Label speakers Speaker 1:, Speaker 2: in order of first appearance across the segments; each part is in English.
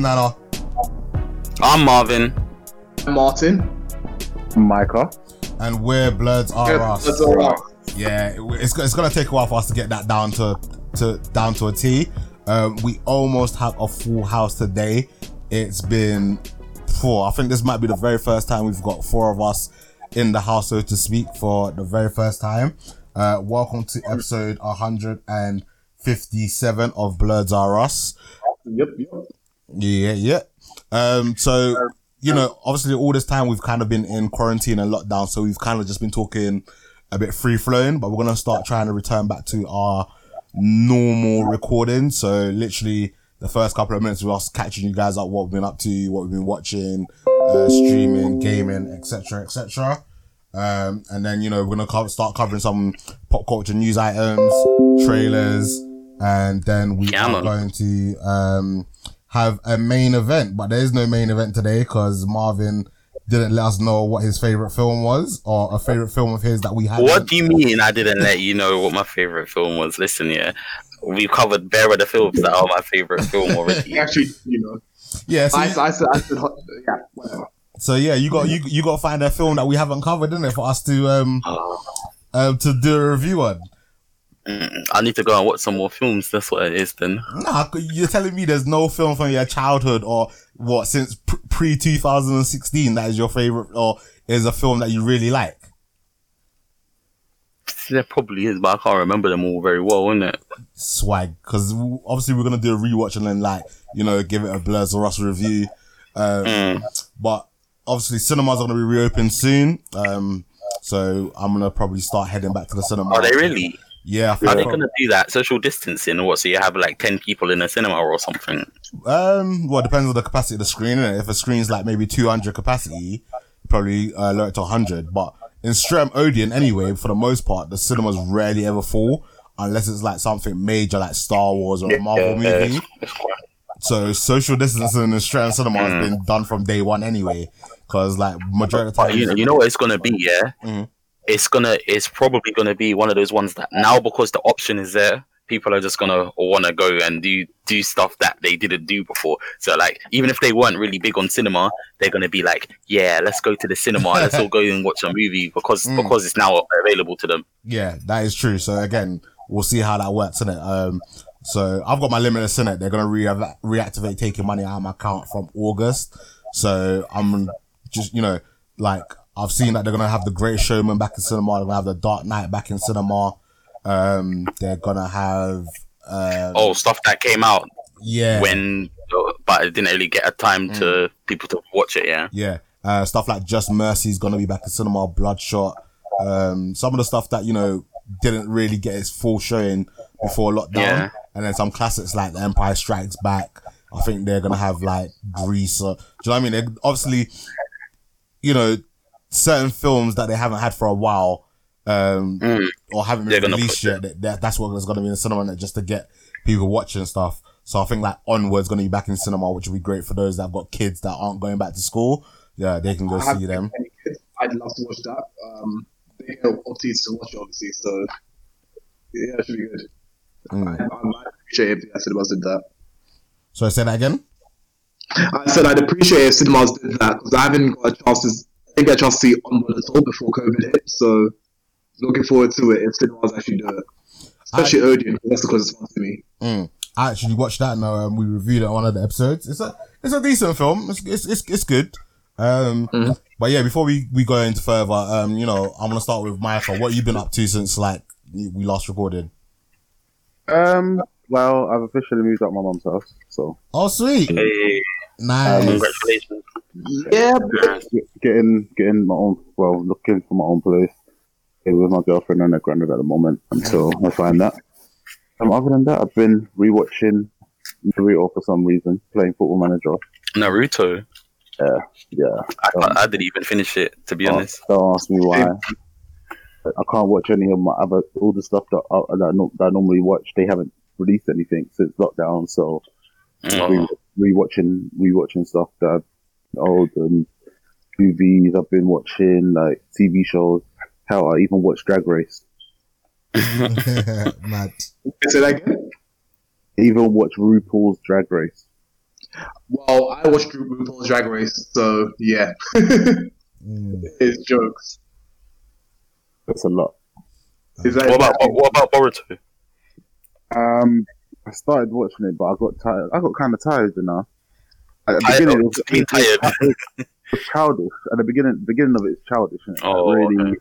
Speaker 1: I'm Nana.
Speaker 2: I'm Marvin.
Speaker 3: Martin.
Speaker 4: Micah.
Speaker 1: And we're Bloods Are
Speaker 3: Yeah,
Speaker 1: Us.
Speaker 3: Bloods Are Us.
Speaker 1: Yeah, it's, it's gonna take a while for us to get that down to to down to a T. Um, we almost have a full house today. It's been four. I think this might be the very first time we've got four of us in the house, so to speak, for the very first time. Uh, welcome to episode 157 of Bloods Are Us.
Speaker 3: Yep, yep.
Speaker 1: Yeah, yeah. Um, so you know, obviously, all this time we've kind of been in quarantine and lockdown, so we've kind of just been talking a bit free flowing. But we're gonna start trying to return back to our normal recording. So literally, the first couple of minutes of us catching you guys up, what we've been up to, what we've been watching, uh, streaming, gaming, etc., etc. Um, and then, you know, we're going to co- start covering some pop culture news items, trailers, and then we
Speaker 2: Yeah,
Speaker 1: are going to, um, have a main event, but there is no main event today because Marvin didn't let us know what his favorite film was or a favorite film of his that we had.
Speaker 2: What do you mean I didn't let you know what my favorite film was? Listen, yeah, we've covered bare of the films that are my favorite film already.
Speaker 3: Actually, you know,
Speaker 1: Yeah, so,
Speaker 3: I,
Speaker 1: you-
Speaker 3: I said, I said, yeah, whatever.
Speaker 1: so yeah, you got, you, you got to find a film that we haven't covered, didn't it, for us to, um, um, to do a review on.
Speaker 2: Mm, I need to go and watch some more films. That's what it is then.
Speaker 1: Nah, you're telling me there's no film from your childhood or what since pre 2016 that is your favorite or is a film that you really like.
Speaker 2: There probably is, but I can't remember them all very well, innit?
Speaker 1: Swag, because obviously we're gonna do a rewatch and then like you know give it a Blurs or Us review. Um,
Speaker 2: Mm.
Speaker 1: But obviously cinemas are gonna be reopened soon. Um, so I'm gonna probably start heading back to the cinema.
Speaker 2: Are they really?
Speaker 1: Yeah, I
Speaker 2: Are they gonna do that social distancing or what? So you have like ten people in a cinema or something?
Speaker 1: Um, well, it depends on the capacity of the screen. If a screen's like maybe 200 capacity, probably uh, lower it to 100. But in Stream Odeon, anyway, for the most part, the cinemas rarely ever full unless it's like something major like Star Wars or a Marvel movie. So social distancing in Stream cinema has been done from day one anyway. Cause like majority of the time,
Speaker 2: you know, you know what it's gonna be, yeah.
Speaker 1: Mhm.
Speaker 2: It's gonna, it's probably gonna be one of those ones that now because the option is there, people are just gonna want to go and do do stuff that they didn't do before. So like, even if they weren't really big on cinema, they're gonna be like, yeah, let's go to the cinema, let's all go and watch a movie because
Speaker 1: Mm.
Speaker 2: because it's now available to them.
Speaker 1: Yeah, that is true. So again, we'll see how that works, innit? Um, so I've got my limited in it. They're gonna re- reactivate taking money out of my account from August. So I'm just, you know, like I've seen that they're gonna have the Great Showman back in cinema. They're gonna have the Dark Knight back in cinema. Um, they're gonna have, uh,
Speaker 2: Oh, stuff that came out
Speaker 1: yeah,
Speaker 2: when, but it didn't really get a time
Speaker 1: Mm.
Speaker 2: to people to watch it. Yeah.
Speaker 1: yeah, uh, stuff like Just Mercy is gonna be back in cinema. Bloodshot. Um, some of the stuff that you know didn't really get its full showing before lockdown,
Speaker 2: Yeah.
Speaker 1: and then some classics like The Empire Strikes Back. I think they're gonna have like Grease. Or, do you know what I mean? They obviously, you know, certain films that they haven't had for a while, um,
Speaker 2: Mm.
Speaker 1: or haven't
Speaker 2: They're
Speaker 1: been released yet. That, that- that's what is gonna be in the cinema innit? just to get people watching stuff. So I think like Onward's gonna be back in cinema, which will be great for those that have got kids that aren't going back to school. Yeah, they can go
Speaker 3: I
Speaker 1: see them.
Speaker 3: I'd love to watch that. Um, they have opportunities to watch it, obviously, so yeah, it should be good.
Speaker 1: Mm.
Speaker 3: I, I might appreciate if the cinemas did that.
Speaker 1: So I say that again.
Speaker 3: I said I'd appreciate if cinemas did that because I haven't got a chance to, I didn't get a chance to see Onward at all before COVID hit, so looking forward to it if cinemas actually do it. Especially Odeon, 'cause that's the closest one to me.
Speaker 1: Mm. I actually watched that and um, we reviewed it on one of the episodes. It's a it's a decent film. It's it's it's, it's good. Um,
Speaker 3: Mhm.
Speaker 1: but yeah, before we, we go into further, um, you know, I'm gonna start with Micah. What you been up to since like we last recorded?
Speaker 4: Um, well, I've officially moved out my mom's house, so
Speaker 1: Oh, sweet,
Speaker 2: Hey,
Speaker 1: nice.
Speaker 2: congratulations.
Speaker 3: Yeah,
Speaker 4: getting getting my own. Well, looking for my own place. Here with my girlfriend and her granddad at the moment until I find that. Um, other than that, I've been rewatching Naruto for some reason, playing Football Manager.
Speaker 2: Naruto.
Speaker 4: Yeah,
Speaker 2: I,
Speaker 4: Um,
Speaker 2: I didn't even finish it to be
Speaker 4: Oh,
Speaker 2: honest.
Speaker 4: Don't ask me why. I can't watch any of my other all the stuff that I, that, I, that I normally watch. They haven't released anything since lockdown, so Re- rewatching rewatching stuff that I've old and movies. I've been watching like TV shows. Hell, I even watched Drag Race.
Speaker 1: Mad.
Speaker 3: say that again.
Speaker 4: Even watched RuPaul's Drag Race.
Speaker 3: Well, I watched Ru- RuPaul's Drag Race, so yeah,
Speaker 1: Mm.
Speaker 3: it's jokes.
Speaker 4: That's a lot.
Speaker 3: Is that,
Speaker 2: What about what about Boruto?
Speaker 4: Um, I started watching it, but I got tired. I got kind of tired, you know. At the
Speaker 2: Tired
Speaker 4: beginning,
Speaker 2: of
Speaker 4: it was,
Speaker 2: being tired.
Speaker 4: it was childish. At the beginning, beginning of it is childish. And
Speaker 2: Oh,
Speaker 4: really,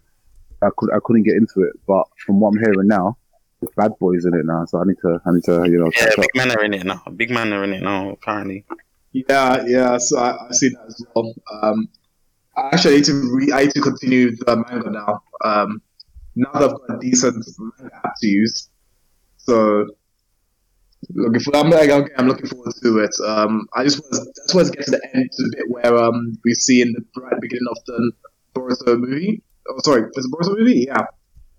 Speaker 4: I could I couldn't get into it. But from what I'm hearing now, there's bad boys in it now, so I need to I need to you know
Speaker 2: Yeah,
Speaker 4: catch up.
Speaker 2: big men are in it now. Big men are in it now. Apparently,
Speaker 3: Yeah, yeah. So I, I see that as well. Um, I actually need to re- I need to continue the manga now. Um, now that I've got a decent manga app to use, so looking for. I'm like, okay, I'm looking forward to it. Um, I just was just want to get to the end to the bit where um we see in the right beginning of the Boruto movie. Oh, sorry, is it Boruto movie? Yeah,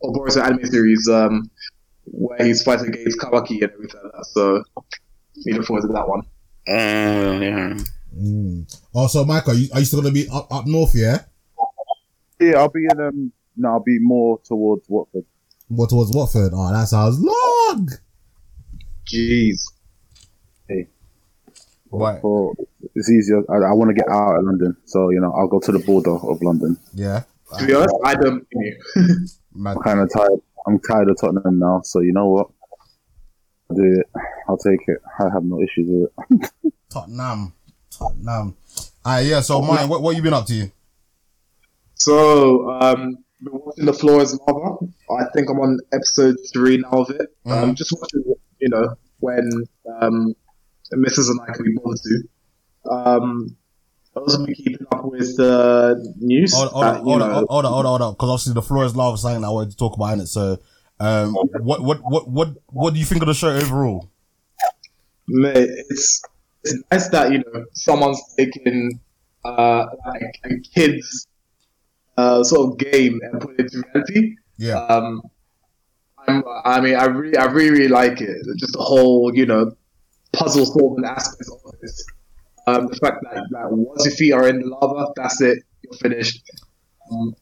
Speaker 3: or Boruto anime series. Um, where he's fighting against Kawaki and everything like that. So, looking forward to that one.
Speaker 2: Mm, yeah.
Speaker 1: Mm. Oh, so Micah, are you, are you still gonna be up up north? Yeah,
Speaker 4: Yeah, I'll be in um. No, I'll be more towards Watford.
Speaker 1: more towards Watford. Oh, that sounds long.
Speaker 3: Jeez.
Speaker 1: Right.
Speaker 4: For it's easier. I, I want to get out of London, so you know I'll go to the border of London.
Speaker 1: Yeah.
Speaker 3: To be honest, I don't blame you.
Speaker 1: Man,
Speaker 4: I'm kind of tired. I'm tired of Tottenham now, so you know what? I'll do it. I'll take it. I have no issues with it.
Speaker 1: Tottenham. Tottenham. Ah, yeah. So, mine. What what you been up to?
Speaker 3: So, um, been watching The Floor is Lava. I think I'm on episode three now of it. Um, just watching, you know, when um, Mrs. and I can be bothered to. Um, I also been keeping up with uh, news.
Speaker 1: Hold, hold,
Speaker 3: uh,
Speaker 1: hold,
Speaker 3: know,
Speaker 1: hold on, hold on, hold on. Because obviously the floor is lava. Something that I wanted to talk about in it. So, um, what what what what what do you think of the show overall?
Speaker 3: mate, it's it's nice that you know someone's taking uh, like a kid's uh, sort of game and put it to reality.
Speaker 1: Yeah.
Speaker 3: Um, I mean, I really, I really, really like it. Just the whole, you know, puzzle solving aspect of this. Um, the fact that, that once your feet are in the lava, that's it, you're finished. Um,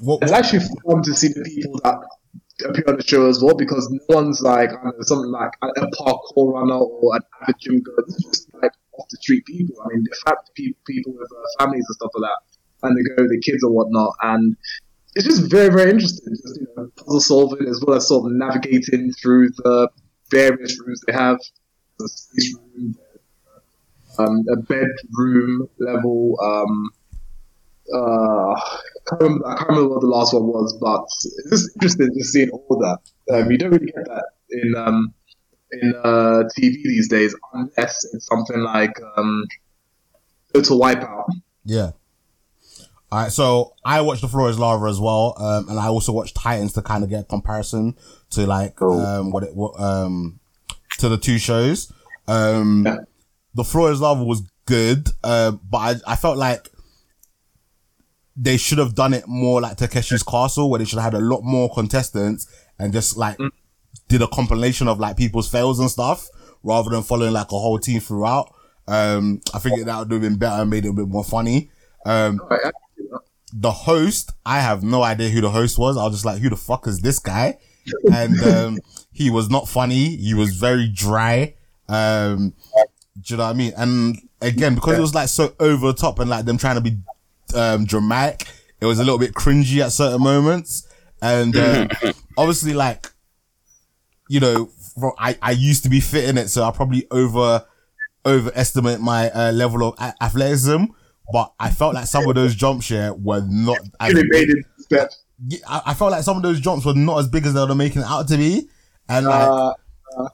Speaker 1: What,
Speaker 3: it's actually fun to see the people that appear on the show as well because no one's like I don't know, something like a, parkour runner or an avid gym goer. It's just like off the street people. I mean, they're fat people, people with uh, families and stuff like that, and they go with the kids and whatnot, and it's just very, very interesting. Just you know, puzzle solving as well as sort of navigating through the various rooms they have. The space room, um, a bedroom level. Um, uh, I can't, remember, I can't remember what the last one was, but it's just interesting just seeing all that. Um, you don't really get that in um, in uh, TV these days, unless it's something like um, Total Wipeout.
Speaker 1: yeah. All right. So I watched the floor is lava as well, um, and I also watched Titans to kind of get a comparison to like
Speaker 4: Cool.
Speaker 1: um what it what um to the two shows. Um,
Speaker 3: Yeah.
Speaker 1: the floor is lava was good, uh, but I I felt like they should have done it more like Takeshi's Castle, where they should have had a lot more contestants and just like did a compilation of like people's fails and stuff rather than following like a whole team throughout. Um, I think that would have been better and made it a bit more funny. Um, the host, I have no idea who the host was. I was just like, who the fuck is this guy? And, um, he was not funny. He was very dry. Um, do you know what I mean? And again, because it was like so over the top and like them trying to be, um, dramatic, it was a little bit cringy at certain moments. And, uh, obviously like, you know, I, I used to be fit in it, so I probably over, overestimate my, uh, level of a- athleticism. But I felt like some of those jumps here were not as
Speaker 3: Could have made it better.
Speaker 1: I, I felt like some of those jumps were not as big as they were making it out to be, and like,
Speaker 3: Uh,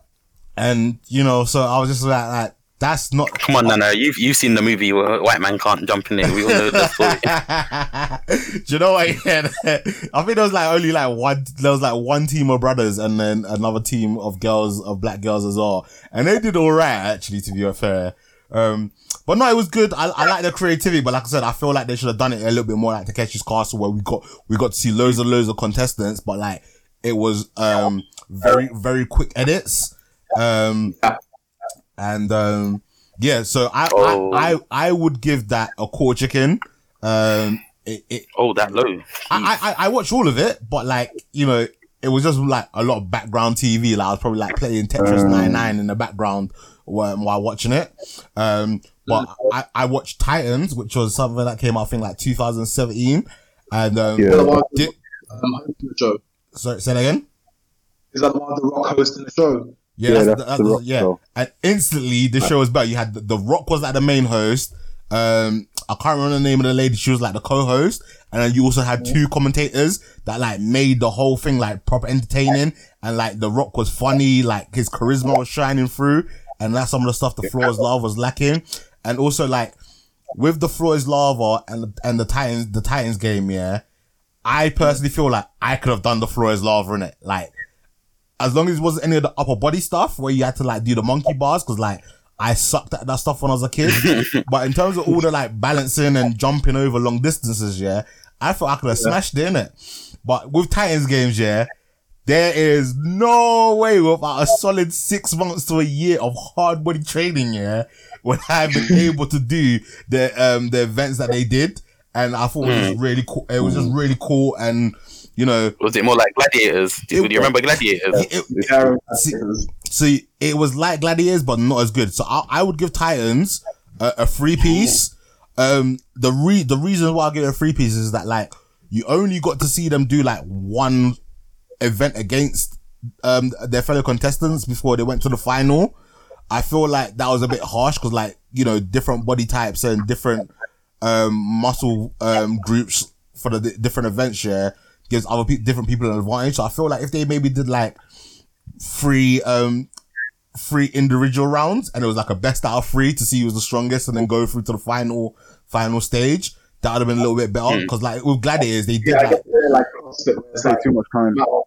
Speaker 1: and you know, so I was just like, like that's not.
Speaker 2: Come on, Nana. You've you've seen the movie where White Man Can't Jump in it. We all know the story.
Speaker 1: Do you know what? Yeah, I think there was like only like one. There was like one team of brothers and then another team of girls of black girls as well, and they did all right actually. To be fair, um, but no, it was good. I, I like the creativity, but like I said, I feel like they should have done it a little bit more like Takeshi's Castle, where we got we got to see loads and loads of contestants, but like it was um very very quick edits. Um, and um, yeah, so I,
Speaker 2: Oh.
Speaker 1: I I I would give that a core chicken. Um, it, it
Speaker 2: Oh, that low.
Speaker 1: I, I I watched all of it, but like you know, it was just like a lot of background TV. Like I was probably like playing Tetris
Speaker 4: Um.
Speaker 1: Nine Nine in the background while, while watching it. Um, But I, I watched Titans, which was something that came out, I think, like 2017. And, um,
Speaker 4: Yeah.
Speaker 3: Is that the one with
Speaker 1: did,
Speaker 3: um, show?
Speaker 1: sorry, say that again?
Speaker 3: Is that the one with the Rock hosting the show?
Speaker 1: Yeah,
Speaker 4: Yeah,
Speaker 1: that's,
Speaker 4: that's
Speaker 1: that's-
Speaker 4: the Rock
Speaker 1: yeah.
Speaker 4: show.
Speaker 1: And instantly, the show was better. You had the, the Rock was like the main host. Um, I can't remember the name of the lady. She was like the co-host, and then you also had two commentators that like made the whole thing like proper entertaining. And like the Rock was funny, like his charisma was shining through, and that's some of the stuff the Floor is Lava was lacking. And also like with the Floor is Lava and and the Titans the Titans game, yeah. I personally feel like I could have done the Floor is Lava in it, like as long as it wasn't any of the upper body stuff where you had to like do the monkey bars because like I sucked at that stuff when I was a kid. but in terms of all the like balancing and jumping over long distances, yeah, I thought I could have smashed it in it. But with Titans games, yeah, there is no way without a solid six months to a year of hard body training, yeah, when I've been able to do the um the events that they did. And I thought it was really cool. It was just really cool and you know,
Speaker 2: Was it more like Gladiators? Do,
Speaker 1: It
Speaker 2: do you remember Gladiators?
Speaker 1: it, it, See- See, it was like Gladiators, but not as good. So I, I would give Titans a, a free piece. Um, the re the reason why I give it a free piece is that like you only got to see them do like one event against um their fellow contestants before they went to the final. I feel like that was a bit harsh because like you know different body types and different um muscle um groups for the di- different events yeah gives other pe- different people an advantage. So I feel like if they maybe did like three um three individual rounds and it was like a best out of three to see who was the strongest and then go through to the final final stage that would have been a little bit better because like with gladiators they did
Speaker 3: yeah,
Speaker 1: like
Speaker 3: like CrossFit, where it's
Speaker 4: Take
Speaker 3: like
Speaker 4: too much time.
Speaker 3: no matter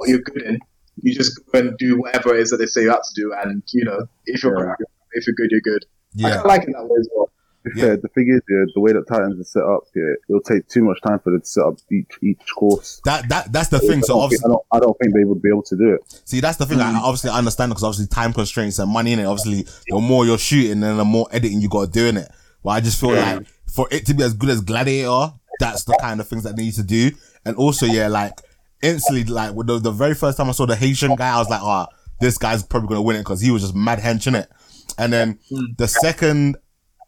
Speaker 3: what you're good in, you just go and do whatever it is that they say you have to do, and you know if you're
Speaker 4: Yeah.
Speaker 3: good, if you're good, you're good. I
Speaker 1: yeah
Speaker 3: kind of like it that way as well.
Speaker 4: To
Speaker 1: Yeah.
Speaker 4: the thing is, yeah, the way that Titans are set up, yeah, it'll take too much time for them to set up each each course.
Speaker 1: that that that's the thing so
Speaker 4: I
Speaker 1: obviously
Speaker 4: think, I, don't, I don't think they would be able to do it.
Speaker 1: See, that's the thing. I mm. obviously I understand because obviously time constraints and money in it. Obviously, the more you're shooting, then the more editing you got to do in it. But I just feel like for it to be as good as Gladiator, that's the kind of things that they need to do. And also, yeah, like instantly, like with the, the very first time I saw the Haitian guy, I was like, oh, this guy's probably gonna win it because he was just mad henching it. And then the second,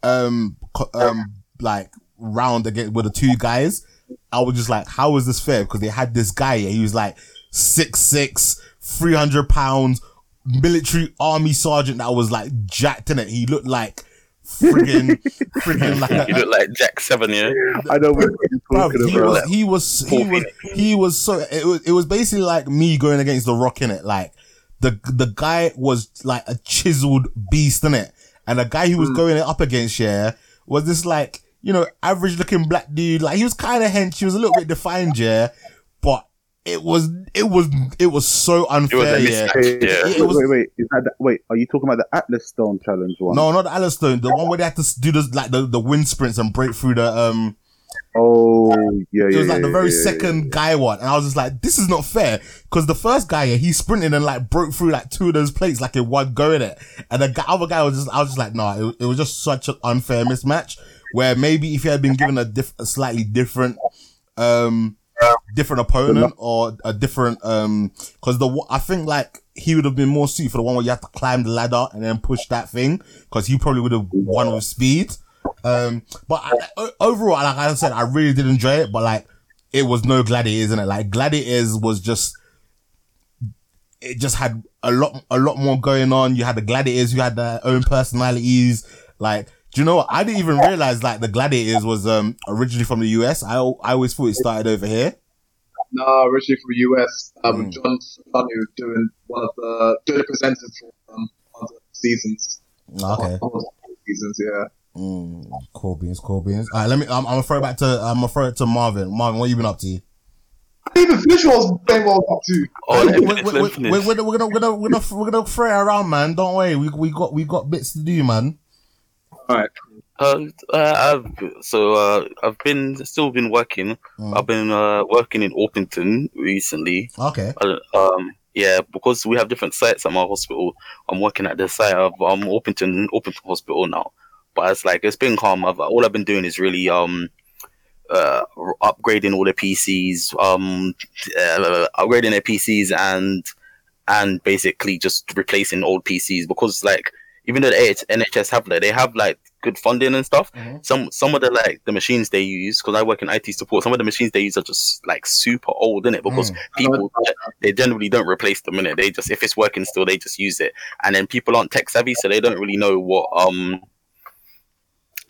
Speaker 1: um, um, like round again with the two guys, I was just like, how is this fair? Because they had this guy, yeah, he was like six six, 300 pounds, military army sergeant that was like jacked in it. He looked like friggin', friggin' like
Speaker 2: You look like Jack Seven, yeah.
Speaker 4: I know what you're
Speaker 1: Bruv,
Speaker 4: talking
Speaker 1: he
Speaker 4: about.
Speaker 1: was, he was, he was, he was so, it was, it was basically like me going against the rock in it. Like, the, the guy was like a chiseled beast in it. And the guy who was hmm. going up against, yeah, was this like, you know, average looking black dude. Like, he was kind of hench, he was a little bit defined, yeah, but it was, it was, it was so unfair.
Speaker 2: It was
Speaker 1: unfair,
Speaker 2: a
Speaker 1: yeah.
Speaker 2: mismatch. Yeah.
Speaker 1: It
Speaker 4: wait,
Speaker 1: was-
Speaker 4: wait, wait, is that the, wait? Are you talking about the Atlas Stone challenge one?
Speaker 1: No, not the Atlas Stone, the one where they had to do the, like, the, the wind sprints and break through the, um,
Speaker 4: Oh, yeah, yeah.
Speaker 1: It was like
Speaker 4: yeah,
Speaker 1: the very
Speaker 4: yeah, yeah,
Speaker 1: second guy one, and I was just like, "This is not fair." Because the first guy, yeah, he sprinted and like broke through like two of those plates like in one go in it, and the guy, other guy was just, I was just like, "No, it, it was just such an unfair mismatch." Where maybe if he had been given a, diff- a slightly different, um, different opponent or a different, um, because the I think like he would have been more suited for the one where you have to climb the ladder and then push that thing, because he probably would have won with speed. Um, but I, overall, like I said, I really did enjoy it, but like, it was no Gladiators, isn't it? Like, Gladiators was just, it just had a lot, a lot more going on. You had the Gladiators you had their own personalities. Like, do you know what? I didn't even realize like the Gladiators was, um, originally from the US. I, I always thought it started over here.
Speaker 3: No, originally from the US, um,
Speaker 1: Mm.
Speaker 3: John Fashanu doing one of the doing the presenters for um, one of the seasons.
Speaker 1: Okay.
Speaker 3: One of the seasons, yeah.
Speaker 1: Mm, cool beans, cool beans. All right, let me, I'm, I'm gonna throw it back to, I'm gonna throw it to Marvin. Marvin, what you been up to?
Speaker 3: I didn't even finish what I was playing World Cup two.
Speaker 2: Oh, let
Speaker 1: we,
Speaker 2: me-
Speaker 1: we,
Speaker 2: let
Speaker 1: we,
Speaker 2: me
Speaker 1: we,
Speaker 2: finish.
Speaker 1: we're, gonna, we're gonna we're gonna we're gonna we're gonna throw it around, man. Don't worry, we we got we got bits to do, man.
Speaker 3: Alright.
Speaker 2: Uh, uh, I've so uh, I've been still been working.
Speaker 1: Mm.
Speaker 2: I've been uh, working in Orpington recently.
Speaker 1: Okay.
Speaker 2: Uh, um, yeah, because we have different sites at my hospital. I'm working at the site of um Orpington Orpington Hospital now. But it's like it's been calm. I've, all I've been doing is really um uh upgrading all the PCs, um uh, upgrading their PCs and and basically just replacing old PCs because like even though the AH NHS have like they have like good funding and stuff.
Speaker 1: Mhm.
Speaker 2: Some some of the like the machines they use because I work in IT support. Some of the machines they use are just like super old in it because
Speaker 1: Mm.
Speaker 2: people they generally don't replace them in it. They just if it's working still, they just use it. And then people aren't tech savvy, so they don't really know what um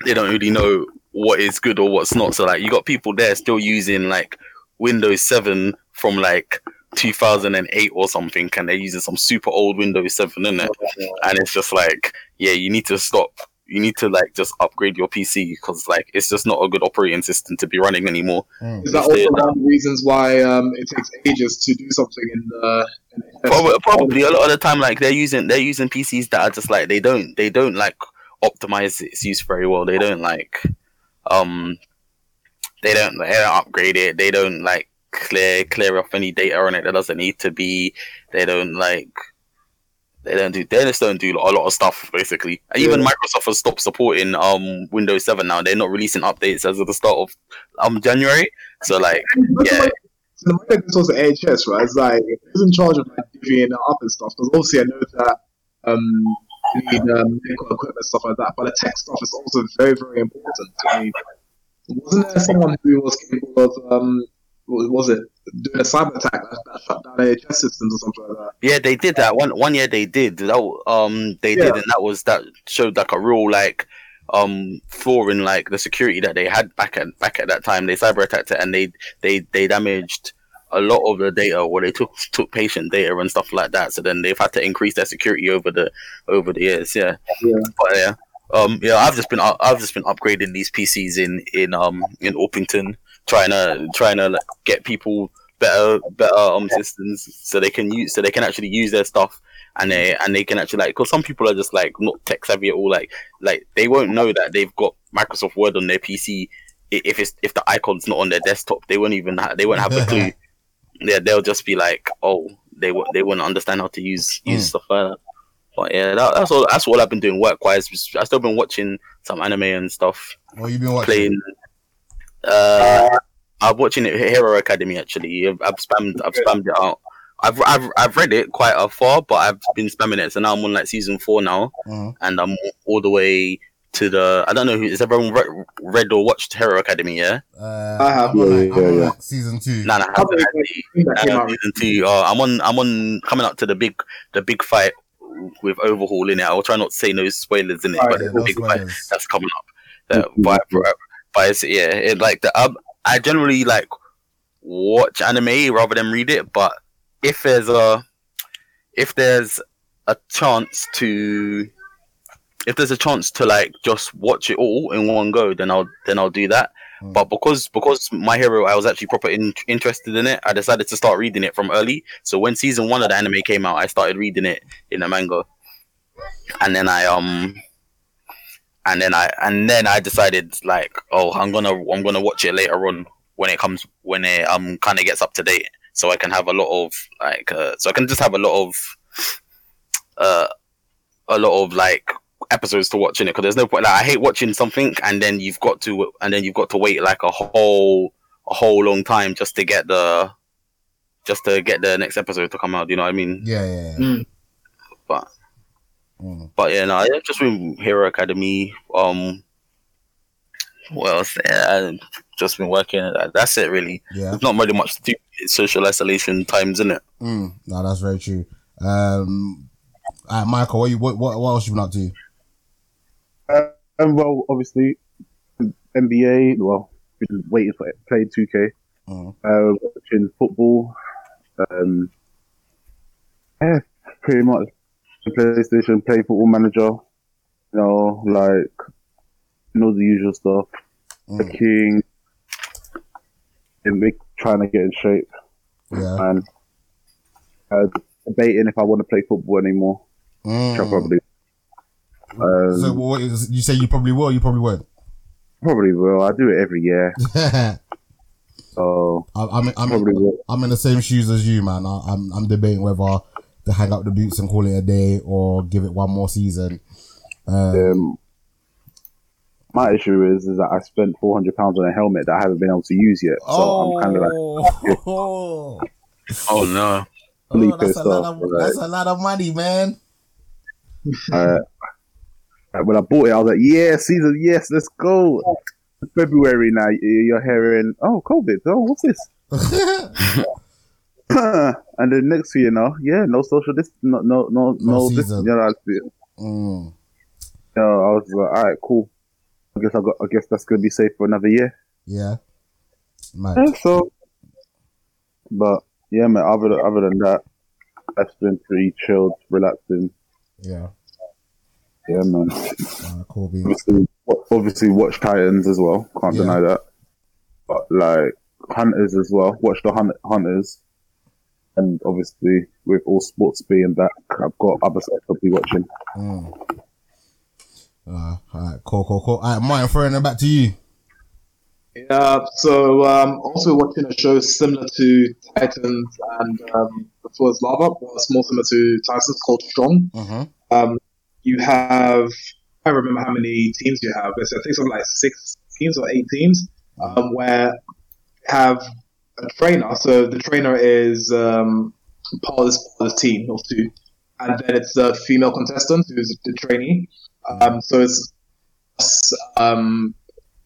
Speaker 2: they don't really know what is good or what's not. So like you got people there still using like Windows Seven from like 2008 or something, and they're using some super old Windows Seven in it, and it's just like yeah, you need to stop. You need to like just upgrade your PC because like it's just not a good operating system to be running anymore.
Speaker 1: Mm.
Speaker 3: Is that also one of the reasons why um, it takes ages to do something in the? In the
Speaker 2: Probably, probably a lot of the time, like they're using they're using PCs that are just like they don't they don't like optimize its use very well. They don't like um they don't they don't upgrade it. They don't like clear clear off any data on it that doesn't need to be. They don't like they don't do they just don't do a lot of stuff basically. And Even Microsoft has stopped supporting um Windows Seven now. They're not releasing updates as of the start of um January. So like yeah.
Speaker 3: So the way this was NHS, right? It's like who's in charge of like divvying it up and stuff? Because obviously I know that um you need um medical equipment stuff like that, but the tech stuff is also very very important. I mean, wasn't there someone who was capable of um what was it doing a cyber attack that, that shut down NHS systems or something like that?
Speaker 2: Yeah, they did that one. One year they did. That um they
Speaker 3: Yeah.
Speaker 2: did, and that was that showed like a real like um flaw in like the security that they had back at back at that time. They cyber attacked it, and they they they damaged a lot of the data, or they took took patient data and stuff like that. So then they've had to increase their security over the over the years. Yeah,
Speaker 3: Yeah.
Speaker 2: but yeah. Um, yeah, I've just been I've just been upgrading these PCs in in um in Orpington, trying to trying to like, get people better better um systems so they can use so they can actually use their stuff and they and they can actually like because some people are just like not tech savvy at all like like they won't know that they've got Microsoft Word on their PC if it's if the icon's not on their desktop they won't even ha- they won't have a clue yeah they'll just be like oh they won't they won't understand how to use use
Speaker 1: Mm.
Speaker 2: stuff like that but yeah that, that's all that's all I've been doing work wise I've still been watching some anime and stuff
Speaker 1: What you been watching?
Speaker 2: playing. Uh, I'm watching it Hero Academia actually. I've, I've spammed I've spammed it out. I've, I've I've read it quite a far, but I've been spamming it. So now I'm on like season four now,
Speaker 1: Mhm.
Speaker 2: and I'm all the way to the. I don't know who is everyone re- read or watched Hero Academia? Yeah,
Speaker 1: Uh,
Speaker 3: I have.
Speaker 1: I'm on,
Speaker 4: Yeah,
Speaker 1: like, I'm
Speaker 4: yeah,
Speaker 1: on
Speaker 4: yeah.
Speaker 1: like season two.
Speaker 2: nah, nah, I
Speaker 3: How
Speaker 2: haven't
Speaker 3: many-
Speaker 2: had the-
Speaker 3: I think that
Speaker 2: I
Speaker 3: came
Speaker 2: know
Speaker 3: out
Speaker 2: season two. Uh, I'm on. I'm on. Coming up to the big, the big fight with Overhaul in it. I'll try not to say no spoilers in it,
Speaker 3: Alright,
Speaker 2: but
Speaker 1: Yeah,
Speaker 2: there's a
Speaker 1: no
Speaker 2: big fight that's coming up. Uh, but, but it's, yeah, it like the um, I generally like watch anime rather than read it. But if there's a if there's a chance to if there's a chance to like just watch it all in one go, then I'll then I'll do that.
Speaker 1: Mm.
Speaker 2: But because because my hero, I was actually proper in, interested in it. I decided to start reading it from early. So when season one of the anime came out, I started reading it in the manga, and then I um, and then I and then I decided like, oh, I'm gonna I'm gonna watch it later on when it comes when it um kind of gets up to date, so I can have a lot of like uh, so I can just have a lot of uh a lot of like episodes to watch in it because there's no point. Like I hate watching something and then you've got to and then you've got to wait like a whole a whole long time just to get the just to get the next episode to come out. You know what I mean?
Speaker 1: Yeah, yeah, yeah.
Speaker 3: Mm.
Speaker 2: But
Speaker 1: Mm.
Speaker 2: but yeah, no, I've just been Hero Academia. Um, what else? Yeah, I've just been working. That's it, really.
Speaker 1: Yeah.
Speaker 2: There's not really much to do. It's social isolation times, isn't it?
Speaker 1: Mm. No, that's very true. Um, uh, Micah, what you what, what what else you been up to?
Speaker 4: And well, obviously, NBA. Well, been waiting for playing 2K.
Speaker 1: Mm.
Speaker 4: Uh, watching football. Um, yeah, pretty much. PlayStation, play Football Manager. You know, like, you know the usual stuff. The
Speaker 1: Mm.
Speaker 4: King. And make, trying to get in shape.
Speaker 1: Yeah.
Speaker 4: And uh, debating if I want to play football anymore. Which I
Speaker 1: Mm.
Speaker 4: probably. Um,
Speaker 1: So what is, you say you probably will, you probably won't.
Speaker 4: probably will. I do it every year.
Speaker 1: I-
Speaker 4: So
Speaker 1: I'm I'm. I'm in the same shoes as you, man. I, I'm I'm debating whether to hang up the boots and call it a day or give it one more season. Um,
Speaker 4: Um, my issue is is that I spent four hundred pounds on a helmet that I haven't been able to use yet. So I'm kind of like
Speaker 1: oh,
Speaker 2: Oh no!
Speaker 1: Oh, that's a lot
Speaker 4: off.
Speaker 1: of
Speaker 4: like,
Speaker 1: that's a lot of money, man.
Speaker 4: uh, when I bought it, I was like, yeah, season, yes, let's go. February now, you're hearing, oh, COVID, oh, what's this? and then next thing you know, yeah, no social dis, no, no, no, no, this,
Speaker 1: season.
Speaker 4: you know, I, you
Speaker 1: Mm.
Speaker 4: know, I was like, all right, cool. I guess I got, I guess that's gonna be safe for another year.
Speaker 1: Yeah. Man.
Speaker 4: Yeah, so, but yeah, man. Other than, other than that, that's been pretty chilled, relaxing.
Speaker 1: Yeah.
Speaker 4: Yeah, man.
Speaker 1: Uh, cool.
Speaker 4: Obviously, obviously, watch Titans as well. Can't
Speaker 1: Yeah.
Speaker 4: deny that. But like Hunters as well. Watch the Hunt- Hunters, and obviously with all sports being back, I've got other stuff to be watching.
Speaker 1: Mm. Uh, all right, cool, cool, cool. All right, Martin, throwing it back to you.
Speaker 3: Yeah, so um, also watching a show similar to Titans and um, before it's Lava, but it's more similar to Titans called Strong.
Speaker 1: Mm-hmm.
Speaker 3: Um, you have, I don't remember how many teams you have, but I think something like six teams or eight teams, um, where have a trainer. So the trainer is um, part of this, part of this team of two, and then it's a female contestant who's the trainee. Um, so it's um,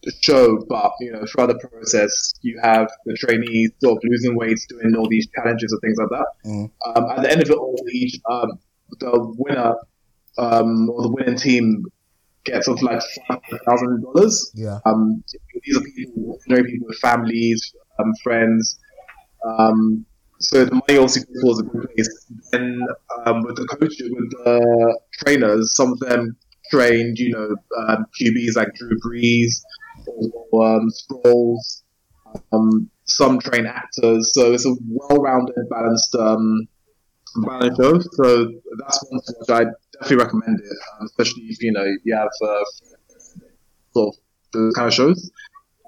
Speaker 3: the show, but you know, throughout the process, you have the trainees sort of losing weight, doing all these challenges and things like that.
Speaker 1: Mm.
Speaker 3: Um, at the end of it all, each um, the winner um, or the winning team gets something like five thousand dollars.
Speaker 1: Yeah.
Speaker 3: Um, these are people, ordinary people with families, um, friends. Um, so the money goes towards a good place. Then um, with the coach, with the trainers, some of them trained, you know, um, QBs like Drew Brees or um, Sproles. Um, some train actors, so it's a well-rounded, balanced, um, balanced show. So that's one to. I definitely recommend it, um, especially if you know you have uh, sort of those kind of shows.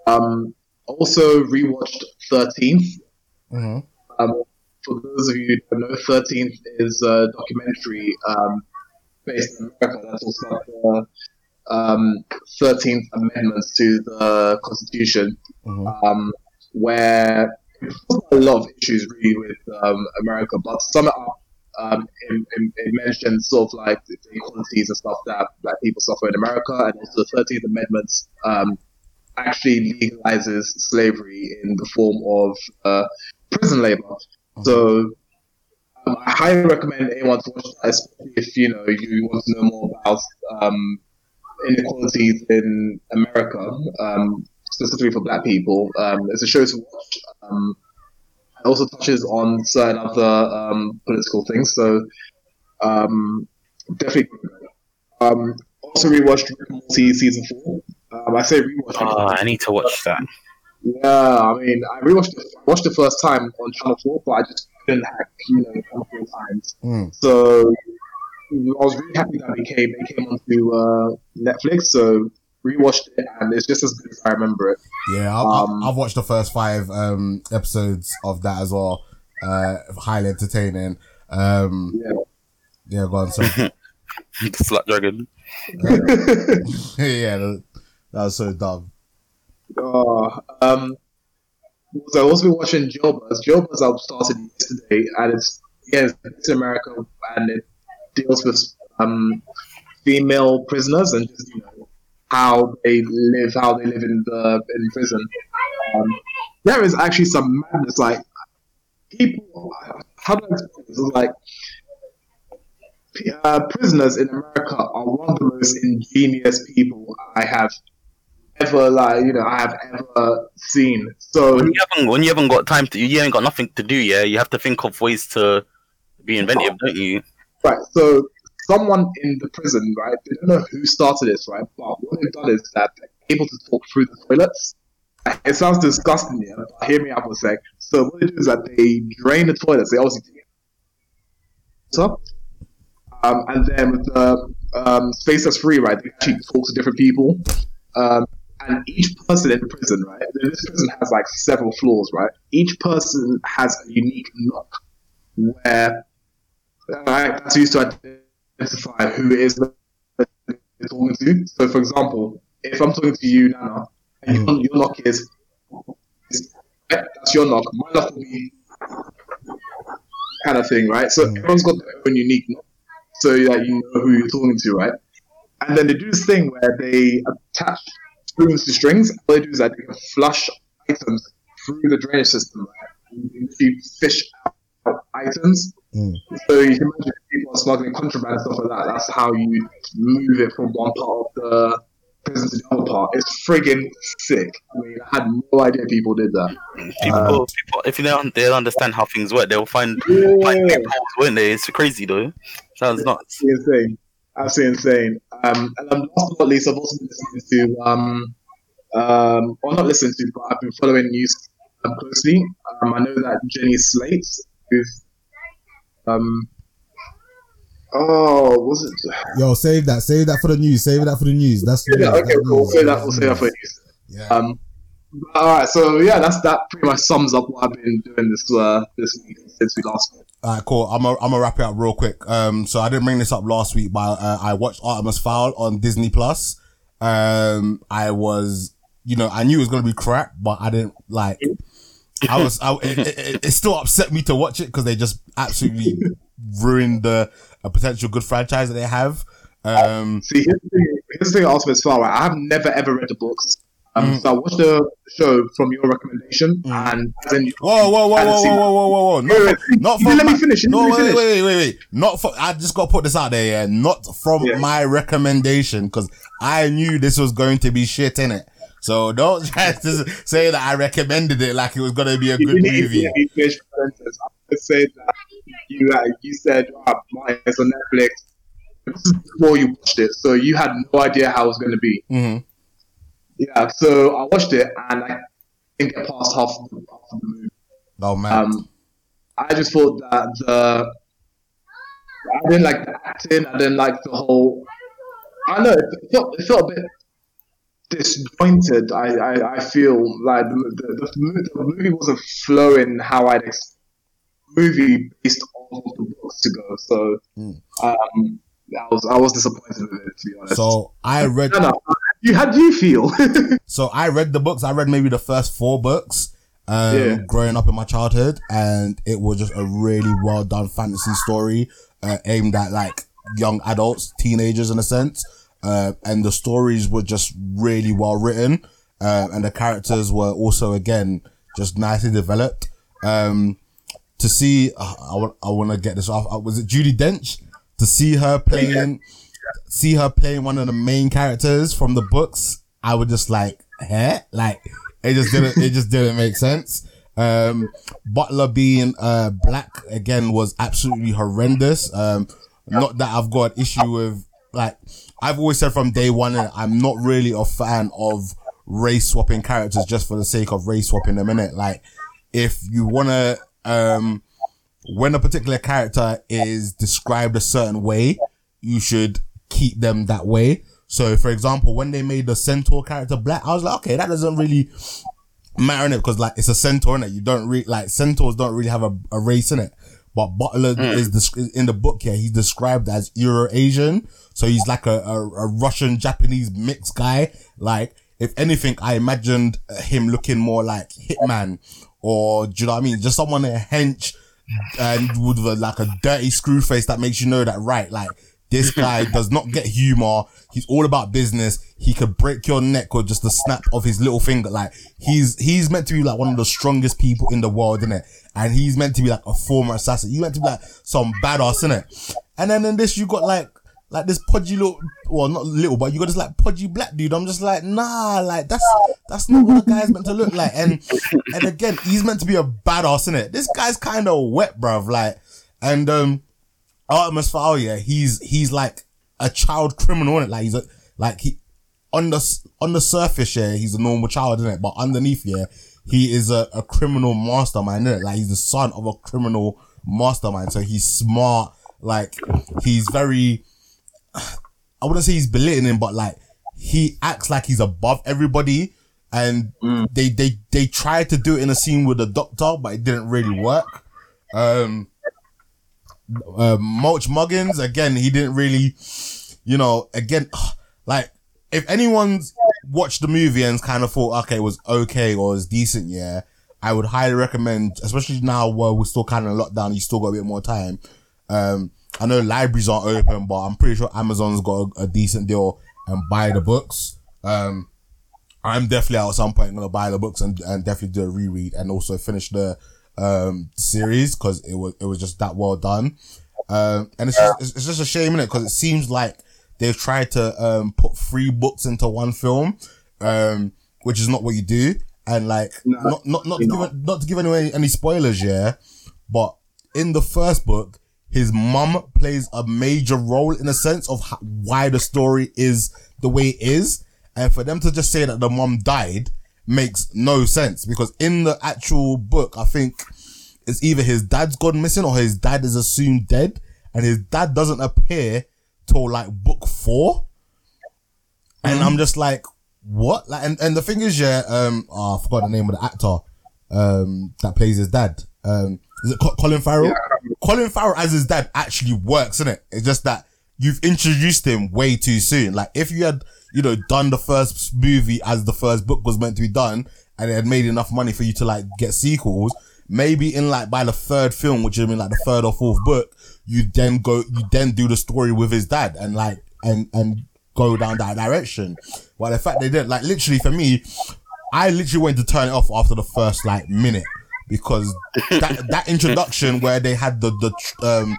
Speaker 3: Um, also rewatched Thirteenth.
Speaker 1: Mm-hmm.
Speaker 3: Um, for those of you who don't know, Thirteenth is a documentary um, based in America that talks about the um, Thirteenth Amendments to the Constitution,
Speaker 1: Mm-hmm.
Speaker 3: um, where it talks about a lot of issues really with um, America, but sum it up. Um, it, it, it mentions sort of like the inequalities and stuff that black people suffer in America, and also the Thirteenth Amendment's um, actually legalizes slavery in the form of uh, prison labor. So um, I highly recommend anyone to watch that, especially if you know you want to know more about um, inequalities in America, um, specifically for Black people. Um, it's a show to watch. Um, it also touches on certain other um, political things, so definitely. Also rewatched Rick Morty season four. Um, I say rewatch.
Speaker 2: Oh, I need to watch that.
Speaker 3: Yeah, I mean, I rewatched it, watched the first time on Channel Four, but I just couldn't hack, you know, a couple of times.
Speaker 1: Mm.
Speaker 3: So I was really happy that it came it came onto uh, Netflix. So rewatched it, and it's just as good as I remember it.
Speaker 1: Yeah, I've,
Speaker 3: Um,
Speaker 1: I've watched the first five um, episodes of that as well. Uh, highly entertaining. Um,
Speaker 3: Yeah.
Speaker 1: yeah, go on. So,
Speaker 2: the Slut Dragon.
Speaker 1: yeah, that, that was so dumb.
Speaker 3: Uh, um, so I've also watching Jailbirds. Jailbirds I've started yesterday, and it's yeah, it's in America, and it deals with um, female prisoners and just you know how they live, how they live in the in prison. Um, there is actually some madness, like people. How do I explain this? Like uh, prisoners in America are one of the most ingenious people I have ever like you know I have ever seen. So
Speaker 2: When you haven't when you haven't got time to you ain't got nothing to do, yeah, you have to think of ways to be inventive, don't you?
Speaker 3: right, so someone in the prison, right? They don't know who started this, right? But what they've done is that they're able to talk through the toilets. It sounds disgusting, yeah. But hear me out for a sec. So what they do is that they drain the toilets. They obviously take it up, um, and then with the um, space that's free, right? They actually talk to different people. Um, and each person in prison, right? This prison has like several floors, right? Each person has a unique knock where right, that's used to identify who it is that you're talking to. So, for example, if I'm talking to you, Nana, and your, your knock is, is that's your knock. My knock will be kind of thing, right? So everyone's got their own unique knock, so that you know who you're talking to, right? and then they do this thing where they attach spoons to strings. All they do is they flush items through the drainage system and you fish out items.
Speaker 1: Mm.
Speaker 3: So you can imagine people are smuggling contraband and stuff like that. That's how you move it from one part of the prison to the other part. It's friggin' sick. I mean, I had no idea people did that.
Speaker 2: People,
Speaker 3: Um,
Speaker 2: people, if they don't, they don't understand how things work, they'll find find
Speaker 3: Yeah.
Speaker 2: loopholes, won't they? It's crazy though. Sounds nuts.
Speaker 3: Absolutely insane. Absolutely insane. Um, and um, last but not least, I've also been listening to, um, um, or not listening to, but I've been following news um, closely. Um, I know that Jenny Slate, who's, um, oh, was it?
Speaker 1: Yo, save that. Save that for the news. Save that for the news. That's
Speaker 3: Yeah, okay,
Speaker 1: that
Speaker 3: cool. We'll that. We'll say that for news.
Speaker 1: Yeah.
Speaker 3: Um, all right. So yeah, that's that. Pretty much sums up what I've been doing this uh, this week since we last. Met.
Speaker 1: All right, cool. I'm gonna wrap it up real quick. Um, so I didn't bring this up last week, but uh, I watched Artemis Fowl on Disney Plus. Um, I was, you know, I knew it was gonna be crap, but I didn't like. I was, I, it, it, it still upset me to watch it because they just absolutely ruined the a potential good franchise that they have. Um,
Speaker 3: See, here's the thing. Here's the thing. Also, as far right, I have never ever read the books. Um,
Speaker 1: Mm.
Speaker 3: So I watched the show from your recommendation,
Speaker 1: Mm.
Speaker 3: and then you,
Speaker 1: whoa, whoa, whoa, whoa, whoa, whoa, whoa, whoa, whoa! Not
Speaker 3: Wait,
Speaker 1: not from
Speaker 3: let me finish. You
Speaker 1: No,
Speaker 3: me
Speaker 1: wait,
Speaker 3: finish.
Speaker 1: wait, wait, wait. Not for. I just got to put this out there. Yeah, not from
Speaker 3: Yeah.
Speaker 1: my recommendation because I knew this was going to be shit in it. So don't to say that I recommended it like it was going to be a
Speaker 3: You
Speaker 1: good movie.
Speaker 3: let me finish the sentence. I said that you uh, you said, oh, it's on Netflix. This is before you watched it, so you had no idea how it was going to be.
Speaker 1: hmm
Speaker 3: Yeah, so I watched it, and I didn't get past half of the, half of the movie.
Speaker 1: Oh man.
Speaker 3: Um, I just thought that the I didn't like the acting. I didn't like the whole. I know. It felt, it felt a bit disjointed. I, I, I feel like the, the, the, movie wasn't flowing how I'd ex- movie based off of the books to go. So
Speaker 1: Mm.
Speaker 3: um, I was I was disappointed with it to be honest.
Speaker 1: so I read.
Speaker 3: no, no. You how do you feel?
Speaker 1: So I read the books. I read maybe the first four books. Um,
Speaker 3: Yeah.
Speaker 1: growing up in my childhood, and it was just a really well done fantasy story uh, aimed at like young adults, teenagers in a sense. Uh, and the stories were just really well written, uh, and the characters were also again just nicely developed. Um, to see, uh, I want I want to get this off. Uh, was it Judi Dench? To see her playing, see her playing one of the main characters from the books, I would just like, huh? Like, it just didn't, it just didn't make sense. Um, Butler being, uh, black again was absolutely horrendous. Um, not that I've got an issue with, like, I've always said from day one, I'm not really a fan of race swapping characters just for the sake of race swapping them in it. Like, if you wanna, um, when a particular character is described a certain way, you should keep them that way. So, for example, when they made the centaur character black, I was like, okay, that doesn't really matter in it because like it's a centaur in it. You don't really like centaurs don't really have a, a race in it. But Butler mm. is desc- in the book here. He's described as Euro Asian, so he's like a, a, a Russian Japanese mixed guy. Like if anything, I imagined him looking more like Hitman, or do you know what I mean? Just someone a hench and with a, like a dirty screw face that makes you know that right, like this guy does not get humor. He's all about business. He could break your neck with just the snap of his little finger. Like he's he's meant to be like one of the strongest people in the world, isn't it? And he's meant to be like a former assassin. He's meant to be like some badass, isn't it? And then in this, you got like like this podgy little, well, not little, but you got this like podgy black dude. I'm just like, nah, like that's that's not what a guy's meant to look like. And and again, he's meant to be a badass, isn't it? This guy's kind of wet, bruv. Like, and um, Artemis Fowl, yeah, he's he's like a child criminal, innit? Like he's a like he on the on the surface, yeah, he's a normal child, innit? But underneath, yeah, he is a, a criminal mastermind, innit? Like he's the son of a criminal mastermind, so he's smart. Like he's very, I wouldn't say he's belittling, but like he acts like he's above everybody. And they, they, they tried to do it in a scene with the doctor, but it didn't really work. Um, uh, Mulch Muggins, again, he didn't really, you know, again, like, if anyone's watched the movie and kind of thought, okay, it was okay or was decent, yeah, I would highly recommend, especially now where we're still kind of locked down, you still got a bit more time. Um, I know libraries aren't open, but I'm pretty sure Amazon's got a, a decent deal and buy the books. Um, I'm definitely at some point gonna buy the books and, and definitely do a reread and also finish the um series because it was it was just that well done. Um, and it's just, it's, just a shame in it because it seems like they've tried to um put three books into one film, um, which is not what you do. And like
Speaker 3: No,
Speaker 1: not not not to
Speaker 3: you're
Speaker 1: give not to give anyone any spoilers, yeah, but in the first book, his mum plays a major role in a sense of ho- why the story is the way it is. And for them to just say that the mum died makes no sense because in the actual book, I think it's either his dad's gone missing or his dad is assumed dead and his dad doesn't appear till like book four. And I'm just like, what? Like, and, and the thing is, yeah, um, oh, I forgot the name of the actor, um, that plays his dad. Um, is it Colin Farrell? Colin Farrell as his dad actually works, isn't it? It's just that you've introduced him way too soon. Like, if you had, you know, done the first movie as the first book was meant to be done and it had made enough money for you to like get sequels, maybe in like by the third film, which is in like the third or fourth book, you then go, you then do the story with his dad and like, and, and go down that direction. Well, the fact they did, like literally for me, I literally went to turn it off after the first like minute because that that introduction where they had the the um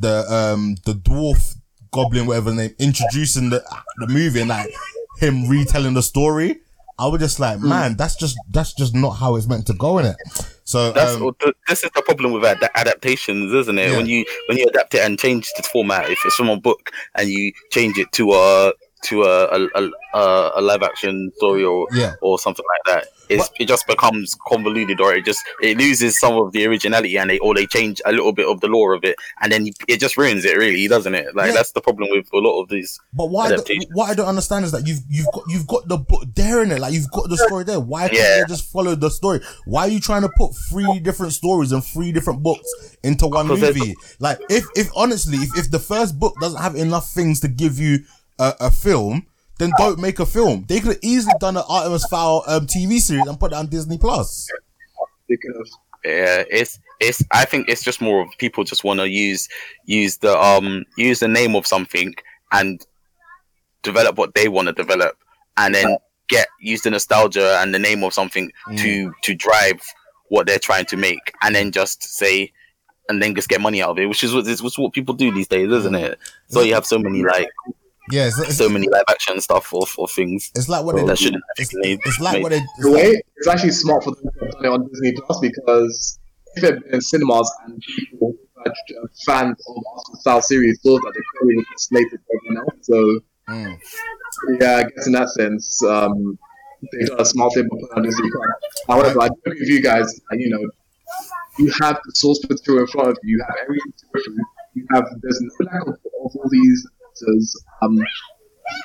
Speaker 1: the um the dwarf goblin whatever name introducing the the movie and like him retelling the story. I was just like, man, that's just that's just not how it's meant to go in it. So
Speaker 2: That's
Speaker 1: um,
Speaker 2: this is the problem with ad- adaptations, isn't it?
Speaker 1: Yeah.
Speaker 2: When you when you adapt it and change the format, if it's from a book and you change it to a to a a, a, a, a live action story or
Speaker 1: Yeah.
Speaker 2: or something like that, it's, it just becomes convoluted or it just it loses some of the originality and they or they change a little bit of the lore of it and then it just ruins it really, doesn't it? Like
Speaker 1: Yeah.
Speaker 2: that's the problem with a lot of these.
Speaker 1: But what I, don't, what I don't understand is that you've you've got you've got the book there in it, like you've got the story there. Why can't
Speaker 2: Yeah.
Speaker 1: you just follow the story? Why are you trying to put three different stories and three different books into one movie? Like if if honestly, if, if the first book doesn't have enough things to give you a, a film, then don't make a film. They could have easily done an Artemis Fowl um, TV series and put it on Disney Plus.
Speaker 3: They could have.
Speaker 2: Yeah, it's it's. I think it's just more of people just want to use use the um use the name of something and develop what they want to develop, and then get use the nostalgia and the name of something to to drive what they're trying to make, and then just say. And then just get money out of it, which is what is what's what people do these days, isn't it? So you have so many like
Speaker 1: Yeah, it's, it's,
Speaker 2: so many live action stuff or, or things
Speaker 1: it's like what they
Speaker 2: that shouldn't have
Speaker 1: it's,
Speaker 2: been made.
Speaker 1: it's like what they it's
Speaker 3: In a
Speaker 1: like-
Speaker 3: way, it's actually smart for them to have done it on Disney Plus because if it had been in cinemas and people who are uh, fans of Artemis Fowl series saw that, they probably would have slated everyone else. So,
Speaker 1: Mm.
Speaker 3: yeah, I guess in that sense, um, they got a smart thing by putting on Disney Plus. However, I do agree with you guys, uh, you know, you have the source material in front of you, you have everything to you have, there's no lack of, of all these actors. Um,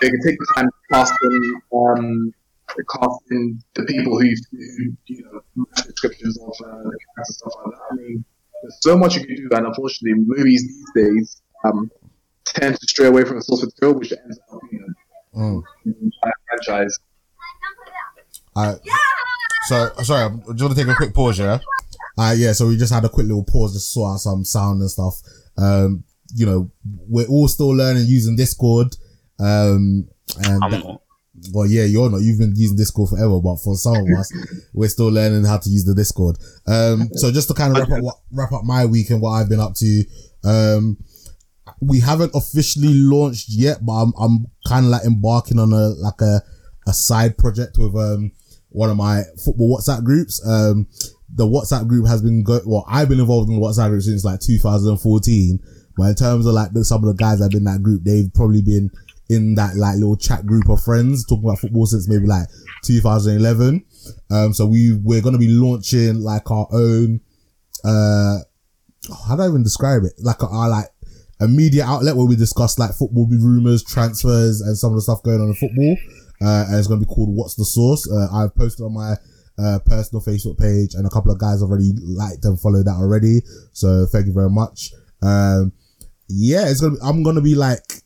Speaker 3: they can take the time to casting, um, casting the people who, who you know, descriptions of uh, the characters and stuff like that. I mean, there's so much you can do, and unfortunately, movies these days um, tend to stray away from the source material, which ends up being
Speaker 1: Mm.
Speaker 3: a franchise.
Speaker 1: Alright. So sorry, I'm just want to take a quick pause, yeah. Uh yeah, so we just had a quick little pause just to sort out some sound and stuff. Um, you know, we're all still learning using Discord. Um, and well, yeah, you're not. You've been using Discord forever, but for some of us, we're still learning how to use the Discord. Um, so just to kind of wrap up what, wrap up my week and what I've been up to. Um, we haven't officially launched yet, but I'm I'm kind of like embarking on a like a a side project with um one of my football WhatsApp groups. Um, the WhatsApp group has been go well, I've been involved in the WhatsApp group since like 2014. But in terms of like some of the guys that have been in that group, they've probably been in that like little chat group of friends talking about football since maybe like 2011. Um, so we we're gonna be launching like our own uh how do I even describe it? Like our like a media outlet where we discuss like football rumors, transfers, and some of the stuff going on in football. Uh, and it's gonna be called "What's the Source." Uh, I've posted on my uh, personal Facebook page, and a couple of guys already liked and followed that already. So thank you very much. Um, yeah, it's gonna. Be, I'm gonna be like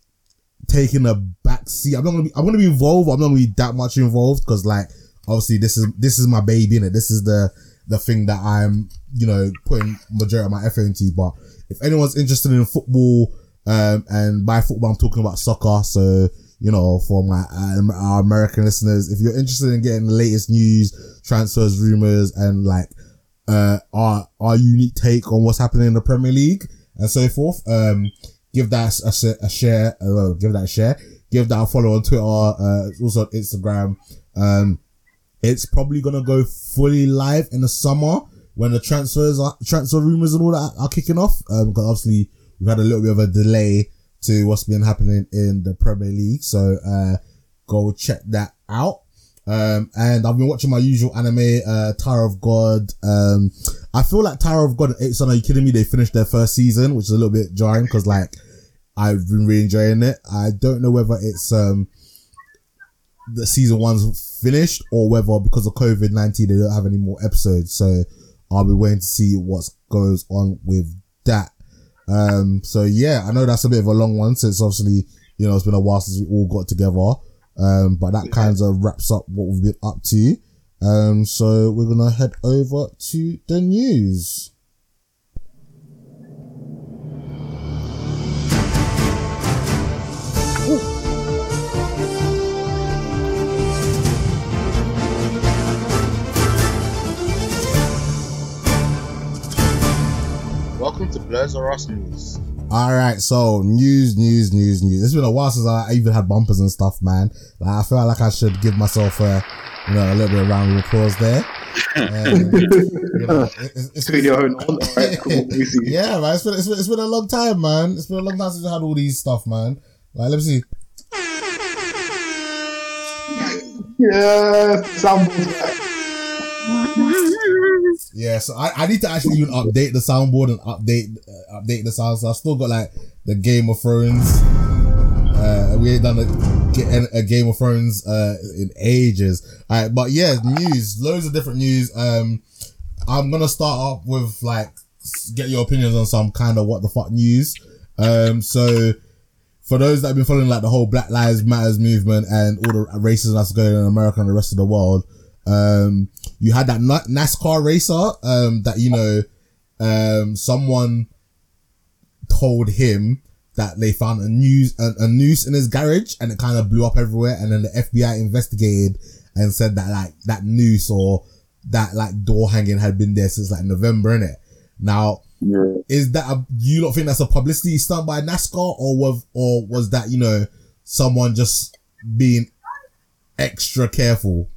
Speaker 1: taking a back seat. I'm not gonna be. I'm gonna be involved. I'm not gonna be that much involved because like obviously this is this is my baby in it. This is the the thing that I'm, you know, putting majority of my effort into. But if anyone's interested in football, um, and by football, I'm talking about soccer. So, you know, for my, uh, our American listeners, if you're interested in getting the latest news, transfers, rumors, and like, uh, our, our unique take on what's happening in the Premier League and so forth, um, give that a, a, share, uh, give that a share, give that a follow on Twitter, uh, also on Instagram. Um, it's probably gonna go fully live in the summer when the transfers are, transfer rumors and all that are kicking off. Um, because obviously we've had a little bit of a delay to what's been happening in the Premier League. So, uh, go check that out. Um, and I've been watching my usual anime, uh, Tower of God. Um, I feel like Tower of God, it's on, are you kidding me? They finished their first season, which is a little bit jarring because like, I've been really enjoying it. I don't know whether it's, um, the season one's finished or whether because of COVID 19 they don't have any more episodes. So I'll be waiting to see what goes on with that. Um, so yeah, I know that's a bit of a long one since obviously, you know, it's been a while since we all got together. Um, but that kind of wraps up what we've been up to. Um, so we're going to head over to the news.
Speaker 5: Welcome to Blurs or Us News.
Speaker 1: All right, so news, news, news, news. It's been a while since I even had bumpers and stuff, man. Like, I feel like I should give myself a, you know, a little bit of round of applause there. Um, you know, it- it's, it's,
Speaker 3: Took your own on. Alright, cool. We see.
Speaker 1: yeah, man. It's been, it's been it's been a long time, man. It's been a long time since I had all these stuff, man. Like, let me see.
Speaker 3: Yeah, soundboard's
Speaker 1: Yeah, so I, I need to actually even update the soundboard and update uh, update the sound. So I've still got like the Game of Thrones. Uh, we ain't done a, a Game of Thrones uh in ages. All right, but yeah, news, loads of different news. Um, I'm gonna start off with like get your opinions on some kind of what the fuck news. Um, so for those that have been following like the whole Black Lives Matters movement and all the racism that's going on in America and the rest of the world, um, you had that NASCAR racer, um, that, you know, um, someone told him that they found a news, a, a noose in his garage and it kind of blew up everywhere. And then the FBI investigated and said that like that noose or that like door hanging had been there since like November, in it. Now,
Speaker 4: Yeah.
Speaker 1: is that a, you don't think that's a publicity stunt by NASCAR or was, or was that, you know, someone just being extra careful?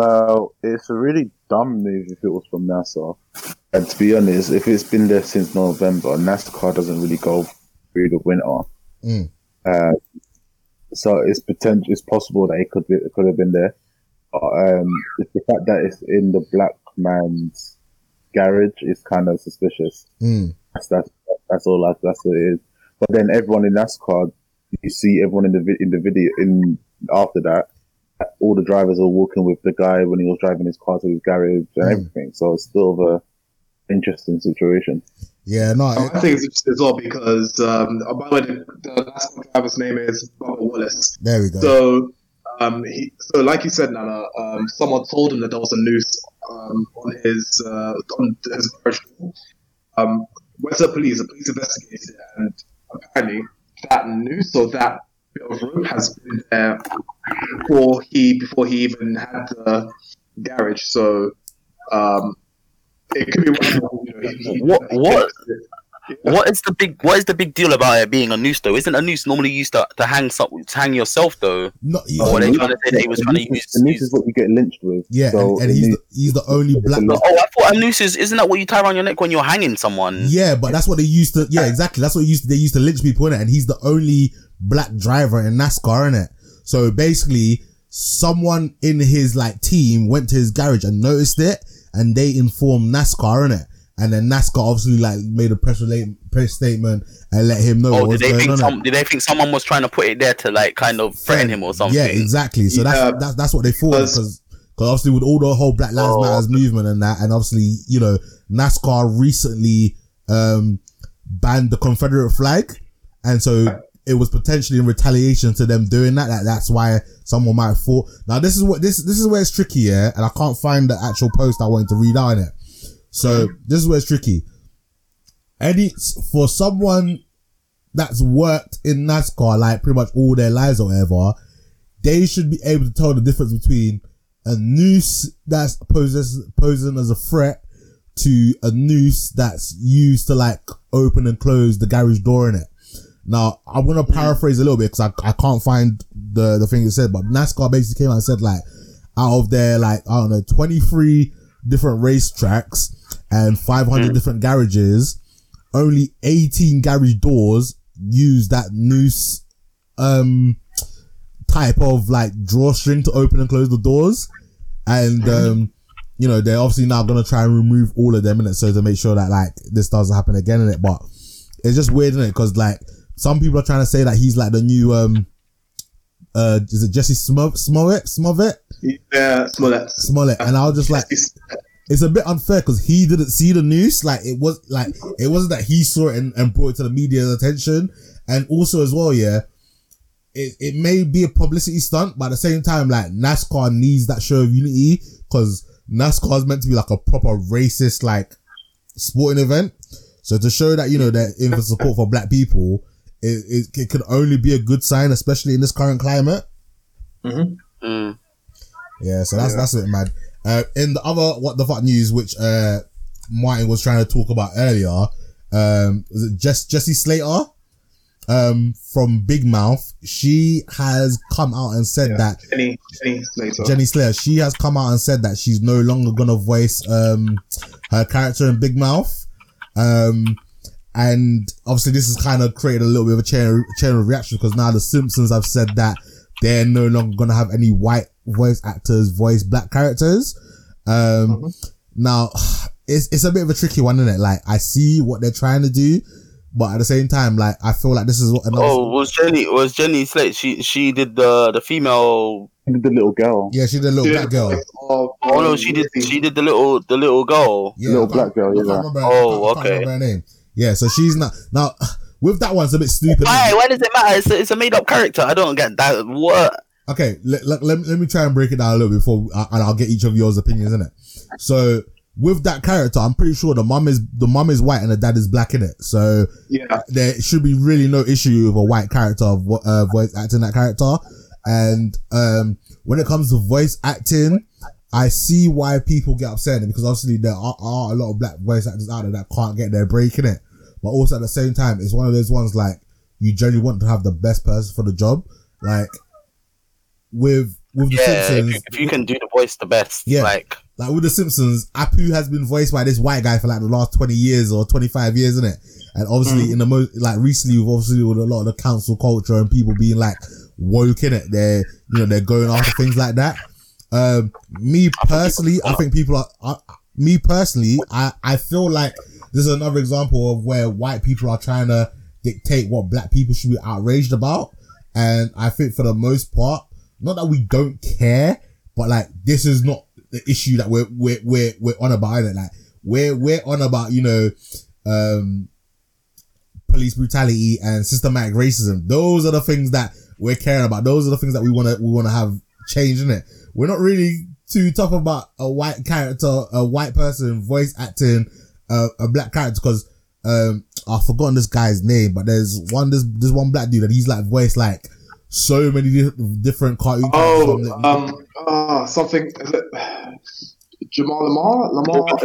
Speaker 4: Well, it's a really dumb move if it was from NASA. And to be honest, if it's been there since November, NASCAR doesn't really go through the winter.
Speaker 1: Mm.
Speaker 4: Uh, so it's potential. It's possible that it could be, it could have been there. But, um, the fact that it's in the black man's garage is kind of suspicious.
Speaker 1: Mm.
Speaker 4: That's that's that's all. That, that's what it is. But then everyone in NASCAR, you see everyone in the in the video in after that, all the drivers are walking with the guy when he was driving his car to his garage and
Speaker 1: Mm.
Speaker 4: everything. So it's still a interesting situation.
Speaker 1: Yeah, no, it-
Speaker 3: I think it's interesting as well because, um, oh, by the way, the, the last driver's name is Bubba Wallace.
Speaker 1: there we go.
Speaker 3: So, um, he, so like you said, Nana, um, someone told him that there was a noose um, on his uh, on his garage door. Um, went to the police. The police investigated, it, and apparently that noose or that bit of rope has been there before he before he even had the garage. So, um, it could be one. You know, he, he,
Speaker 2: What-
Speaker 3: he-
Speaker 2: what? What is the big What is the big deal about it being a noose though? Isn't a noose normally used to, to hang some, to hang yourself though?
Speaker 1: No, he-
Speaker 2: Or they trying to say that he was trying to use-
Speaker 4: The noose is what you get lynched with.
Speaker 1: yeah,
Speaker 4: So
Speaker 1: and, and
Speaker 4: the
Speaker 1: he's the, he's the only black.
Speaker 2: Oh, I thought a noose is isn't that what you tie around your neck when you're hanging someone?
Speaker 1: Yeah, but that's what they used to. Yeah, exactly. That's what used to, they used to lynch people in it, and he's the only black driver in NASCAR in it. So basically, someone in his like team went to his garage and noticed it, and they informed NASCAR in it. And then NASCAR obviously like made a press, rela- press statement and let him know
Speaker 2: Oh,
Speaker 1: what
Speaker 2: did
Speaker 1: was
Speaker 2: they
Speaker 1: going
Speaker 2: think some? Did they think someone was trying to put it there to like kind of threaten him or something?
Speaker 1: Yeah, exactly. So
Speaker 3: Yeah.
Speaker 1: that's, that's that's what they thought
Speaker 3: Because-
Speaker 1: because because obviously with all the whole Black Lives
Speaker 2: Oh.
Speaker 1: Matters movement and that, and obviously you know NASCAR recently um banned the Confederate flag, and so it was potentially in retaliation to them doing that. That that's why someone might have thought. Now this is what this this is where it's tricky, yeah. And I can't find the actual post I wanted to read in it. So this is where it's tricky. Any for someone that's worked in NASCAR like pretty much all their lives or whatever, they should be able to tell the difference between a noose that's poses posing as a threat to a noose that's used to like open and close the garage door in it. Now, I'm gonna paraphrase a little bit because I, I can't find the, the thing it said, but NASCAR basically came out and said like, out of their like, I don't know, 23 different racetracks and 500 different garages, only 18 garage doors use that noose, um, type of like drawstring to open and close the doors. And, um, you know, they're obviously now gonna try and remove all of them in it so to make sure that like this doesn't happen again in it. But it's just weird, in it? Cause like some people are trying to say that he's like the new, um, uh, is it Jesse Smo- Smollett? Smollett?
Speaker 3: Yeah, Smollett.
Speaker 1: Smollett. And I was just like, it's a bit unfair because he didn't see the news. Like it was like it wasn't that he saw it and, and brought it to the media's attention. And also as well, yeah, it, it may be a publicity stunt, but at the same time, like NASCAR needs that show of unity because NASCAR is meant to be like a proper racist like sporting event. So to show that you know they're in for support for black people, it, it, it could only be a good sign, especially in this current climate.
Speaker 2: Mm.
Speaker 1: Yeah, so that's that's a bit mad. Uh, in the other what the fuck news, which uh Martin was trying to talk about earlier, um, was it Jess Jessie Slater, um, from Big Mouth? She has come out and said that
Speaker 3: Jenny, Jenny Slater.
Speaker 1: Jenny Slater, she has come out and said that she's no longer gonna voice um her character in Big Mouth. Um and obviously this has kind of created a little bit of a chain, chain of reaction because now the Simpsons have said that they're no longer gonna have any white voice actors voice black characters. Um now it's it's a bit of a tricky one, isn't it? Like I see what they're trying to do, but at the same time, like I feel like this is what another
Speaker 2: Oh, was Jenny was Jenny Slate? She she did the the female.
Speaker 4: The little girl.
Speaker 1: yeah, she did a little black girl.
Speaker 3: Oh,
Speaker 2: Oh no, she did she did the little the little girl.
Speaker 1: Yeah,
Speaker 4: Little black girl, yeah.
Speaker 2: Oh,
Speaker 1: I can't
Speaker 2: okay.
Speaker 1: Remember her name. Yeah, so she's not now. With that one, it's a bit stupid.
Speaker 2: Why? Why does it matter? It's a, it's a made up character. I don't get that. What?
Speaker 1: Okay, let, let, let, let me try and break it down a little before, uh, and I'll get each of yours opinions in it. So with that character, I'm pretty sure the mum is the mum is white and the dad is black in it. So
Speaker 3: yeah.
Speaker 1: there should be really no issue with a white character of vo- uh, voice acting that character. And um, when it comes to voice acting, I see why people get upset because obviously there are, are a lot of black voice actors out there that can't get their break in it. But also at the same time, it's one of those ones like you generally want to have the best person for the job. Like with with the
Speaker 2: Yeah, if
Speaker 1: Simpsons,
Speaker 2: you, if you can do the voice the best,
Speaker 1: Yeah.
Speaker 2: like
Speaker 1: like with the Simpsons, Apu has been voiced by this white guy for like the last twenty years or twenty five years, isn't it? And obviously, in the most like recently, we've obviously with a lot of the cancel culture and people being like woke in it, they're you know they're going after things like that. Um, me personally, I think people are. Me personally, I I feel like this is another example of where white people are trying to dictate what black people should be outraged about, and I think for the most part, not that we don't care, but like this is not the issue that we're we're we're, we're on about it. Like we're we're on about you know, um, police brutality and systematic racism. Those are the things that we're caring about. Those are the things that we want to we want to have change in it. We're not really too tough about a white character, a white person voice acting uh, a black character because um I've forgotten this guy's name, but there's one this this one black dude that he's like voiced like so many di- different cartoon characters.
Speaker 3: Oh, um, ah, something. Is it Jamal Lamar? Lamar?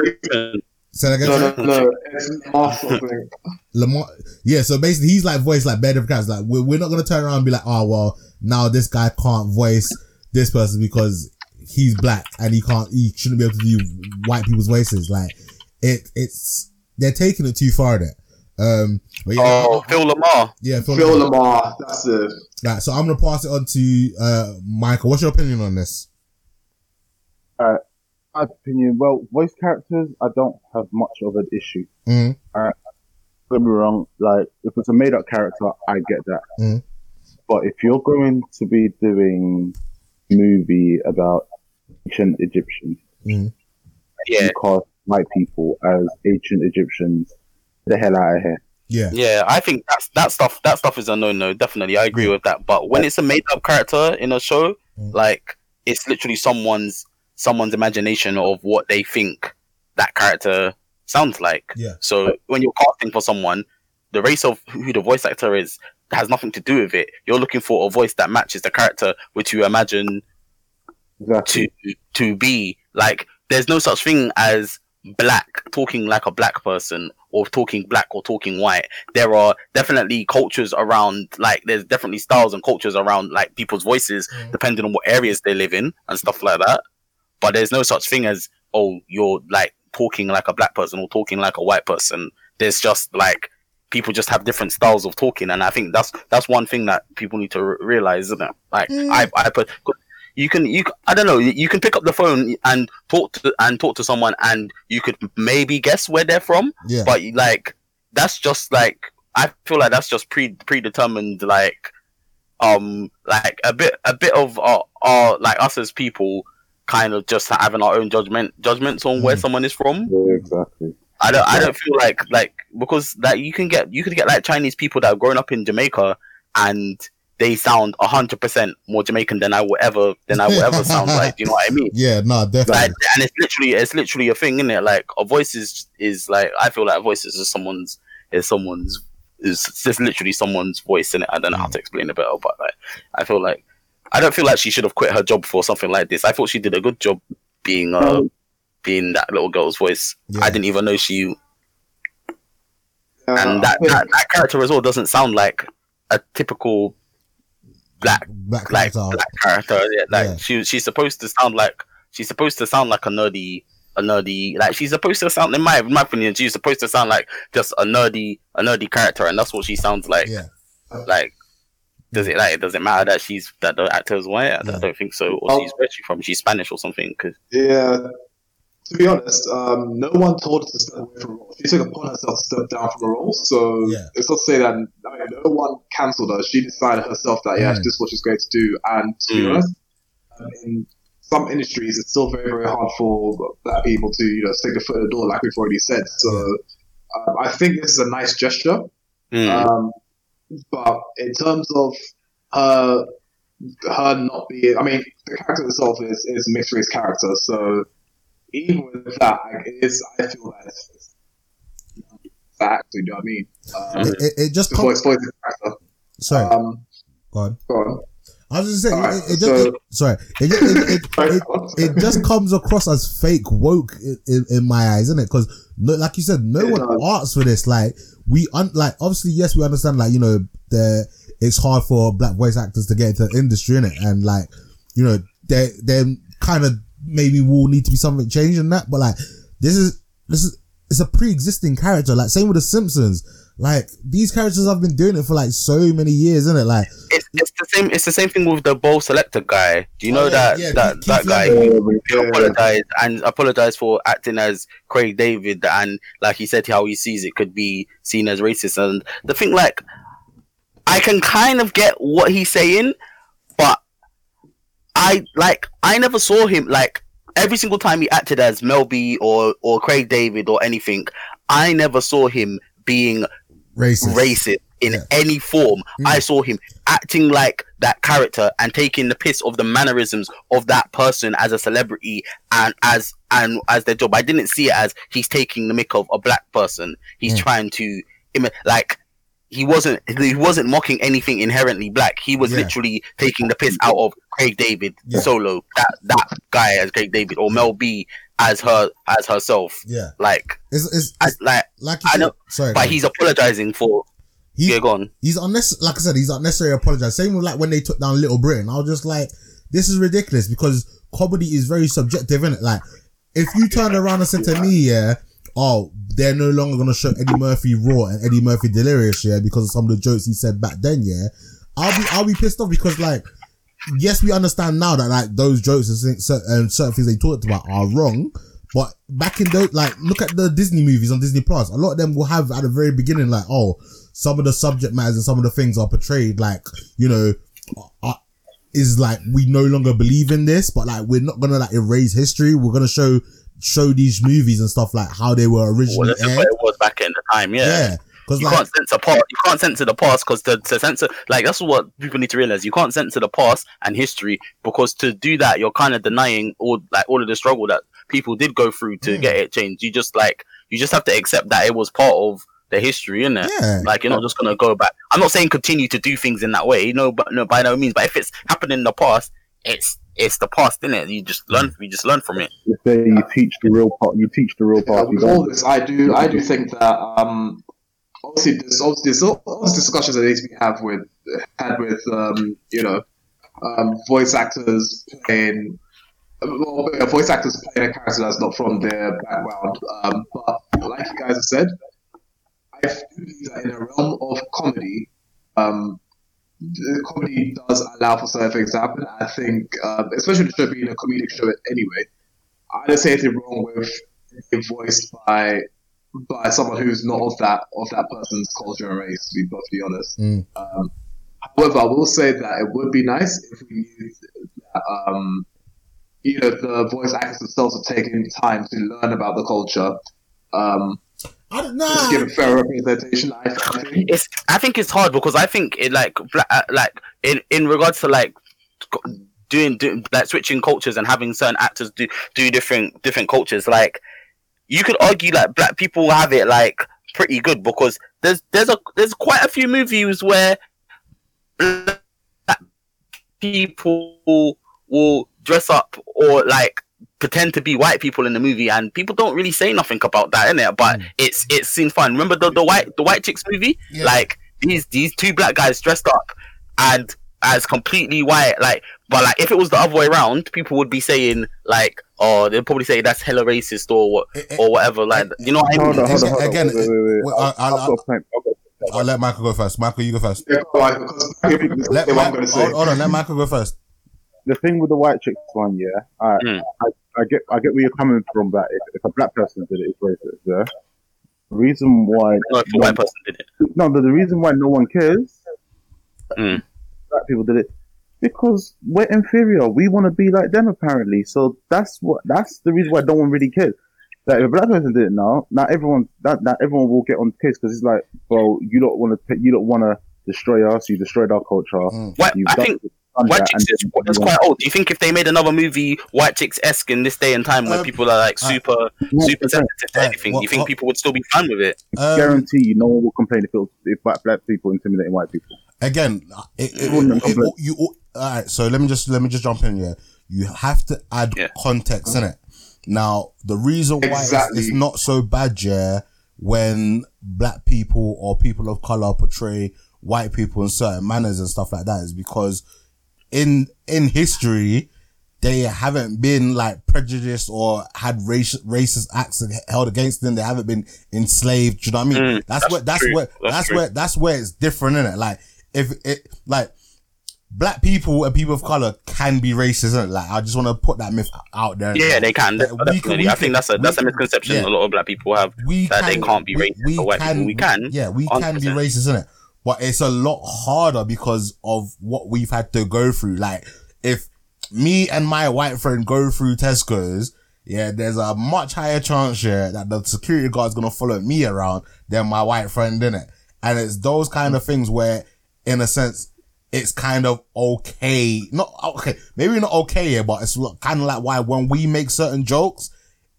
Speaker 1: Say that again.
Speaker 3: No, no, no. It's Lamar something.
Speaker 1: Lamar, yeah, so basically he's like voice like different characters. Like we're, we're not gonna turn around and be like, oh well, now this guy can't voice this person because he's black and he can't, he shouldn't be able to do white people's voices. Like it, it's they're taking it too far there. Um, but yeah,
Speaker 2: oh Phil LaMarr.
Speaker 1: yeah, Phil,
Speaker 3: Phil LaMarr. That's it.
Speaker 1: Right, so I'm gonna pass it on to uh Michael. What's your opinion on this?
Speaker 4: my opinion, well, voice characters, I don't have much of an issue.
Speaker 1: Mm,
Speaker 4: Don't get me wrong, like, if it's a made up character, I get that.
Speaker 1: Mhm.
Speaker 4: But if you're going to be doing movie about ancient Egyptians,
Speaker 1: mm,
Speaker 2: Yeah,
Speaker 4: you cast white people as ancient Egyptians, the hell out of here.
Speaker 1: Yeah.
Speaker 2: Yeah, I think that's that stuff. That stuff is a no no. Definitely, I agree with that. But when it's a made up character in a show,
Speaker 1: Mm.
Speaker 2: like it's literally someone's someone's imagination of what they think that character sounds like.
Speaker 1: Yeah.
Speaker 2: So when you're casting for someone, the race of who the voice actor is has nothing to do with it. You're looking for a voice that matches the character which you imagine
Speaker 4: Exactly.
Speaker 2: to to be like there's no such thing as black talking like a black person or talking black or talking white. There are definitely cultures around like there's definitely styles and cultures around like people's voices
Speaker 1: Mm.
Speaker 2: depending on what areas they live in and stuff like that. But there's no such thing as oh you're like talking like a black person or talking like a white person. There's just like people just have different styles of talking. And i think that's that's one thing that people need to re- realize isn't it? Like
Speaker 1: Mm.
Speaker 2: i i put you can you I don't know you you can pick up the phone and talk to and talk to someone and you could maybe guess where they're from
Speaker 1: Yeah.
Speaker 2: but like that's just like I feel like that's just pre predetermined like um like a bit a bit of uh, uh like us as people kind of just having our own judgment judgments on where
Speaker 1: Mhm.
Speaker 2: someone is from
Speaker 4: Yeah, exactly.
Speaker 2: I don't I don't feel like like because like you can get you could get like Chinese people that have grown up in Jamaica and they sound hundred percent more Jamaican than I will ever than I will ever sound like. Do you know what I mean?
Speaker 1: Yeah, no,
Speaker 2: Like,
Speaker 1: definitely.
Speaker 2: and it's literally it's literally a thing, isn't it? Like a voice is is like I feel like a voice is just someone's is someone's is just literally someone's voice in it. I don't know how to explain it better, but like I feel like I don't feel like she should have quit her job for something like this. I thought she did a good job being uh
Speaker 3: Um,
Speaker 2: being that little girl's voice.
Speaker 1: Yeah.
Speaker 2: I didn't even know she
Speaker 3: uh,
Speaker 2: and that, that that character as well doesn't sound like a typical black
Speaker 1: Black
Speaker 2: like
Speaker 1: character.
Speaker 2: black character. Yeah, like
Speaker 1: Yeah.
Speaker 2: she she's supposed to sound like she's supposed to sound like a nerdy a nerdy like she's supposed to sound in my in my opinion she's supposed to sound like just a nerdy a nerdy character and that's what she sounds like.
Speaker 1: Yeah.
Speaker 2: Like does it like does it matter that she's that the actor's is white? I don't think so. Or
Speaker 3: Oh.
Speaker 2: she's where's she from? She's Spanish or something. Cause
Speaker 3: Yeah. To be honest, um, no one told her to step away from a role. She took upon herself to step down from a role. So
Speaker 1: Yeah.
Speaker 3: it's not to say that I mean, no one cancelled her. She decided herself that yeah,
Speaker 1: Mm.
Speaker 3: this is what she's going to do. And to be
Speaker 2: Mm.
Speaker 3: honest, um, in some industries, it's still very very hard for black people to you know stick a foot in the door, like we've already said. So um, I think this is a nice gesture.
Speaker 2: Mm.
Speaker 3: Um, but in terms of her, her not being, I mean, the character itself is, is a mixed race character, so even with that, like, it is, I feel that it's, it's fact, you know what I mean? Um,
Speaker 1: It, it, just comes. Sorry,
Speaker 3: Um,
Speaker 1: go on.
Speaker 3: go on.
Speaker 1: I was just saying.
Speaker 3: Alright,
Speaker 1: it, it just,
Speaker 3: so-
Speaker 1: it- sorry. It, just- it, it, it, just comes across as fake woke in, in, in my eyes, isn't it? Because, no, like you said, no one
Speaker 3: does.
Speaker 1: asks for this. Like we, un, like obviously, yes, we understand. Like you know, the it's hard for black voice actors to get into the industry, in it, and like you know, they they're kind of maybe will need to be something changed in that. But like this is this is it's a pre-existing character. Like same with the Simpsons. Like these characters have been doing it for like so many years, isn't it? Like
Speaker 2: it's, it's the same. It's the same thing with the Bo' Selecta guy. Do you oh, know
Speaker 1: Oh, yeah,
Speaker 2: that
Speaker 1: yeah,
Speaker 2: that
Speaker 1: Keith-
Speaker 2: that
Speaker 1: Keith
Speaker 2: guy?
Speaker 1: Lemon.
Speaker 2: who
Speaker 3: Yeah.
Speaker 2: apologized and apologized for acting as Craig David and like he said how he sees it could be seen as racist and the thing like I can kind of get what he's saying but I like I never saw him like every single time he acted as Mel B or or Craig David or anything I never saw him being
Speaker 1: racist.
Speaker 2: racist in
Speaker 1: Yeah.
Speaker 2: any form.
Speaker 1: Mm.
Speaker 2: I saw him acting like that character and taking the piss of the mannerisms of that person as a celebrity and as and as their job. I didn't see it as he's taking the mick of a black person. He's
Speaker 1: Mm.
Speaker 2: trying to like he wasn't he wasn't mocking anything inherently black. He was
Speaker 1: Yeah.
Speaker 2: literally taking the piss out of Craig David
Speaker 1: Yeah.
Speaker 2: solo. That that guy as Craig David or Mel B as her as herself.
Speaker 1: Yeah,
Speaker 2: Like
Speaker 1: it's it's,
Speaker 2: I,
Speaker 1: it's
Speaker 2: like
Speaker 1: like
Speaker 2: I know,
Speaker 1: Sorry,
Speaker 2: but he's apologizing for
Speaker 1: He-
Speaker 2: yeah, go on.
Speaker 1: he's unnecessary. Like I said, he's unnecessary. Apologize. Same with like when they took down Little Britain. I was just like, this is ridiculous because comedy is very subjective, isn't it? Like, if you turned around and said to me, yeah, oh, they're no longer gonna show Eddie Murphy raw and Eddie Murphy delirious, yeah, because of some of the jokes he said back then, yeah, I'll be I'll be pissed off because like. Yes, we understand now that like those jokes and certain, certain um, things they talked about are wrong, but back in those, like, look at the Disney movies on Disney Plus. A lot of them will have at the very beginning, like, oh, some of the subject matters and some of the things are portrayed, like, you know, are, is like we no longer believe in this, but like we're not gonna like erase history. We're gonna show show these movies and stuff like how they were originally
Speaker 2: is
Speaker 1: aired.
Speaker 2: what it was back in the time, yeah.
Speaker 1: Yeah. 'Cause,
Speaker 2: you
Speaker 1: like-
Speaker 2: can't censor past. You can't censor the past because to, to censor like that's what people need to realize. You can't censor the past and history because to do that, you're kind of denying all like all of the struggle that people did go through to
Speaker 1: Mm.
Speaker 2: get it changed. You just like you just have to accept that it was part of the history, innit?
Speaker 1: Yeah.
Speaker 2: Like you're not just gonna go back. I'm not saying continue to do things in that way, no, but no, by no means. But if it's happened in the past, it's it's the past, innit? You just learn. You just learn from it.
Speaker 4: You say you teach the real part. You teach the real part. You
Speaker 3: all
Speaker 4: don't.
Speaker 3: this, I do, I do think that um, obviously there's obviously there's all, all these discussions that need to be had with had with um, you know um, voice actors playing. Well, voice actors playing a character that's not from their background, um, but like you guys have said, I do believe that in a realm of comedy, um, the comedy does allow for certain things to happen. I think, um, especially the show being a comedic show anyway, I don't see anything wrong with being voiced by by someone who's not of that of that person's culture and race. To be, be honest.
Speaker 1: Mm.
Speaker 3: Um, however, I will say that it would be nice if we knew that um, you know the voice actors themselves are taking time to learn about the culture. Um,
Speaker 1: I don't
Speaker 3: just give
Speaker 1: know.
Speaker 3: fair representation. I think.
Speaker 2: it's I think it's hard because I think it like uh, like in in regards to like doing, doing like switching cultures and having certain actors do do different different cultures like you could argue like black people have it like pretty good because there's there's a there's quite a few movies where black people will dress up or like pretend to be white people in the movie and people don't really say nothing about that in it but
Speaker 1: Mm.
Speaker 2: it's it seems fun remember the, the white the white chicks movie
Speaker 1: Yeah.
Speaker 2: like these these two black guys dressed up and as completely white like but like if it was the other way around people would be saying like oh they'd probably say that's hella racist or what
Speaker 1: Eh, eh,
Speaker 2: or whatever like you know what I
Speaker 4: Hold
Speaker 2: mean
Speaker 4: on, hold on, hold on.
Speaker 1: Again,
Speaker 4: wait, wait, wait.
Speaker 1: wait,
Speaker 4: I'll,
Speaker 1: I'll-
Speaker 4: I've got a point. I've got a point.
Speaker 1: I'll let Michael go first. Michael, you go first.
Speaker 3: Yeah, like, because
Speaker 1: Let
Speaker 3: what I'm
Speaker 1: Michael,
Speaker 3: going to say.
Speaker 1: hold, hold on, let Michael go first.
Speaker 4: The thing with the white chicks one, yeah, I,
Speaker 2: Mm.
Speaker 4: I, I get, I get where you're coming from. That if, if a black person did it, it's racist. Yeah. The reason why,
Speaker 2: know if a white person did it
Speaker 4: no, the, the reason why no one cares,
Speaker 2: Mm.
Speaker 4: black people did it, because we're inferior. We want to be like them, apparently. So that's what, that's the reason why no one really cares. Like if a black person did it now, not everyone, that, not everyone will get on the case because it's like, well, you don't want to, you don't want to destroy us. You destroyed our culture.
Speaker 1: Mm.
Speaker 2: White,
Speaker 4: You've
Speaker 2: I think
Speaker 4: done
Speaker 2: White Chicks is,
Speaker 4: then
Speaker 2: is quite old. Do you think if they made another movie, White Chicks esque in this day and time, where
Speaker 1: Um,
Speaker 2: people are like
Speaker 1: uh,
Speaker 2: super,
Speaker 4: want-
Speaker 2: super sensitive to
Speaker 1: uh,
Speaker 2: anything,
Speaker 1: what-
Speaker 2: do you think
Speaker 1: what-
Speaker 2: people would still be fine with it?
Speaker 1: Um,
Speaker 4: guarantee you, no one will complain if, it was, if black, black people intimidating white people.
Speaker 1: again, it, it,
Speaker 4: Wouldn't
Speaker 1: it-
Speaker 4: complain.
Speaker 1: you, all right. So let me just let me just jump in here. You have to add
Speaker 2: Yeah.
Speaker 1: context in it. Now, the reason why it's, it's not so bad, yeah, when black people or people of color portray white people in certain manners and stuff like that, is because in in history they haven't been like prejudiced or had race, racist acts held against them. They haven't been enslaved. Do you know what I mean?
Speaker 2: Mm,
Speaker 1: that's,
Speaker 2: that's
Speaker 1: where that's
Speaker 2: true.
Speaker 1: where
Speaker 2: That's
Speaker 1: that's, where that's where it's different in it. Like if it like black people and people of color can be racist. Innit? Like I just want to put that myth out there.
Speaker 2: Yeah, they can.
Speaker 1: We
Speaker 2: Definitely.
Speaker 1: can- we
Speaker 2: I
Speaker 1: can-
Speaker 2: think that's a that's a misconception
Speaker 1: yeah.
Speaker 2: a lot of black people have.
Speaker 1: we
Speaker 2: that they can't be racist for white people. We can,
Speaker 1: Yeah, we can be
Speaker 2: 100%.
Speaker 1: racist in it, but it's a lot harder because of what we've had to go through. Like, if me and my white friend go through Tesco's, yeah, there's a much higher chance here that the security guard's gonna follow me around than my white friend in it. And it's those kind of things where, in a sense, it's kind of okay. Not okay, maybe not okay here, but it's kind of like why when we make certain jokes,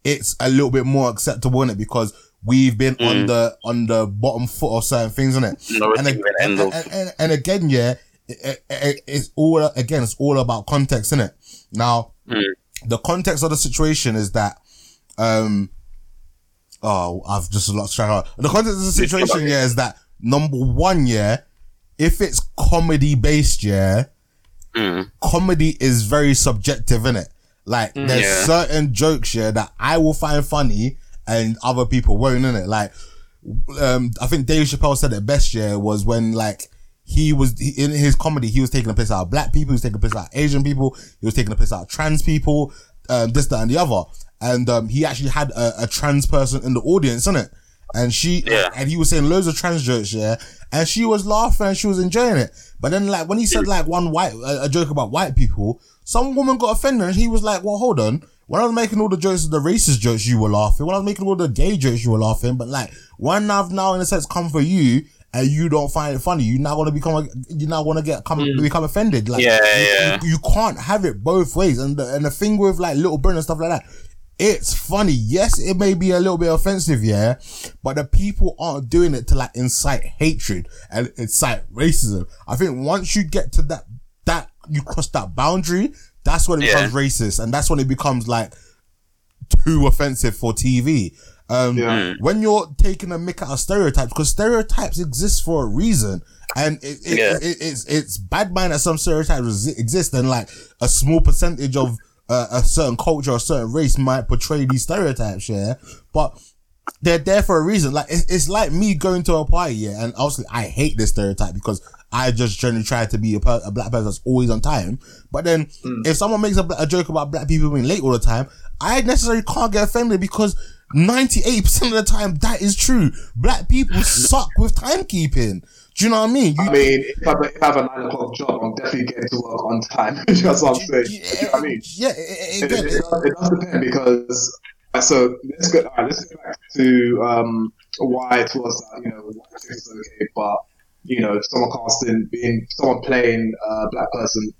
Speaker 1: it's a little bit more acceptable in it because we've been on
Speaker 2: Mm.
Speaker 1: the on the bottom foot of certain things in it.
Speaker 2: No
Speaker 1: And,
Speaker 2: end
Speaker 1: and, and, and, again, yeah, it, it, it's all again, it's all about context in it. Now,
Speaker 2: Mm.
Speaker 1: the context of the situation is that, um, oh, I've just lost track. of The context of the situation, yeah, is that number one, yeah, if it's comedy based, yeah,
Speaker 2: Mm.
Speaker 1: comedy is very subjective in it. Like there's
Speaker 2: Yeah.
Speaker 1: certain jokes here that I will find funny and other people won't in it. Like um I think Dave Chappelle said it best yeah was when like he was he, in his comedy he was taking a piss out of black people, he was taking a piss out of Asian people, he was taking a piss out of trans people, um this, that and the other. And um he actually had a, a trans person in the audience, in it. And she
Speaker 2: Yeah.
Speaker 1: and he was saying loads of trans jokes, yeah. And she was laughing and she was enjoying it. But then like when he said like one white a, a joke about white people, some woman got offended and he was like, Well hold on, when I was making all the jokes, the racist jokes, you were laughing. When I was making all the gay jokes, you were laughing. But like, when I've now in a sense come for you and you don't find it funny, you now want to become, a, you now want to get come mm. become offended. Like,
Speaker 2: Yeah,
Speaker 1: you,
Speaker 2: yeah.
Speaker 1: you, you can't have it both ways. And the, and the thing with like Little Britain and stuff like that, it's funny. Yes, it may be a little bit offensive, yeah, but the people aren't doing it to like incite hatred and incite racism. I think once you get to that, that you cross that boundary, that's when it
Speaker 2: Yeah.
Speaker 1: becomes racist, and that's when it becomes like too offensive for TV. Um,
Speaker 3: Yeah.
Speaker 1: when you're taking a mick out of stereotypes, because stereotypes exist for a reason, and it, it,
Speaker 2: Yeah.
Speaker 1: it- it's it's bad mind that some stereotypes exist, and like a small percentage of uh, a certain culture or a certain race might portray these stereotypes, yeah, but they're there for a reason. Like it's, it's like me going to a party, yeah, and obviously I hate this stereotype because I just generally try to be a, per- a black person that's always on time. But then if someone makes a, a joke about black people being late all the time, I necessarily can't get offended because ninety eight percent of the time that is true. Black people suck with timekeeping. Do you know what I mean? You,
Speaker 3: I mean, if I, if I have a nine o'clock job, I'm definitely getting to work on time. That's what I'm saying. You know what I mean?
Speaker 1: yeah, it, it,
Speaker 3: It,
Speaker 1: it,
Speaker 3: does, it does depend because uh, so let's go. Right, let's go back to um, why it was that you know white is okay, but you know someone casting being someone playing a black person.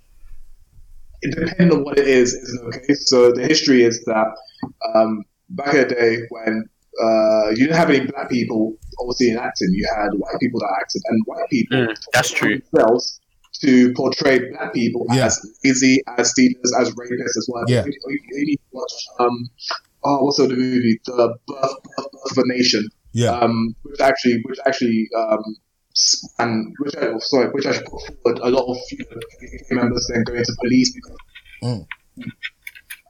Speaker 3: It depends on what it is, isn't okay. So the history is that um, back in the day when uh, you didn't have any black people obviously in acting, you had white people that acted, and white people
Speaker 2: Mm, that's true.
Speaker 3: themselves to portray black people
Speaker 1: Yeah.
Speaker 3: as lazy, as stealers, as rapists, as well.
Speaker 1: Yeah.
Speaker 3: You, you, you need to watch um, oh, what's the movie? The Birth, Birth, Birth of a Nation.
Speaker 1: yeah,
Speaker 3: Um, which actually, which actually, um, and which I, oh, sorry, which actually put forward a lot of you know, members then going to police because
Speaker 1: Mm.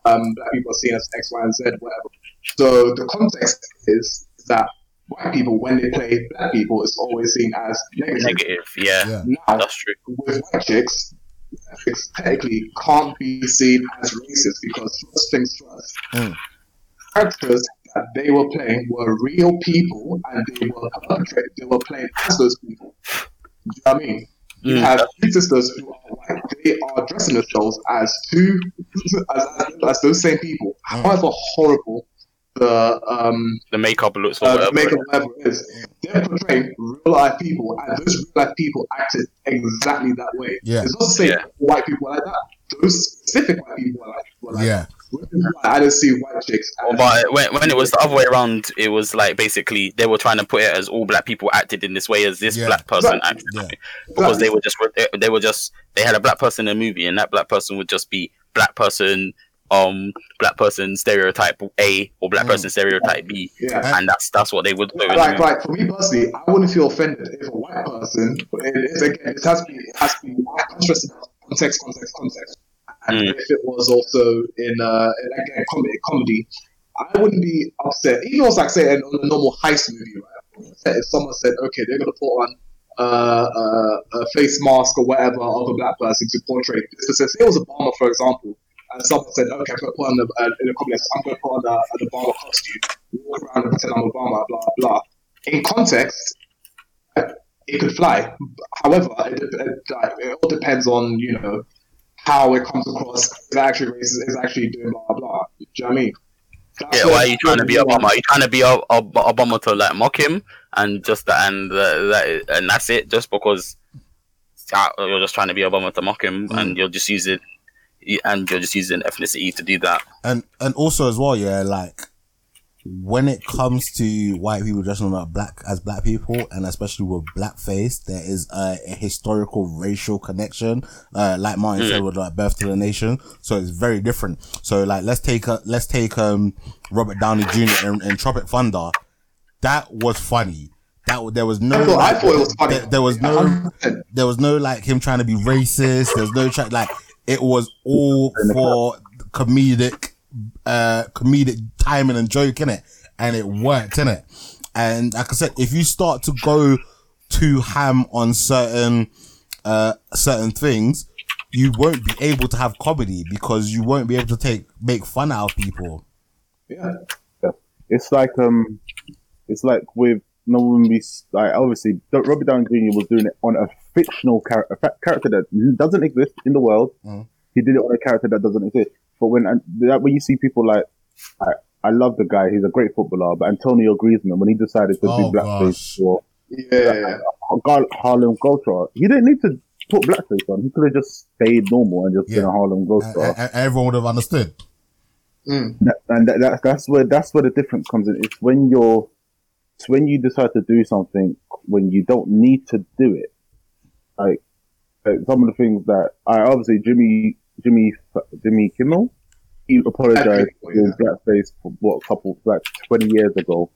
Speaker 3: um, black people are seen as X, Y, and Z, whatever. So the context is that white people, when they play black people, it's always seen as negative.
Speaker 2: Negative. Yeah,
Speaker 1: yeah,
Speaker 3: Now,
Speaker 2: that's true.
Speaker 3: with white chicks, chicks technically can't be seen as racist because first things first,
Speaker 1: Mm.
Speaker 3: characters that they were playing were real people and they were perpetrated. They were playing as those people. Do you know what I mean? You
Speaker 2: Mm,
Speaker 3: have two sisters who are white. They are dressing themselves as two, as, as, as those same people.
Speaker 1: Mm.
Speaker 3: However horrible the um,
Speaker 2: The makeup looks or
Speaker 3: uh,
Speaker 2: whatever.
Speaker 3: makeup whatever it is, they're portraying real life people, and those real life people acted exactly that way.
Speaker 1: Yeah.
Speaker 3: It's not to say
Speaker 2: Yeah.
Speaker 3: white people are like that. Those specific white people are like, were like
Speaker 1: yeah,
Speaker 3: which is why I didn't see white chicks.
Speaker 2: But when, when it was the other way around, it was like basically they were trying to put it as all black people acted in this way as this
Speaker 1: Yeah.
Speaker 2: black person
Speaker 3: Right.
Speaker 2: acted
Speaker 1: Yeah.
Speaker 2: because they were just they were just they had a black person in a movie and that black person would just be black person um black person stereotype A or black
Speaker 1: Mm.
Speaker 2: person stereotype B
Speaker 3: yeah.
Speaker 2: and that's that's what they would do. in the
Speaker 3: Like,
Speaker 2: movie.
Speaker 3: like for me personally, I wouldn't feel offended if a white person. It is again, it has to be, it has to be context, context, context, context. And
Speaker 2: Mm.
Speaker 3: if it was also in, uh, in, again, comedy, comedy, I wouldn't be upset. Even if it was like say in a normal heist movie, right? If someone said, okay, they're gonna put on uh, uh, a face mask or whatever of a black person to portray this. Say it was Obama, for example, and someone said, okay, I'm gonna put on a, uh, in a comedy, I'm gonna put on a, an Obama costume, walk around and pretend I'm Obama, blah blah. In context, it could fly. However, it, it, it all depends on you know how it comes across. Is actually racist? Is actually doing blah blah? Do you know what I mean? That's
Speaker 2: Yeah,
Speaker 3: where-
Speaker 2: why are you trying to be Obama? Are you trying to be Ob- Ob- Obama to like mock him and just that and uh, that and that's it? Just because uh, you're just trying to be Obama to mock him
Speaker 1: Mm.
Speaker 2: and you're just using and you're just using ethnicity to do that.
Speaker 1: and and also as well, yeah, like when it comes to white people dressing up black as black people, and especially with blackface, there is a, a historical racial connection, uh, like Martin
Speaker 2: Mm.
Speaker 1: said with like Birth to the Nation. So it's very different. So like let's take a, let's take um Robert Downey Jr. in, in Tropic Thunder. That was funny. That there was no
Speaker 3: I thought, I thought it was funny.
Speaker 1: There, there was no
Speaker 3: 100%.
Speaker 1: there was no like him trying to be racist. There was no try like it was all for comedic, uh, comedic timing and joke in it, and it worked in it. And like I said, if you start to go too ham on certain, uh, certain things, you won't be able to have comedy because you won't be able to take make fun out of people.
Speaker 3: Yeah.
Speaker 4: It's like um, it's like with no one be like obviously Robert Downey Jr. was doing it on a fictional character, a character that doesn't exist in the world.
Speaker 1: Mhm.
Speaker 4: He did it on a character that doesn't exist. But when that when you see people like I, I love the guy, he's a great footballer, but Antonio Griezmann when he decided to
Speaker 1: Oh,
Speaker 4: do blackface
Speaker 1: gosh.
Speaker 4: for
Speaker 3: Yeah,
Speaker 4: Gar- Harlem Globetrotter, he didn't need to put blackface on. He could have just stayed normal and just been a Harlem
Speaker 1: And,
Speaker 4: Globetrotter.
Speaker 1: and- and everyone would have understood.
Speaker 3: Mm.
Speaker 4: And that, that, that's where that's where the difference comes in. It's when you're, it's when you decide to do something when you don't need to do it. Like, like some of the things that I obviously Jimmy Jimmy Jimmy Kimmel, he apologized for
Speaker 3: Yeah.
Speaker 4: his blackface for what a couple like twenty years ago,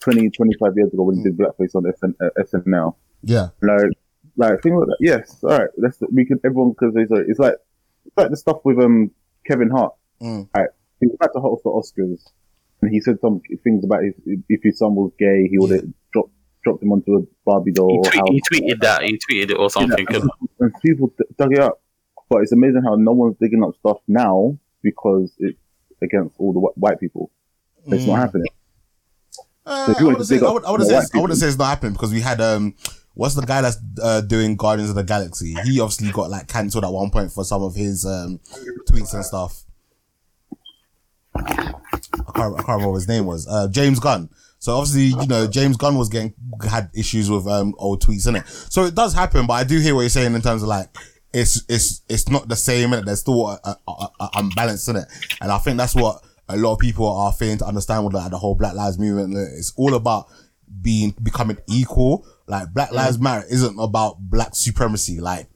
Speaker 4: 20, 25 years ago when he did blackface on SN, uh, SNL.
Speaker 1: Yeah.
Speaker 4: Like, like things like that. Yes, all right. Let's we can everyone because it's like, it's like it's like the stuff with um Kevin Hart.
Speaker 1: Mm.
Speaker 4: Right, he was about to host the Oscars, and he said some things about his if his son was gay, he would have dropped dropped him onto a Barbie doll.
Speaker 2: He, tweet,
Speaker 4: house.
Speaker 2: he tweeted that. He tweeted it or something.
Speaker 4: Yeah, and, and people dug it up, but it's amazing how no one's digging up stuff now because it's against all the wh- white people. It's
Speaker 1: Mm.
Speaker 4: not happening.
Speaker 1: Uh,
Speaker 4: So
Speaker 1: I
Speaker 4: wouldn't
Speaker 1: say, I would, I would say, I would
Speaker 4: people-
Speaker 1: say it's not happening because we had um, what's the guy that's uh, doing Guardians of the Galaxy? He obviously got like cancelled at one point for some of his um tweets and stuff. I can't, I can't remember what his name was. Uh, James Gunn. So obviously, you know, James Gunn was getting had issues with um old tweets in it. So it does happen, but I do hear what you're saying in terms of like it's it's it's not the same and there's still a, a, a, a unbalance in it, and I think that's what a lot of people are failing to understand with like, the whole Black Lives movement. It's all about being becoming equal. Like Black Lives Matter isn't about black supremacy. Like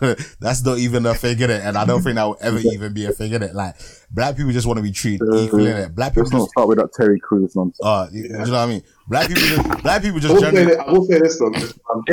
Speaker 1: that's not even a thing in it, and I don't think that will ever even be a thing in it. Like black people just want to be treated equally in it. Black people
Speaker 4: Let's not
Speaker 1: just
Speaker 4: start with that Terry Crews nonsense.
Speaker 1: uh, you, you know what I mean? Black people, just, black people
Speaker 3: I
Speaker 1: just
Speaker 3: will, say
Speaker 1: generally.
Speaker 3: that, I will say this though. Um,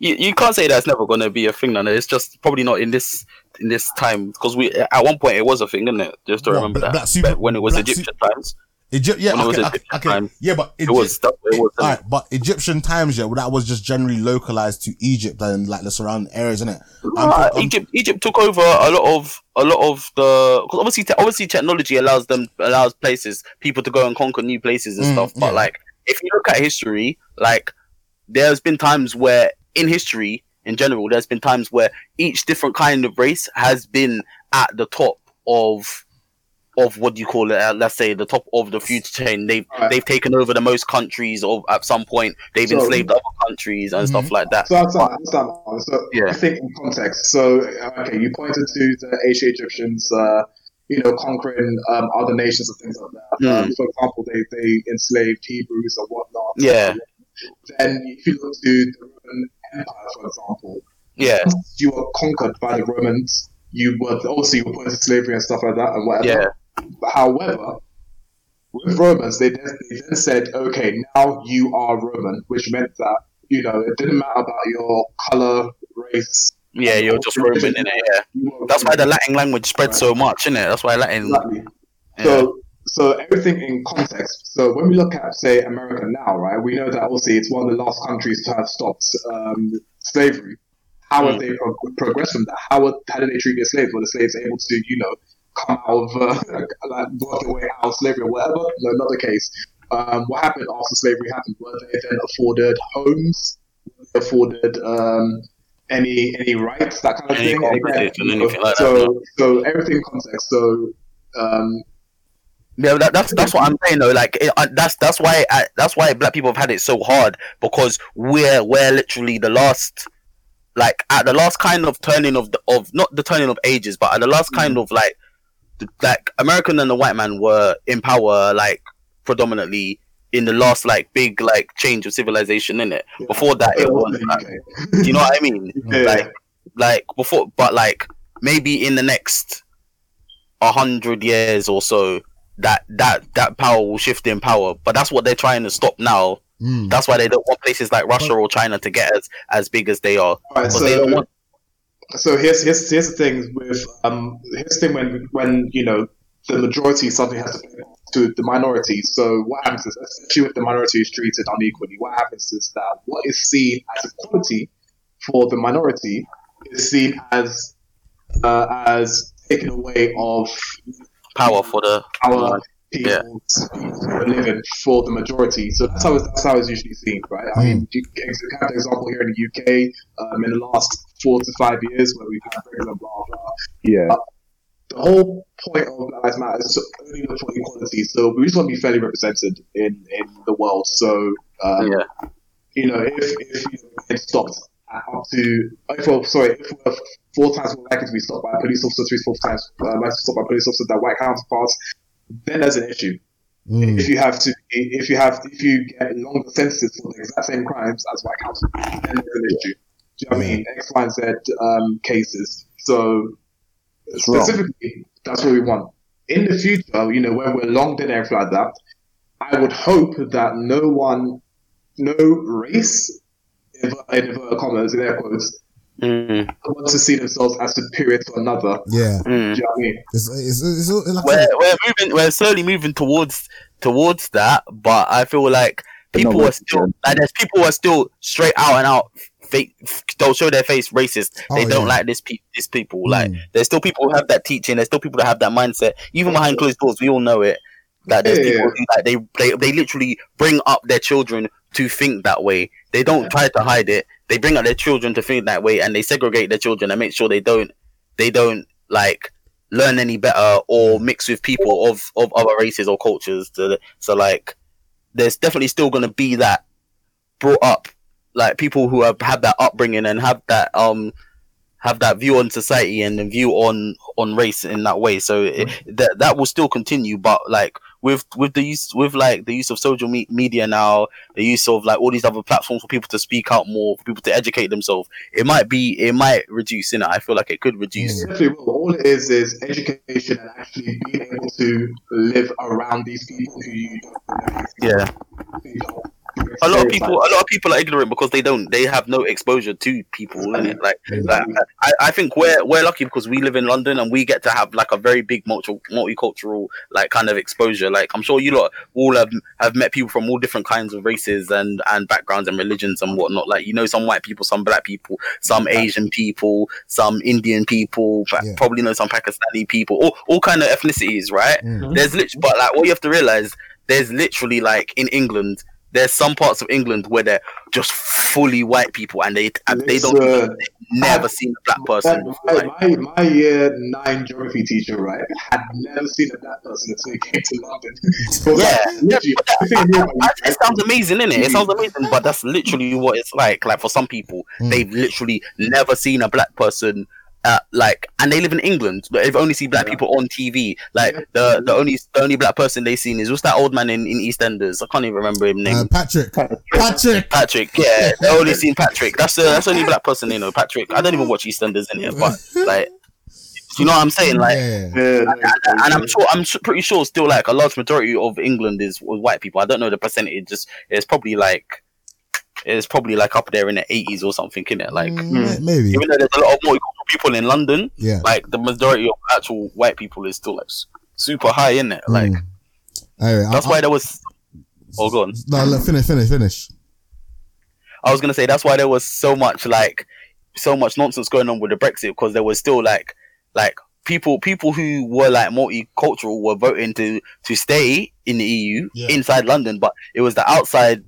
Speaker 2: You, you, can't say that's never going to be a thing, no. It's just probably not in this in this time because we at one point it was a thing, isn't it? Just to
Speaker 1: What,
Speaker 2: remember
Speaker 1: black-
Speaker 2: that
Speaker 1: super-
Speaker 2: when it was
Speaker 1: black
Speaker 2: Egyptian times,
Speaker 1: Egypt, yeah,
Speaker 2: when it was
Speaker 1: okay, okay, okay.
Speaker 2: times,
Speaker 1: yeah, but
Speaker 2: it was that it was.
Speaker 1: all right, but Egyptian times, yeah, well, that was just generally localized to Egypt and like the surrounding areas, isn't it?
Speaker 2: Nah,
Speaker 1: I'm-
Speaker 2: Egypt Egypt took over a lot of a lot of the because obviously te- obviously technology allows them allows places people to go and conquer new places and
Speaker 1: Mm,
Speaker 2: stuff. But
Speaker 1: yeah.
Speaker 2: like if you look at history, like there's been times where in history in general, there's been times where each different kind of race has been at the top of of what do you call it? Uh, let's say the top of the food chain. They've
Speaker 3: Alright.
Speaker 2: they've taken over the most countries, or at some point they've
Speaker 3: So-
Speaker 2: enslaved other countries and stuff like that.
Speaker 3: So I understand. I understand. So
Speaker 2: Yeah.
Speaker 3: I think in context. So okay, you pointed to the ancient Egyptians, uh, you know, conquering um, other nations and things like that. Um, for example, they they enslaved Hebrews and whatnot.
Speaker 2: Yeah.
Speaker 3: Then if you look to the Roman Empire, for example,
Speaker 2: Yeah,
Speaker 3: you were conquered by the Romans, you were obviously you were put into slavery and stuff like that and whatever.
Speaker 2: yeah.
Speaker 3: But however, with Romans, they then, they then said, okay, now you are Roman, which meant that, you know, it didn't matter about your color, race.
Speaker 2: Yeah, you're just Roman in it. Yeah, that's why the Latin language spread so much, isn't it? That's why Latin.
Speaker 3: Exactly.
Speaker 2: Yeah.
Speaker 3: So, so everything in context. So when we look at, say, America now, right, we know that obviously it's one of the last countries to have stopped um, slavery. How
Speaker 2: Mm.
Speaker 3: have they pro- progressed from that? How, would- how did they treat their slaves? Were the slaves able to, you know, come out of, uh, like, work their way out of slavery or whatever? No, not the case. Um, what happened after slavery happened? Were they then afforded homes? Were they afforded um, any any rights, that kind of
Speaker 2: Any
Speaker 3: thing? Again,
Speaker 2: anything like that,
Speaker 3: so, so everything in context. So um,
Speaker 2: Yeah, that, that's that's what I'm saying though. Like it, that's that's why I, that's why black people have had it so hard because we're we're literally the last, like at the last kind of turning of the, of not the turning of ages, but at the last kind mm. of like, the, like American and the white man were in power like predominantly in the last like big like change of civilization in it. Before that, it was. Like, do you know what I mean?
Speaker 3: Yeah.
Speaker 2: Like like before, but like maybe in the next a hundred years or so, that that that power will shift in power. But that's what they're trying to stop now.
Speaker 1: Mm.
Speaker 2: That's why they don't want places like Russia or China to get as as big as they are.
Speaker 3: Right,
Speaker 2: Because they don't
Speaker 3: so,
Speaker 2: want.
Speaker 3: so here's here's here's the thing with um here's the thing when when you know the majority suddenly has to pay to the minority. So what happens is especially if the minority is treated unequally. What happens is that what is seen as equality for the minority is seen as uh, as taken away of
Speaker 2: Power for the
Speaker 3: our
Speaker 2: Yeah.
Speaker 3: people's living for the majority. So that's how it's, that's how it's usually seen, right? I mean, you can have the example here in the UK um, in the last four to five years where we've had Brexit, blah blah.
Speaker 4: Yeah,
Speaker 3: the whole point of Black Lives Matter is to only look for equality. So we just want to be fairly represented in, in the world. So, um,
Speaker 2: Yeah.
Speaker 3: you know, if, if you know, stopped at up to, if we're, sorry, if we're four times more likely to be stopped by a police officer, three, four times uh, likely to be stopped by a police officer than white counterparts, then there's an issue.
Speaker 1: Mm.
Speaker 3: If you have to, if you have, if you get longer sentences for the exact same crimes as white counterparts, then there's an issue. Do you know what I mean? X, Y, and Z um, cases. So
Speaker 4: wrong.
Speaker 3: specifically, that's what we want. In the future, you know, when we're long dead everything like that, I would hope that no one, no race, in in inverted commas, in air quotes,
Speaker 2: Mm,
Speaker 3: wants to see themselves as superior to another.
Speaker 1: Yeah,
Speaker 2: mm.
Speaker 3: Do you know what I mean?
Speaker 1: it's, it's, it's, it's like
Speaker 2: we're, we're moving we're slowly moving towards towards that but i feel like people are still
Speaker 4: than-
Speaker 2: like there's people who are still straight out and out fake don't show their face racist they
Speaker 1: Oh,
Speaker 2: don't
Speaker 1: yeah.
Speaker 2: like this pe- this people like
Speaker 1: Mm.
Speaker 2: there's still people who have that teaching there's still people that have that mindset even behind closed doors we all know it that there's
Speaker 3: Yeah.
Speaker 2: people who like they, they they literally bring up their children to think that way. They don't try to hide it. They bring up their children to think that way and they segregate their children and make sure they don't they don't like learn any better or mix with people of of other races or cultures. To, so like there's definitely still going to be that brought up like people who have had that upbringing and have that um have that view on society and a view on on race in that way. So it, that that will still continue but like with with the use with like the use of social me- media now the use of like all these other platforms for people to speak out more for people to educate themselves it might be it might reduce in it i feel like it could reduce
Speaker 3: will. All it is is education and actually being able to live around these people who you don't know.
Speaker 2: yeah a lot of people a lot of people are ignorant because they don't they have no exposure to people innit? like, like I, I think we're we're lucky because we live in london and we get to have like a very big multi, multicultural like kind of exposure like i'm sure you lot all have have met people from all different kinds of races and and backgrounds and religions and whatnot like you know some white people some black people some asian people some indian people
Speaker 1: Yeah.
Speaker 2: probably know some pakistani people all, all kind of ethnicities right
Speaker 1: Mm.
Speaker 2: there's literally but like what you have to realize there's literally like in england there's some parts of England where they're just fully white people and they and they don't
Speaker 3: Listen,
Speaker 2: never seen a black person.
Speaker 3: My,
Speaker 2: Like,
Speaker 3: my, my year nine geography teacher, right, had never seen a black person until he came to London. So,
Speaker 2: Yeah.
Speaker 3: like, literally, everything he knew
Speaker 2: That- it sounds amazing, innit? It It sounds amazing, but that's literally what it's like. Like for some people,
Speaker 1: Mm.
Speaker 2: they've literally never seen a black person. Uh, like, and they live in England, but they've only seen black
Speaker 3: Yeah.
Speaker 2: people on TV. Like
Speaker 3: Yeah.
Speaker 2: the the only the only black person they've seen is what's that old man in, in EastEnders? I can't even remember his name.
Speaker 1: uh, Patrick. Patrick.
Speaker 2: Patrick, yeah, they only seen Patrick. That's the that's the only black person they know. Patrick. I don't even watch EastEnders in here, but like, you know what I'm saying? Like,
Speaker 1: yeah.
Speaker 3: Yeah, no,
Speaker 2: and, and I'm sure I'm su- pretty sure still like a large majority of England is white people. I don't know the percentage. Just it's probably like it's probably like up there in the 80s or something, in it? Like
Speaker 1: Mm, maybe.
Speaker 2: even though there's a lot of multicultural people in London,
Speaker 1: Yeah.
Speaker 2: like the majority of actual white people is still like super high in it. Like
Speaker 1: Mm. Anyway,
Speaker 2: that's
Speaker 1: I,
Speaker 2: why there was. Oh, go on.
Speaker 1: No, look, finish, finish, finish.
Speaker 2: I was gonna say that's why there was so much like so much nonsense going on with the Brexit because there was still like like people people who were like multicultural were voting to to stay in the EU
Speaker 1: Yeah.
Speaker 2: inside London, but it was the outside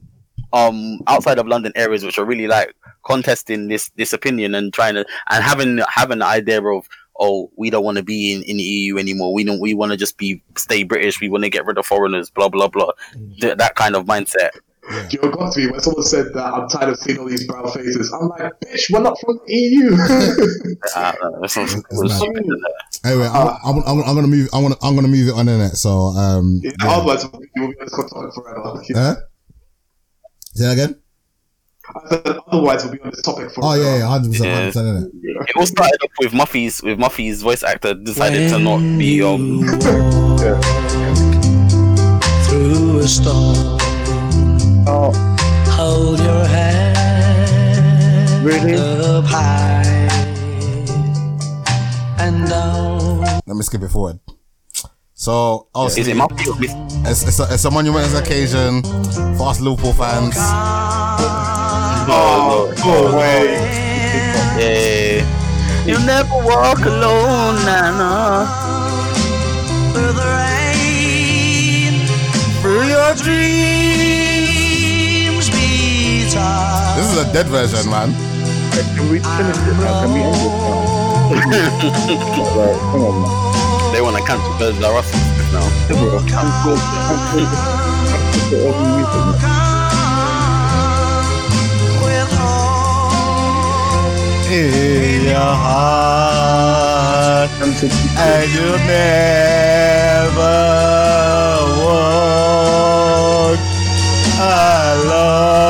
Speaker 2: um outside of London areas which are really like contesting this this opinion and trying to and having having the idea of oh we don't want to be in, in the EU anymore we don't we want to just be stay British we want to get rid of foreigners blah blah blah Th- that kind of mindset
Speaker 1: Yeah.
Speaker 3: Joe got to me when someone said that I'm tired of seeing all these brown faces. I'm like, bitch, we're not from the EU.
Speaker 2: I don't know, that sounds- it
Speaker 1: It's
Speaker 2: was
Speaker 1: mad.
Speaker 2: stupid, isn't it?
Speaker 1: Anyway, I'm, I'm, I'm, I'm gonna move. I'm gonna, I'm gonna move it on in it. So, um,
Speaker 3: Yeah,
Speaker 1: yeah.
Speaker 3: Otherwise, you will be on this topic forever.
Speaker 1: Huh? Say that again.
Speaker 3: I said, otherwise, we'll be on this topic for.
Speaker 1: Oh yeah, yeah, hundred percent,
Speaker 2: Yeah.
Speaker 1: hundred percent in it.
Speaker 2: It all started off with Muffy's with Muffy's voice actor decided to not be um
Speaker 6: through a storm.
Speaker 4: Oh,
Speaker 6: Hold your head
Speaker 4: Really?
Speaker 6: up high and down.
Speaker 1: Let me skip it forward. So, obviously,
Speaker 2: is it Muffy or Miss
Speaker 1: it's, it's, a, it's a monumentous occasion for us Liverpool fans.
Speaker 2: Oh,
Speaker 3: Oh, wait.
Speaker 2: yeah. You'll never walk alone, Nana.
Speaker 6: Through the rain, through your dreams be tied.
Speaker 1: This is a dead version, man.
Speaker 4: can we finish it now? Can we end it now? Right, come on, man.
Speaker 2: Want to cancel are us now.
Speaker 6: With all
Speaker 1: In your heart, and you never walk alone.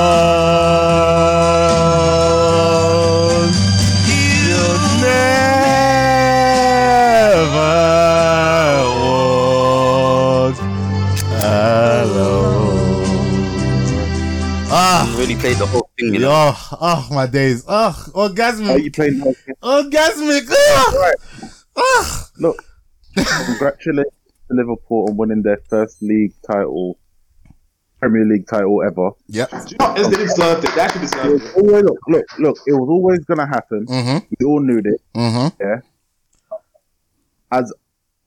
Speaker 2: Played the whole thing. You know?
Speaker 1: Oh, oh, my days. Oh,
Speaker 4: Are
Speaker 1: orgasmic.
Speaker 4: you playing?
Speaker 1: Orgasmic. Oh, oh.
Speaker 4: Look, congratulations to Liverpool on winning their first league title, Premier League title ever.
Speaker 1: Yeah,
Speaker 3: Do you know what? Deserved it. They actually
Speaker 4: It
Speaker 3: deserved
Speaker 4: was
Speaker 3: it.
Speaker 4: always, look, look, look, it was always gonna happen.
Speaker 1: Mm-hmm.
Speaker 4: We all knew this.
Speaker 1: Mm-hmm.
Speaker 4: As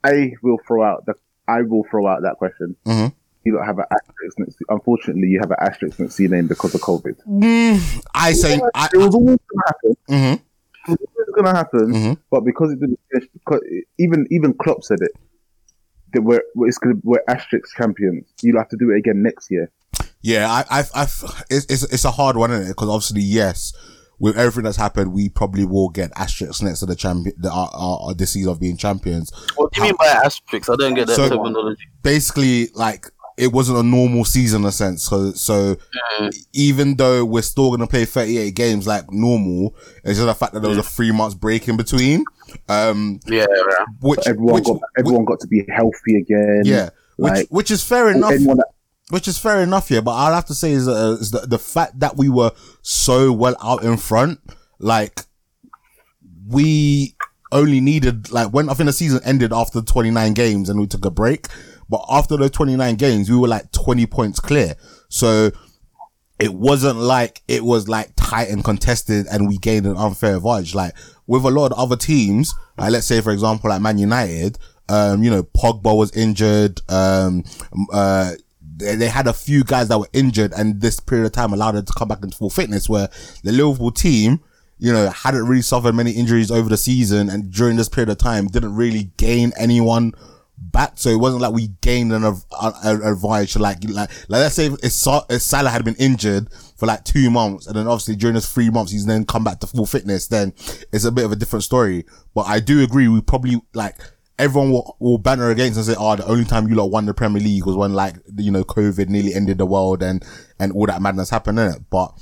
Speaker 4: I will throw out the, I will throw out that question.
Speaker 1: Mhm.
Speaker 4: You don't have an asterisk next. To, unfortunately, you have an asterisk next to your name because of COVID.
Speaker 1: Mm, I say, I,
Speaker 4: It was always gonna happen.
Speaker 1: mm-hmm.
Speaker 4: It was always gonna happen.
Speaker 1: Mhm.
Speaker 4: But because it didn't finish, because even even Klopp said it. That we're we're- it's gonna, we're asterisk champions. You'll have to do it again next year.
Speaker 1: Yeah, I, I, I, it's, it's, it's a hard one, isn't it? Because obviously, yes, with everything that's happened, we probably will get asterisks next to the champion, the, our, our, our, this season of being champions.
Speaker 2: What do you mean by asterisk? I don't get that
Speaker 1: So-
Speaker 2: terminology.
Speaker 1: Basically, like, it wasn't a normal season in a sense. So, so
Speaker 2: Mm.
Speaker 1: even though we're still going to play 38 games like normal, it's just the fact that there was a three months break in between. Um,
Speaker 2: Yeah, yeah.
Speaker 1: which,
Speaker 4: Everyone
Speaker 1: which,
Speaker 4: got everyone got to be healthy again.
Speaker 1: yeah, which,
Speaker 4: like,
Speaker 1: which is fair enough.
Speaker 4: That,
Speaker 1: Which is fair enough, yeah. But I'll have to say is, uh, is the, the fact that we were so well out in front, like we only needed like when I think the season ended after 29 games and we took a break, but after those 29 games we were like 20 points clear. So it wasn't like it was like tight and contested and we gained an unfair advantage. Like with a lot of other teams, like let's say for example like Man United, um, you know, Pogba was injured, um, uh, they, they had a few guys that were injured and this period of time allowed them to come back into full fitness where the Liverpool team, you know, hadn't really suffered many injuries over the season and during this period of time didn't really gain anyone back. So it wasn't like we gained an, advantage. Like, like, like let's say if, if Salah had been injured for like two months and then obviously during those three months he's then come back to full fitness, then it's a bit of a different story. But I do agree we probably like, everyone will, will banter against and say, oh, the only time you lot won the Premier League was when like, you know, COVID nearly ended the world and, and all that madness happened in it. But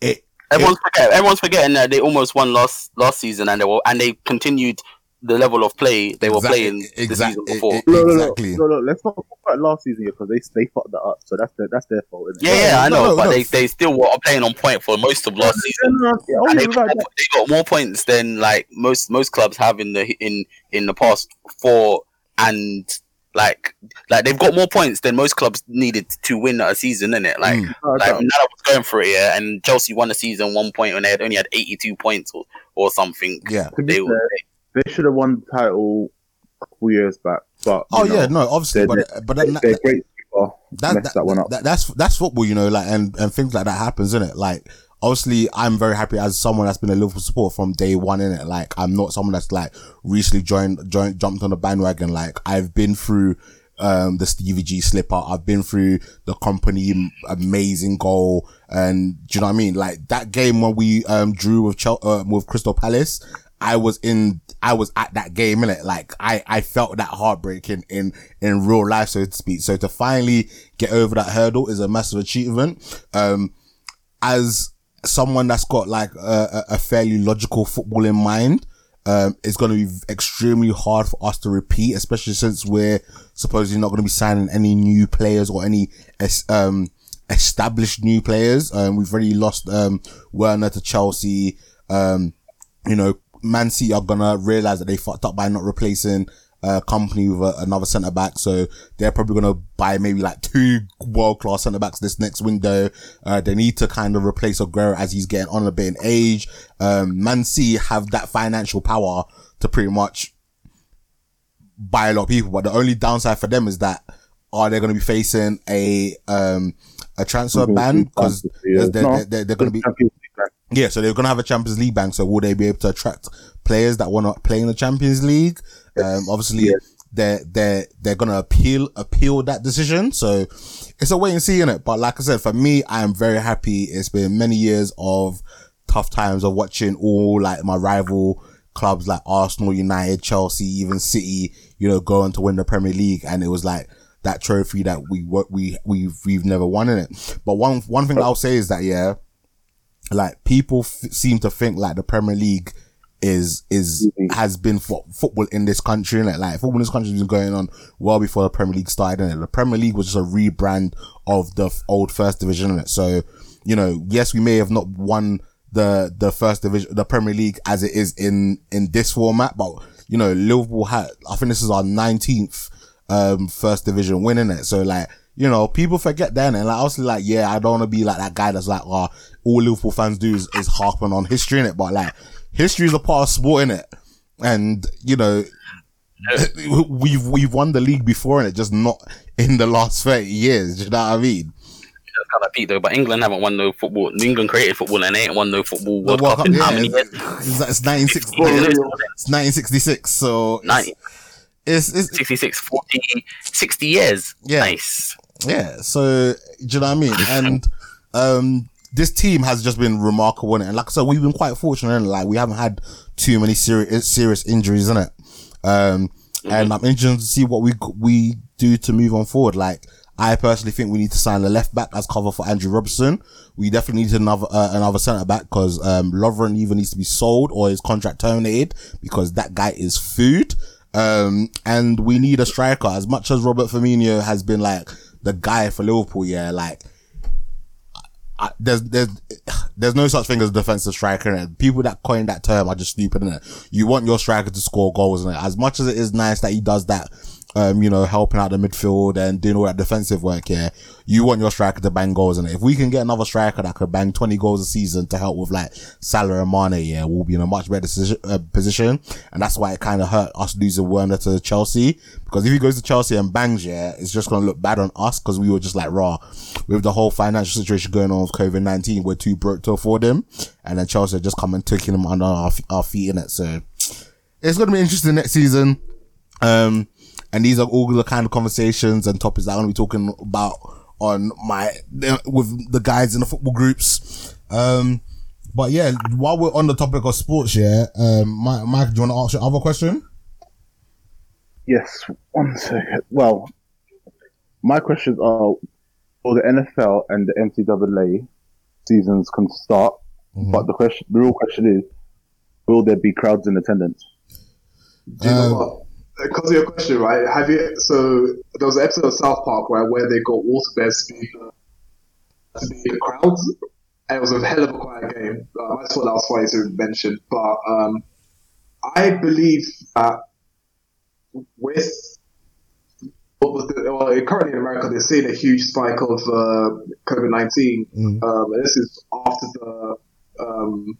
Speaker 1: it,
Speaker 2: Everyone's forget, everyone's forgetting that they almost won last last season and they were and they continued the level of play they were
Speaker 1: Exactly-
Speaker 2: playing the
Speaker 1: exact-
Speaker 2: season before.
Speaker 1: it-
Speaker 4: no, no,
Speaker 1: Exactly.
Speaker 4: no, no, no. Let's not talk about last season because they they fucked that up. So that's their that's their fault. Isn't it?
Speaker 2: yeah, yeah, I know,
Speaker 1: no,
Speaker 2: but
Speaker 1: no.
Speaker 2: they, they still were playing on point for most of last season.
Speaker 4: Yeah, oh,
Speaker 2: And they,
Speaker 4: without
Speaker 2: got, they got more points than like most most clubs have in the in in the past four and like like they've got more points than most clubs needed to win a season in it. Like
Speaker 1: Mm.
Speaker 2: Like
Speaker 4: no.
Speaker 2: now I was going for it, yeah, and Chelsea won the season one point when they had only had eighty two points or, or something.
Speaker 1: yeah.
Speaker 4: To be
Speaker 2: They were
Speaker 4: fair, they should have won the title a couple years back. But
Speaker 1: Oh
Speaker 4: you
Speaker 1: yeah, no, obviously,
Speaker 4: they're-
Speaker 1: but, but then,
Speaker 4: they're great people.
Speaker 1: that, that,
Speaker 4: that one up.
Speaker 1: that- that's that's football, you know, like and and things like that happens, isn't it? Like obviously, I'm very happy as someone that's been a Liverpool support from day one, in it. Like I'm not someone that's like recently joined joined jumped on the bandwagon. Like I've been through um the Stevie G slipper. I've been through the Kompany amazing goal, and do you know what I mean? Like that game when we um drew with Chel- uh, with Crystal Palace. I was in, I was at that game, innit? Like, I, I felt that heartbreak in, in, in real life, so to speak. So to finally get over that hurdle is a massive achievement. Um, as someone that's got like a, a a fairly logical football in mind, um, it's going to be extremely hard for us to repeat, especially since we're supposedly not going to be signing any new players or any, um, established new players. Um, we've already lost, um, Werner to Chelsea. Um, you know, Man City are gonna realize that they fucked up by not replacing uh, Kompany with a, another centre back. So they're probably gonna buy maybe like two world class centre backs this next window. Uh, they need to kind of replace Aguero as he's getting on a bit in age. Um, Man City have that financial power to pretty much buy a lot of people, but the only downside for them is that are they going to be facing a um a transfer ban because
Speaker 4: Yeah.
Speaker 1: they're,
Speaker 4: No,
Speaker 1: they're, they're, they're going to be
Speaker 4: Champions League ban.
Speaker 1: Yeah, so they're gonna have a Champions League bank. So will they be able to attract players that want to play in the Champions League? Um, obviously they're they're they're gonna appeal appeal that decision. So it's a wait and see in it. But like I said, for me, I am very happy. It's been many years of tough times of watching all like my rival clubs like Arsenal, United, Chelsea, even City, you know, going to win the Premier League, and it was like that trophy that we we we've we've never won in it. But one one thing I'll say is that yeah, like people f- seem to think like the Premier League is is has been for football in this country and like football in this country has been going on well before the Premier League started and the Premier League was just a rebrand of the f- old first division it so you know yes we may have not won the the first division the Premier League as it is in in this format but you know Liverpool had I think this is our 19th um first division win in it so like you know, people forget then, and like, obviously, like, yeah, I don't want to be like that guy that's like, oh, all Liverpool fans do is, is harping on history in it, but like, history is a part of sport in it, and you know, we've we've won the league before in it, just not in the last thirty years. Do you know what I mean?
Speaker 2: That's kind of peak though. But England haven't won no football. England created football and they ain't won no football
Speaker 1: The
Speaker 2: World Cup in how many years?
Speaker 1: it's, it's, 1960, it's 1966 so it's,
Speaker 2: 90,
Speaker 1: it's, it's
Speaker 2: 66, 40, 60 years.
Speaker 1: Yeah.
Speaker 2: Nice.
Speaker 1: Yeah, so do you know what I mean? And um this team has just been remarkable in it. And like I said, we've been quite fortunate in it. Like we haven't had too many serious serious injuries in it. Um and I'm interested to see what we we do to move on forward. Like I personally think we need to sign the left back as cover for Andrew Robertson. We definitely need another uh, another centre back because um, Lovren either needs to be sold or his contract terminated because that guy is food. Um, and we need a striker as much as Robert Firmino has been like the guy for Liverpool. Yeah, like I, there's there's there's no such thing as defensive striker. And people that coin that term are just stupid. In it, you want your striker to score goals. And as much as it is nice that he does that, um, you know, helping out the midfield and doing all that defensive work. Yeah, you want your striker to bang goals. And if we can get another striker that could bang 20 goals a season to help with like Salah and Mane, yeah, we'll be in a much better uh, position. And that's why it kind of hurt us losing Werner to Chelsea because if he goes to Chelsea and bangs, yeah, it's just gonna look bad on us because we were just like raw with the whole financial situation going on with COVID nineteen. We're too broke to afford him, and then Chelsea just come and taking him under our, our feet in it. So it's gonna be interesting next season. Um, and these are all the kind of conversations and topics that I'm gonna be talking about on my with the guys in the football groups. Um, but yeah, while we're on the topic of sports, yeah, um, Mike, Mike do you want to ask your other question?
Speaker 4: Yes, one second. Well, my questions are: Will the NFL and the NCAA seasons can start? But the question, the real question is, will there be crowds in attendance?
Speaker 3: Do you know
Speaker 1: Um,
Speaker 3: what? Because of your question, right? Have you? So there was an episode of South Park where where they got water bears to be to be the crowds, and it was a hell of a quiet game. Um, I just thought that was funny to mention, but um, I believe that with what was the, well, currently in America, they're seeing a huge spike of uh, COVID nineteen.
Speaker 1: Mm.
Speaker 3: Um, and this is after the um,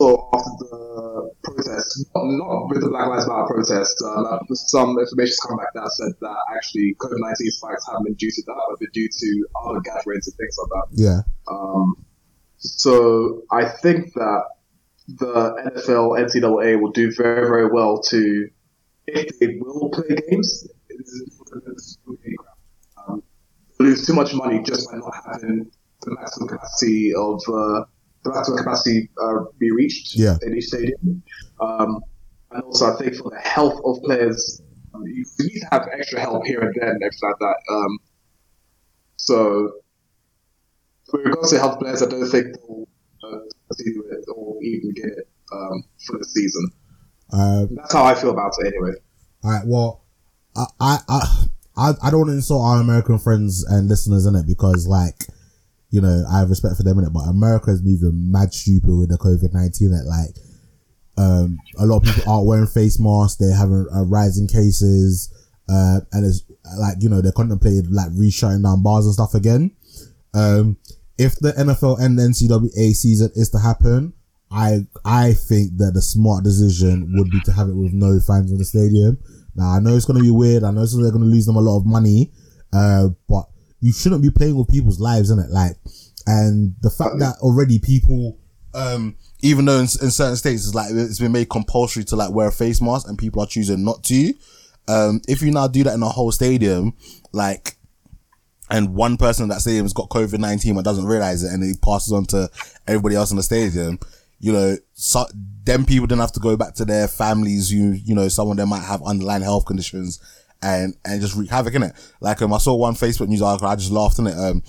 Speaker 3: after the protest, not, not with the Black Lives Matter protest. Um, some information's come back that said that actually COVID nineteen spikes haven't been due to that, but been due to other gatherings and things like that.
Speaker 1: Yeah.
Speaker 3: Um, so I think that the NFL, NCAA will do very, very well to, if they will play games, um, lose too much money just by not having the maximum capacity of uh, the maximum capacity uh, be reached
Speaker 1: Yeah.
Speaker 3: in each stadium. Um, and also, I think for the health of players, um, you need to have extra help here and there and everything like that. Um, so, with regards to health players, I don't think they'll uh, do it or even get it um, for the season.
Speaker 1: Uh,
Speaker 3: That's how I feel about it, anyway.
Speaker 1: All right. Well, I, I, I, I, I don't want to insult our American friends and listeners in it because, like, you know, I have respect for them in it, but America is moving mad stupid with the COVID nineteen. That like, um, a lot of people aren't wearing face masks. They're having a rise in cases, uh, and it's like you know they're contemplating like re-shutting down bars and stuff again. Um, if the NFL and the NCAA season is to happen, I I think that the smart decision would be to have it with no fans in the stadium. Now I know it's gonna be weird. I know they're gonna lose them a lot of money, uh, but you shouldn't be playing with people's lives, in it. Like, and the fact that already people, um, even though in, in certain states it's like it's been made compulsory to like wear a face mask and people are choosing not to. Um, if you now do that in a whole stadium, like, and one person in that stadium has got COVID nineteen but doesn't realize it, and it passes on to everybody else in the stadium, you know, so them people don't have to go back to their families who, you know, some of them might have underlying health conditions and, and just wreak havoc in it. Like, um, I saw one Facebook news article, I just laughed in it. Um,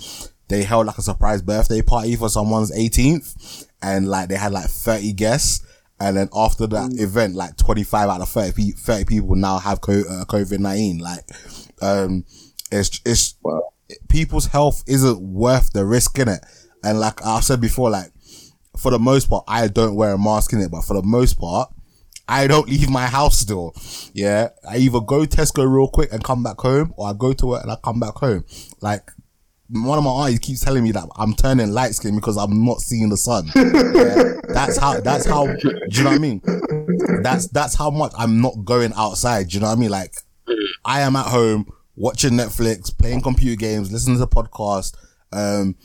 Speaker 1: they held like a surprise birthday party for someone's 18th and like they had like 30 guests. And then after that event, like 25 out of 30, pe- 30 people now have co- uh, COVID-19. Like, um, it's, it's, people's health isn't worth the risk in it. And like I've said before, like, for the most part, I don't wear a mask in it, but for the most part, I don't leave my house still. Yeah. I either go Tesco real quick and come back home, or I go to work and I come back home. Like, one of my aunties keeps telling me that I'm turning light skin because I'm not seeing the sun. Yeah. That's how, that's how, do you know what I mean? That's, that's how much I'm not going outside. Do you know what I mean? Like, I am at home watching Netflix, playing computer games, listening to podcasts, um,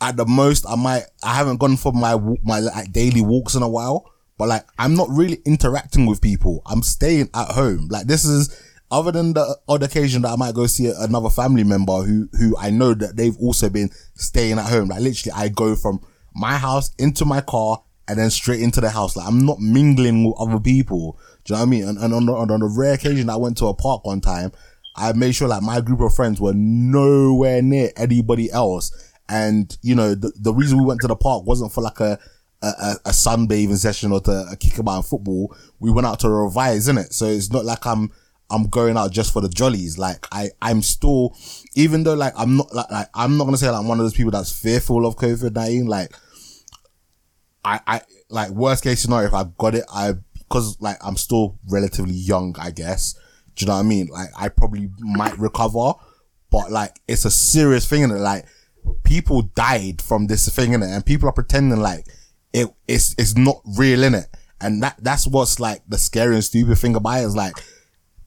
Speaker 1: at the most, I might, I haven't gone for my, my like daily walks in a while, but like, I'm not really interacting with people. I'm staying at home. Like, this is, other than the odd occasion that I might go see another family member who, who I know that they've also been staying at home. Like, literally, I go from my house into my car and then straight into the house. Like, I'm not mingling with other people. Do you know what I mean? And, and on, the, on the rare occasion I went to a park one time, I made sure like my group of friends were nowhere near anybody else. And, you know, the, the reason we went to the park wasn't for like a, a, a sunbathing session or to a kick about football. We went out to revise, innit? So it's not like I'm, I'm going out just for the jollies. Like I, I'm still, even though like I'm not like, like I'm not gonna say like I'm one of those people that's fearful of COVID nineteen. Like I, I like worst case scenario if I've got it, I because like I'm still relatively young, I guess. Do you know what I mean? Like I probably might recover, but like it's a serious thing and like people died from this thing in it, and people are pretending like it it's it's not real in it, and that that's what's like the scary and stupid thing about it is like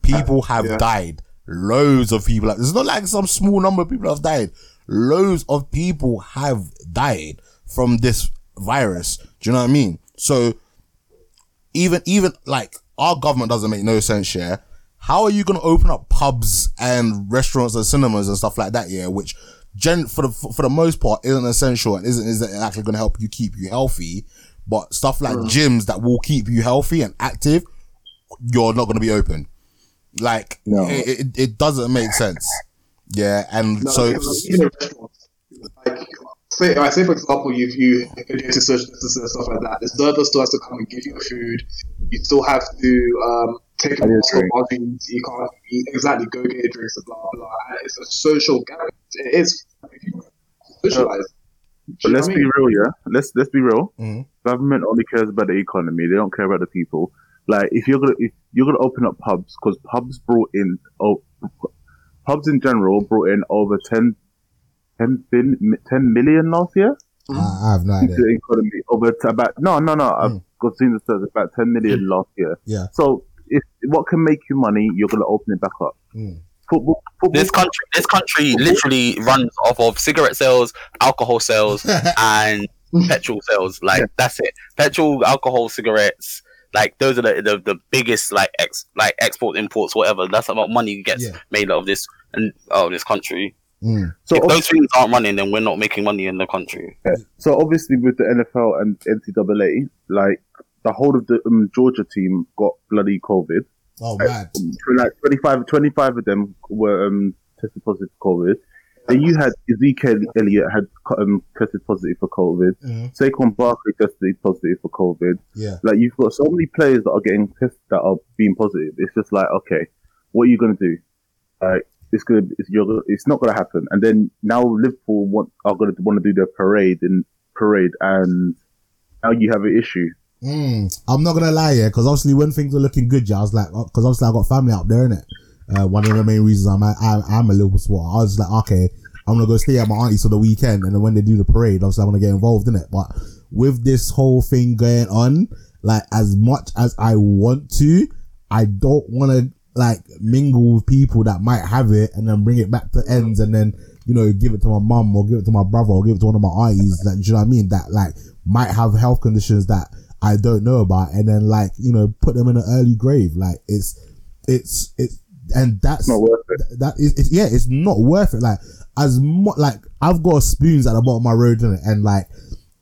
Speaker 1: people uh, have
Speaker 3: yeah.
Speaker 1: died. Loads of people. Like, it's not like some small number of people have died. Loads of people have died from this virus. Do you know what I mean? So even even like our government doesn't make no sense. Yeah, how are you going to open up pubs and restaurants and cinemas and stuff like that? Yeah, which gen for the for the most part isn't essential and isn't isn't actually going to help you keep you healthy. But stuff like mm. gyms that will keep you healthy and active, you're not going to be open. Like
Speaker 4: No.
Speaker 1: it, it, it doesn't make sense. Yeah, and
Speaker 3: No,
Speaker 1: so
Speaker 3: because even in restaurants, like say, I say for example, you you adhere to social distancing and stuff like that. The server still has to come and give you food. You still have to um, take a
Speaker 4: And your
Speaker 3: mask off
Speaker 4: drink.
Speaker 3: while you You can't eat exactly go get your drinks and blah blah. blah. And It's a social gathering. It is socialized.
Speaker 4: But let's be real, yeah. Let's let's be real.
Speaker 1: Mhm.
Speaker 4: Government only cares about the economy. They don't care about the people. Like if you're gonna if you're gonna open up pubs, because pubs brought in oh, pubs in general brought in over 10, 10, bin, 10 million last year.
Speaker 1: I, I have no idea.
Speaker 4: the economy over to about no no no.
Speaker 1: Mm.
Speaker 4: Got seen the stats about ten million last year.
Speaker 1: Yeah.
Speaker 4: So if what can make you money, you're gonna open it back up.
Speaker 1: Mm.
Speaker 4: Football, football.
Speaker 2: This country, this country literally runs off of cigarette sales, alcohol sales, and petrol sales. Like
Speaker 4: Yeah.
Speaker 2: that's it. Petrol, alcohol, cigarettes. Like those are the, the, the biggest like ex like export imports whatever. That's how much money gets
Speaker 1: Yeah.
Speaker 2: made out of this and of this country.
Speaker 1: Mm.
Speaker 4: so
Speaker 2: if those things aren't running, then we're not making money in the country.
Speaker 4: so obviously with the NFL and NCAA, like the whole of the um, Georgia team got bloody COVID.
Speaker 1: Oh man.
Speaker 4: Um, Like 25, 25 of them were um, tested positive for COVID. Then you had Ezekiel Elliott had um, tested positive for COVID.
Speaker 1: Mhm.
Speaker 4: Saquon Barkley tested positive for COVID.
Speaker 1: Yeah.
Speaker 4: Like you've got so many players that are getting tested that are being positive. It's just like, okay, what are you gonna do? Like it's gonna, it's, you're, it's not gonna happen. And then now Liverpool want are gonna want to do their parade and parade, and now you have an issue.
Speaker 1: Mm, I'm not gonna lie, yeah, because obviously when things were looking good, yeah, I was like, because obviously I got family out there, innit? Uh, one of the main reasons I'm I'm, I'm a Liverpool supporter. I was like, okay, I'm gonna go stay at my auntie's for the weekend, and then when they do the parade, obviously I'm gonna get involved in it. But with this whole thing going on, like as much as I want to, I don't want to like mingle with people that might have it and then bring it back to ends and then you know, give it to my mum or give it to my brother or give it to one of my aunties. Like, you know what I mean? That like might have health conditions that I don't know about, and then like you know, put them in an early grave. Like it's, it's, it's, and that's
Speaker 4: Not worth it.
Speaker 1: that is, it's, yeah, it's not worth it. Like as much, like I've got spoons at the bottom of my road, and like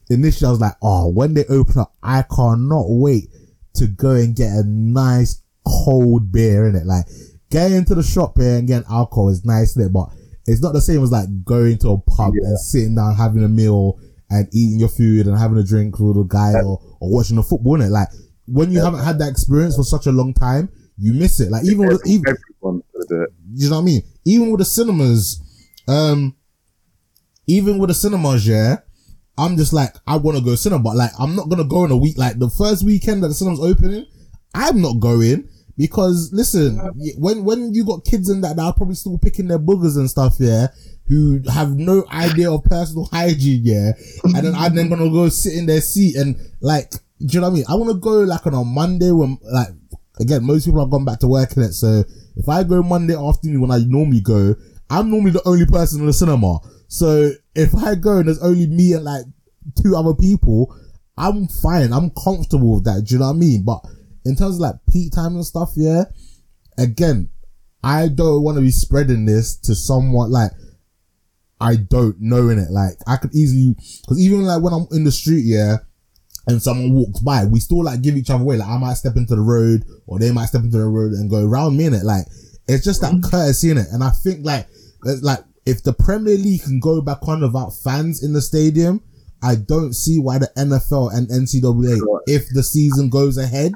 Speaker 1: initially I was like, oh, when they open up, I cannot wait to go and get a nice cold beer in it. Like getting into the shop here and getting alcohol is nice, innit? But it's not the same as like going to a pub and sitting down having a meal and eating your food and having a drink with a guy or, or watching the football. Innit? Like when you haven't had that experience for such a long time, you miss it. Like even with, even
Speaker 4: Everyone's gonna do it.
Speaker 1: you know what I mean? Even with the cinemas, um, even with the cinemas, yeah, I'm just like, I want to go cinema, but like, I'm not gonna go in a week. Like the first weekend that the cinema's opening, I'm not going because listen, when when you got kids in that that are probably still picking their boogers and stuff, yeah, who have no idea of personal hygiene, yeah, and then I'm then gonna go sit in their seat and like, do you know what I mean? I want to go like on a Monday when like again, most people have gone back to work in it. So if I go Monday afternoon when I normally go, I'm normally the only person in the cinema. So if I go and there's only me and like two other people, I'm fine. I'm comfortable with that. Do you know what I mean? But in terms of like peak time and stuff, yeah, again, I don't want to be spreading this to someone like I don't know in it. Like I could easily, because even like when I'm in the street, yeah, and someone walks by, we still like give each other way. Like I might step into the road or they might step into the road and go around me in it. Like it's just that courtesy in it. And I think like, like if the Premier League can go back on without fans in the stadium, I don't see why the NFL and NCAA, if the season goes ahead,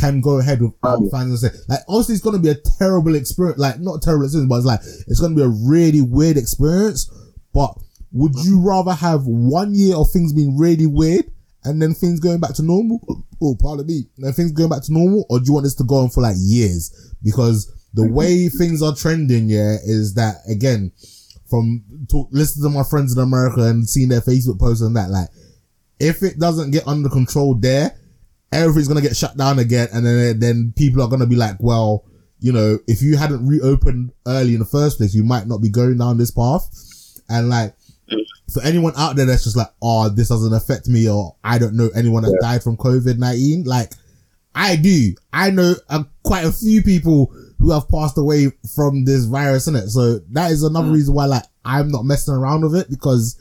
Speaker 1: can go ahead without oh. fans. and say Like obviously it's gonna be a terrible experience. Like not terrible experience, but it's like it's gonna be a really weird experience. But would you rather have one year of things being really weird and then things going back to normal? Oh, pardon me. Then things going back to normal, or do you want this to go on for like years? Because the mm-hmm. way things are trending, yeah, is that again, from talk, listening to my friends in America and seeing their Facebook posts and that, like, if it doesn't get under control there, everything's gonna get shut down again, and then then people are gonna be like, well, you know, if you hadn't reopened early in the first place, you might not be going down this path, and like. For anyone out there that's just like, oh, this doesn't affect me, or I don't know anyone that died from COVID nineteen. Like, I do. I know uh, quite a few people who have passed away from this virus, in it. So that is another reason why, like, I'm not messing around with it because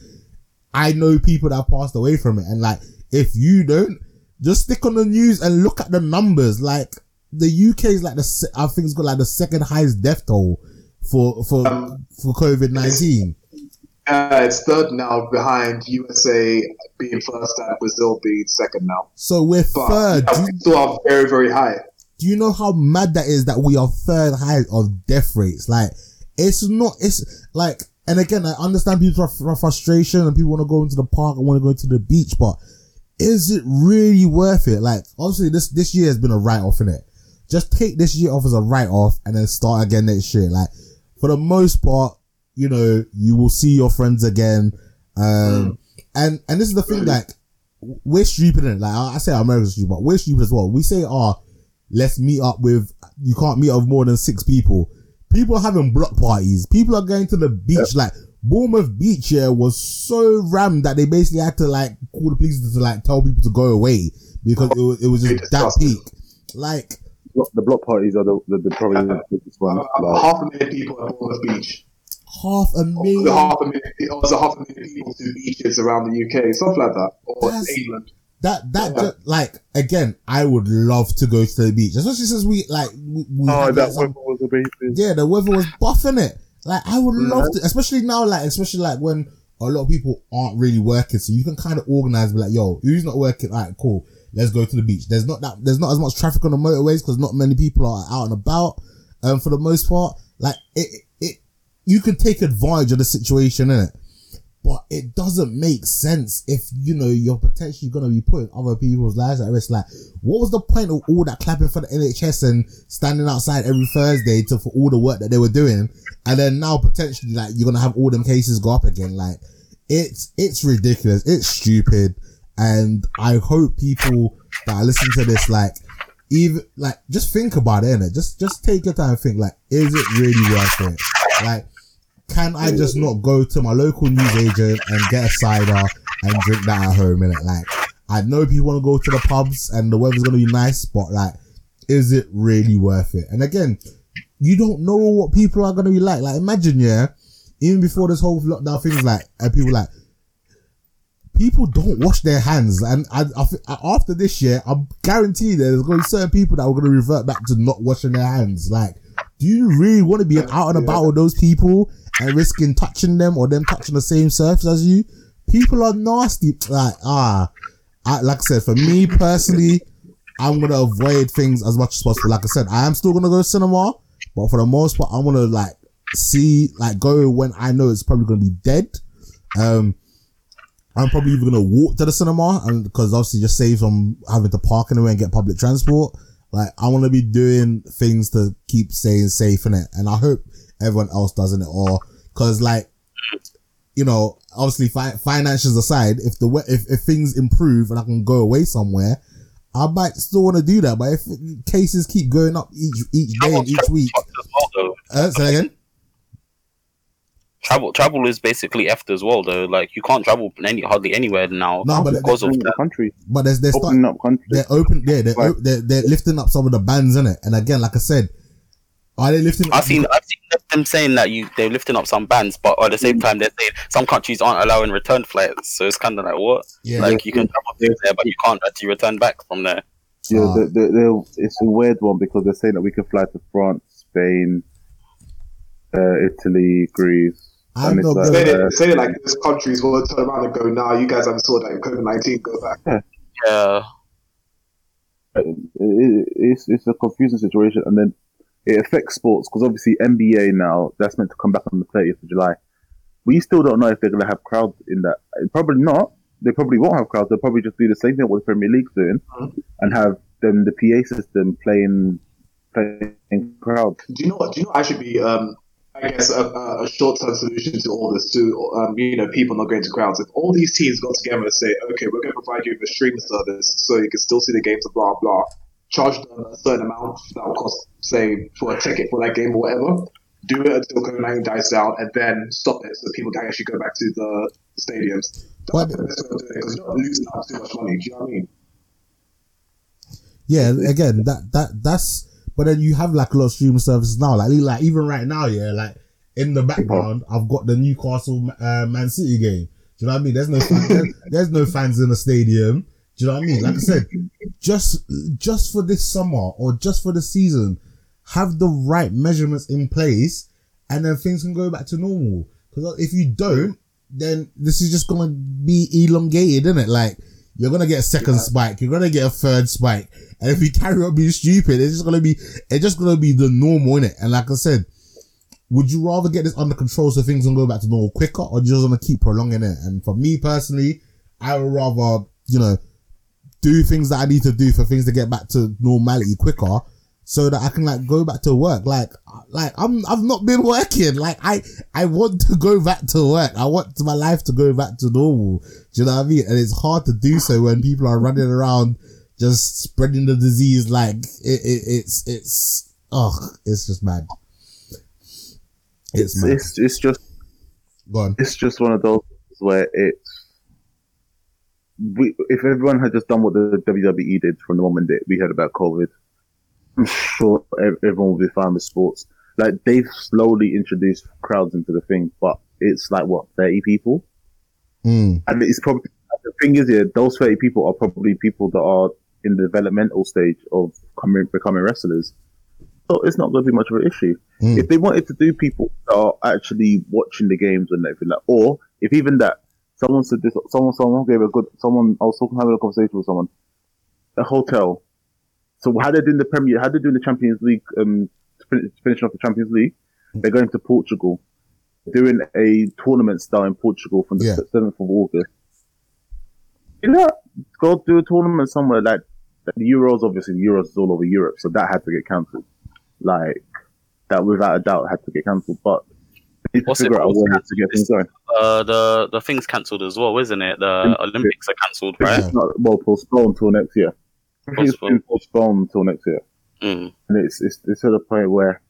Speaker 1: I know people that passed away from it. And like, if you don't, just stick on the news and look at the numbers. Like, the UK is like the, I think it's got like the second highest death toll for, for, for COVID-19.
Speaker 3: Uh, it's third now behind USA being first and Brazil being second now.
Speaker 1: So we're
Speaker 3: But
Speaker 1: third.
Speaker 3: yeah, we still are very, very high.
Speaker 1: do you know how mad that is that we are third highest of death rates? Like, it's not, it's like, and again, I understand people's fr- frustration and people want to go into the park and want to go to the beach, but is it really worth it? Like, obviously this, this year has been a write-off in it. Just take this year off as a write-off and then start again next year. Like, for the most part, you know, you will see your friends again. Um, and, and this is the thing, like, we're stupid in it. Like, I I say America's stupid, but we're stupid as well. We say, oh, let's meet up with, you can't meet up with more than six people. People are having block parties. People are going to the beach. Like, Bournemouth Beach here was so rammed that they basically had to like call the police to like tell people to go away because it was, it was just that peak. Like,
Speaker 4: The block parties are the, the, the probably the biggest one.
Speaker 3: uh,
Speaker 4: Like,
Speaker 3: half a million people at Bournemouth Beach.
Speaker 1: half a million.
Speaker 3: The half a million, oh, it's a half a million people to beaches around the UK, stuff like that, or
Speaker 1: That's-
Speaker 3: England.
Speaker 1: That that ju- like again, I would love to go to the beach, especially since we like we, we
Speaker 4: oh, that
Speaker 1: like, some-
Speaker 4: weather was amazing.
Speaker 1: yeah, the weather was buffing it. Like I would love to, especially now, like especially like when a lot of people aren't really working, so you can kind of organize, be like, yo, who's not working? All right, cool. Let's go to the beach. There's not that there's not as much traffic on the motorways because not many people are out and about. Um, for the most part, like it, it, it you can take advantage of the situation in it. But it doesn't make sense if you know you're potentially gonna be putting other people's lives at risk. Like, what was the point of all that clapping for the NHS and standing outside every Thursday to for all the work that they were doing, and then now potentially like you're gonna have all them cases go up again? Like, it's it's ridiculous. It's stupid, and I hope people that are listening to this like even like just think about it, innit? Just just take your time and think like, is it really worth it? Like can I just not go to my local newsagent and get a cider and drink that at home? And like, I know people want to go to the pubs and the weather's gonna be nice, but like, is it really worth it? And again, you don't know what people are gonna be like. Like, imagine, yeah, even before this whole lockdown things, like, and people like, people don't wash their hands, and I, I, after this year, I'm guaranteed there's gonna be certain people that are gonna revert back to not washing their hands. Like, do you really want to be out and about with those people and risking touching them or them touching the same surface as you? People are nasty. Like, ah, I, like I said, for me personally, I'm gonna avoid things as much as possible. Like I said, I am still gonna go to cinema, but for the most part, I'm gonna like see, like, go when I know it's probably gonna be dead. Um, I'm probably even gonna walk to the cinema, and because obviously just save from having to park anywhere and get public transport. Like, I want to be doing things to keep staying safe in it, and I hope everyone else does in it. all. because, like, you know, obviously fi- finances aside, if the we- if if things improve and I can go away somewhere, I might still want to do that. But if cases keep going up each each day and each week,
Speaker 2: well,
Speaker 1: uh, say again.
Speaker 2: Travel travel is basically effed as well though. Like you can't travel any hardly anywhere now
Speaker 1: No, but
Speaker 2: because of
Speaker 4: the country,
Speaker 1: But there's there's
Speaker 4: opening up country.
Speaker 1: they're open yeah they're,
Speaker 4: Right.
Speaker 1: o- they're they're lifting up some of the bans in it and again like i said are they lifting
Speaker 2: I've seen I've seen them saying that you they're lifting up some bans, but at the same time they're saying some countries aren't allowing return flights. So it's kind of like what?
Speaker 1: yeah
Speaker 2: Like you can travel to there, but you can't actually return back from there.
Speaker 4: Yeah,
Speaker 1: Ah.
Speaker 4: it's a weird one because they're saying that we can fly to France, Spain, uh, Italy, Greece.
Speaker 1: I'm
Speaker 4: and it's
Speaker 1: not
Speaker 4: like,
Speaker 3: Say
Speaker 1: gonna-
Speaker 3: it, say it like this countries will turn around and go, nah, you guys haven't sorted out COVID 19, go back.
Speaker 2: Yeah,
Speaker 4: it, it, it's it's a confusing situation, and then it affects sports because obviously NBA now that's meant to come back on the 30th of July. We still don't know if they're going to have crowds in that. Probably not. They probably won't have crowds. They'll probably just do the same thing what the Premier League's doing, and have them the PA system playing playing crowds.
Speaker 3: Do you know what? Do you know what I should be? Um, I guess a, a short-term solution to all this, to um, you know, people not going to crowds. If all these teams got together and say, okay, we're going to provide you with a streaming service so you can still see the games, blah blah, charge them a certain amount that will cost, say, for a ticket for that game or whatever. Do it until COVID-19 dies down, and then stop it so people can actually go back to the stadiums. That's the best way of doing it because you're not losing out too much money. Do you know what I mean?
Speaker 1: yeah again that that that's but then you have like a lot of streaming services now. Like like even right now yeah like in the background i've got the newcastle uh, man city game. Do you know what i mean? There's no fan, there's, there's no fans in the stadium. Do you know what i mean? Like i said just just for this summer or just for the season have the right measurements in place and then things can go back to normal. Because if you don't then this is just gonna be elongated isn't it like you're gonna get a second spike. You're gonna get a third spike. And if you carry on being stupid it's just gonna be it's just gonna be the normal in it and like i said would you rather get this under control so things can go back to normal quicker or do you just want to keep prolonging it? And for me personally i would rather you know do things that i need to do for things to get back to normality quicker so that I can like go back to work. Like, like I'm, I've not been working. Like, I, I want to go back to work. I want my life to go back to normal. Do you know what I mean? And it's hard to do so when people are running around just spreading the disease. Like, it, it it's, it's, oh, it's just mad. It's
Speaker 4: It's
Speaker 1: mad.
Speaker 4: it's, it's just
Speaker 1: Go on.
Speaker 4: it's just one of those where it's we, if everyone had just done what the WWE did from the moment that we heard about COVID, I'm sure everyone will be fine with sports. Like they've slowly introduced crowds into the thing, but it's like what thirty people,
Speaker 1: Mm,
Speaker 4: and it's probably the thing is here. Those thirty people are probably people that are in the developmental stage of coming becoming wrestlers. So it's not going to be much of an issue
Speaker 1: mm.
Speaker 4: if they wanted to do people that are actually watching the games and everything like, or if even that someone said this, someone someone gave a good someone. I was talking having a conversation with someone, a hotel. So how they're doing the Premier, how they're doing the Champions League, um, finishing off the Champions League, they're going to Portugal, doing a tournament style in Portugal from the
Speaker 1: Yeah.
Speaker 4: seventh of August. You know, go do a tournament somewhere like the Euros. Obviously, the Euros is all over Europe, so that had to get cancelled. Like that, without a doubt, had to get cancelled. But they need to
Speaker 2: What's it
Speaker 4: figure out a
Speaker 2: called?
Speaker 4: way to get things going.
Speaker 2: uh, the the thing's cancelled as well, isn't it? The Olympics are cancelled, right?
Speaker 4: It's not well postponed till next year. I think It's been postponed till next year,
Speaker 2: Mm.
Speaker 4: and it's it's it's to the point where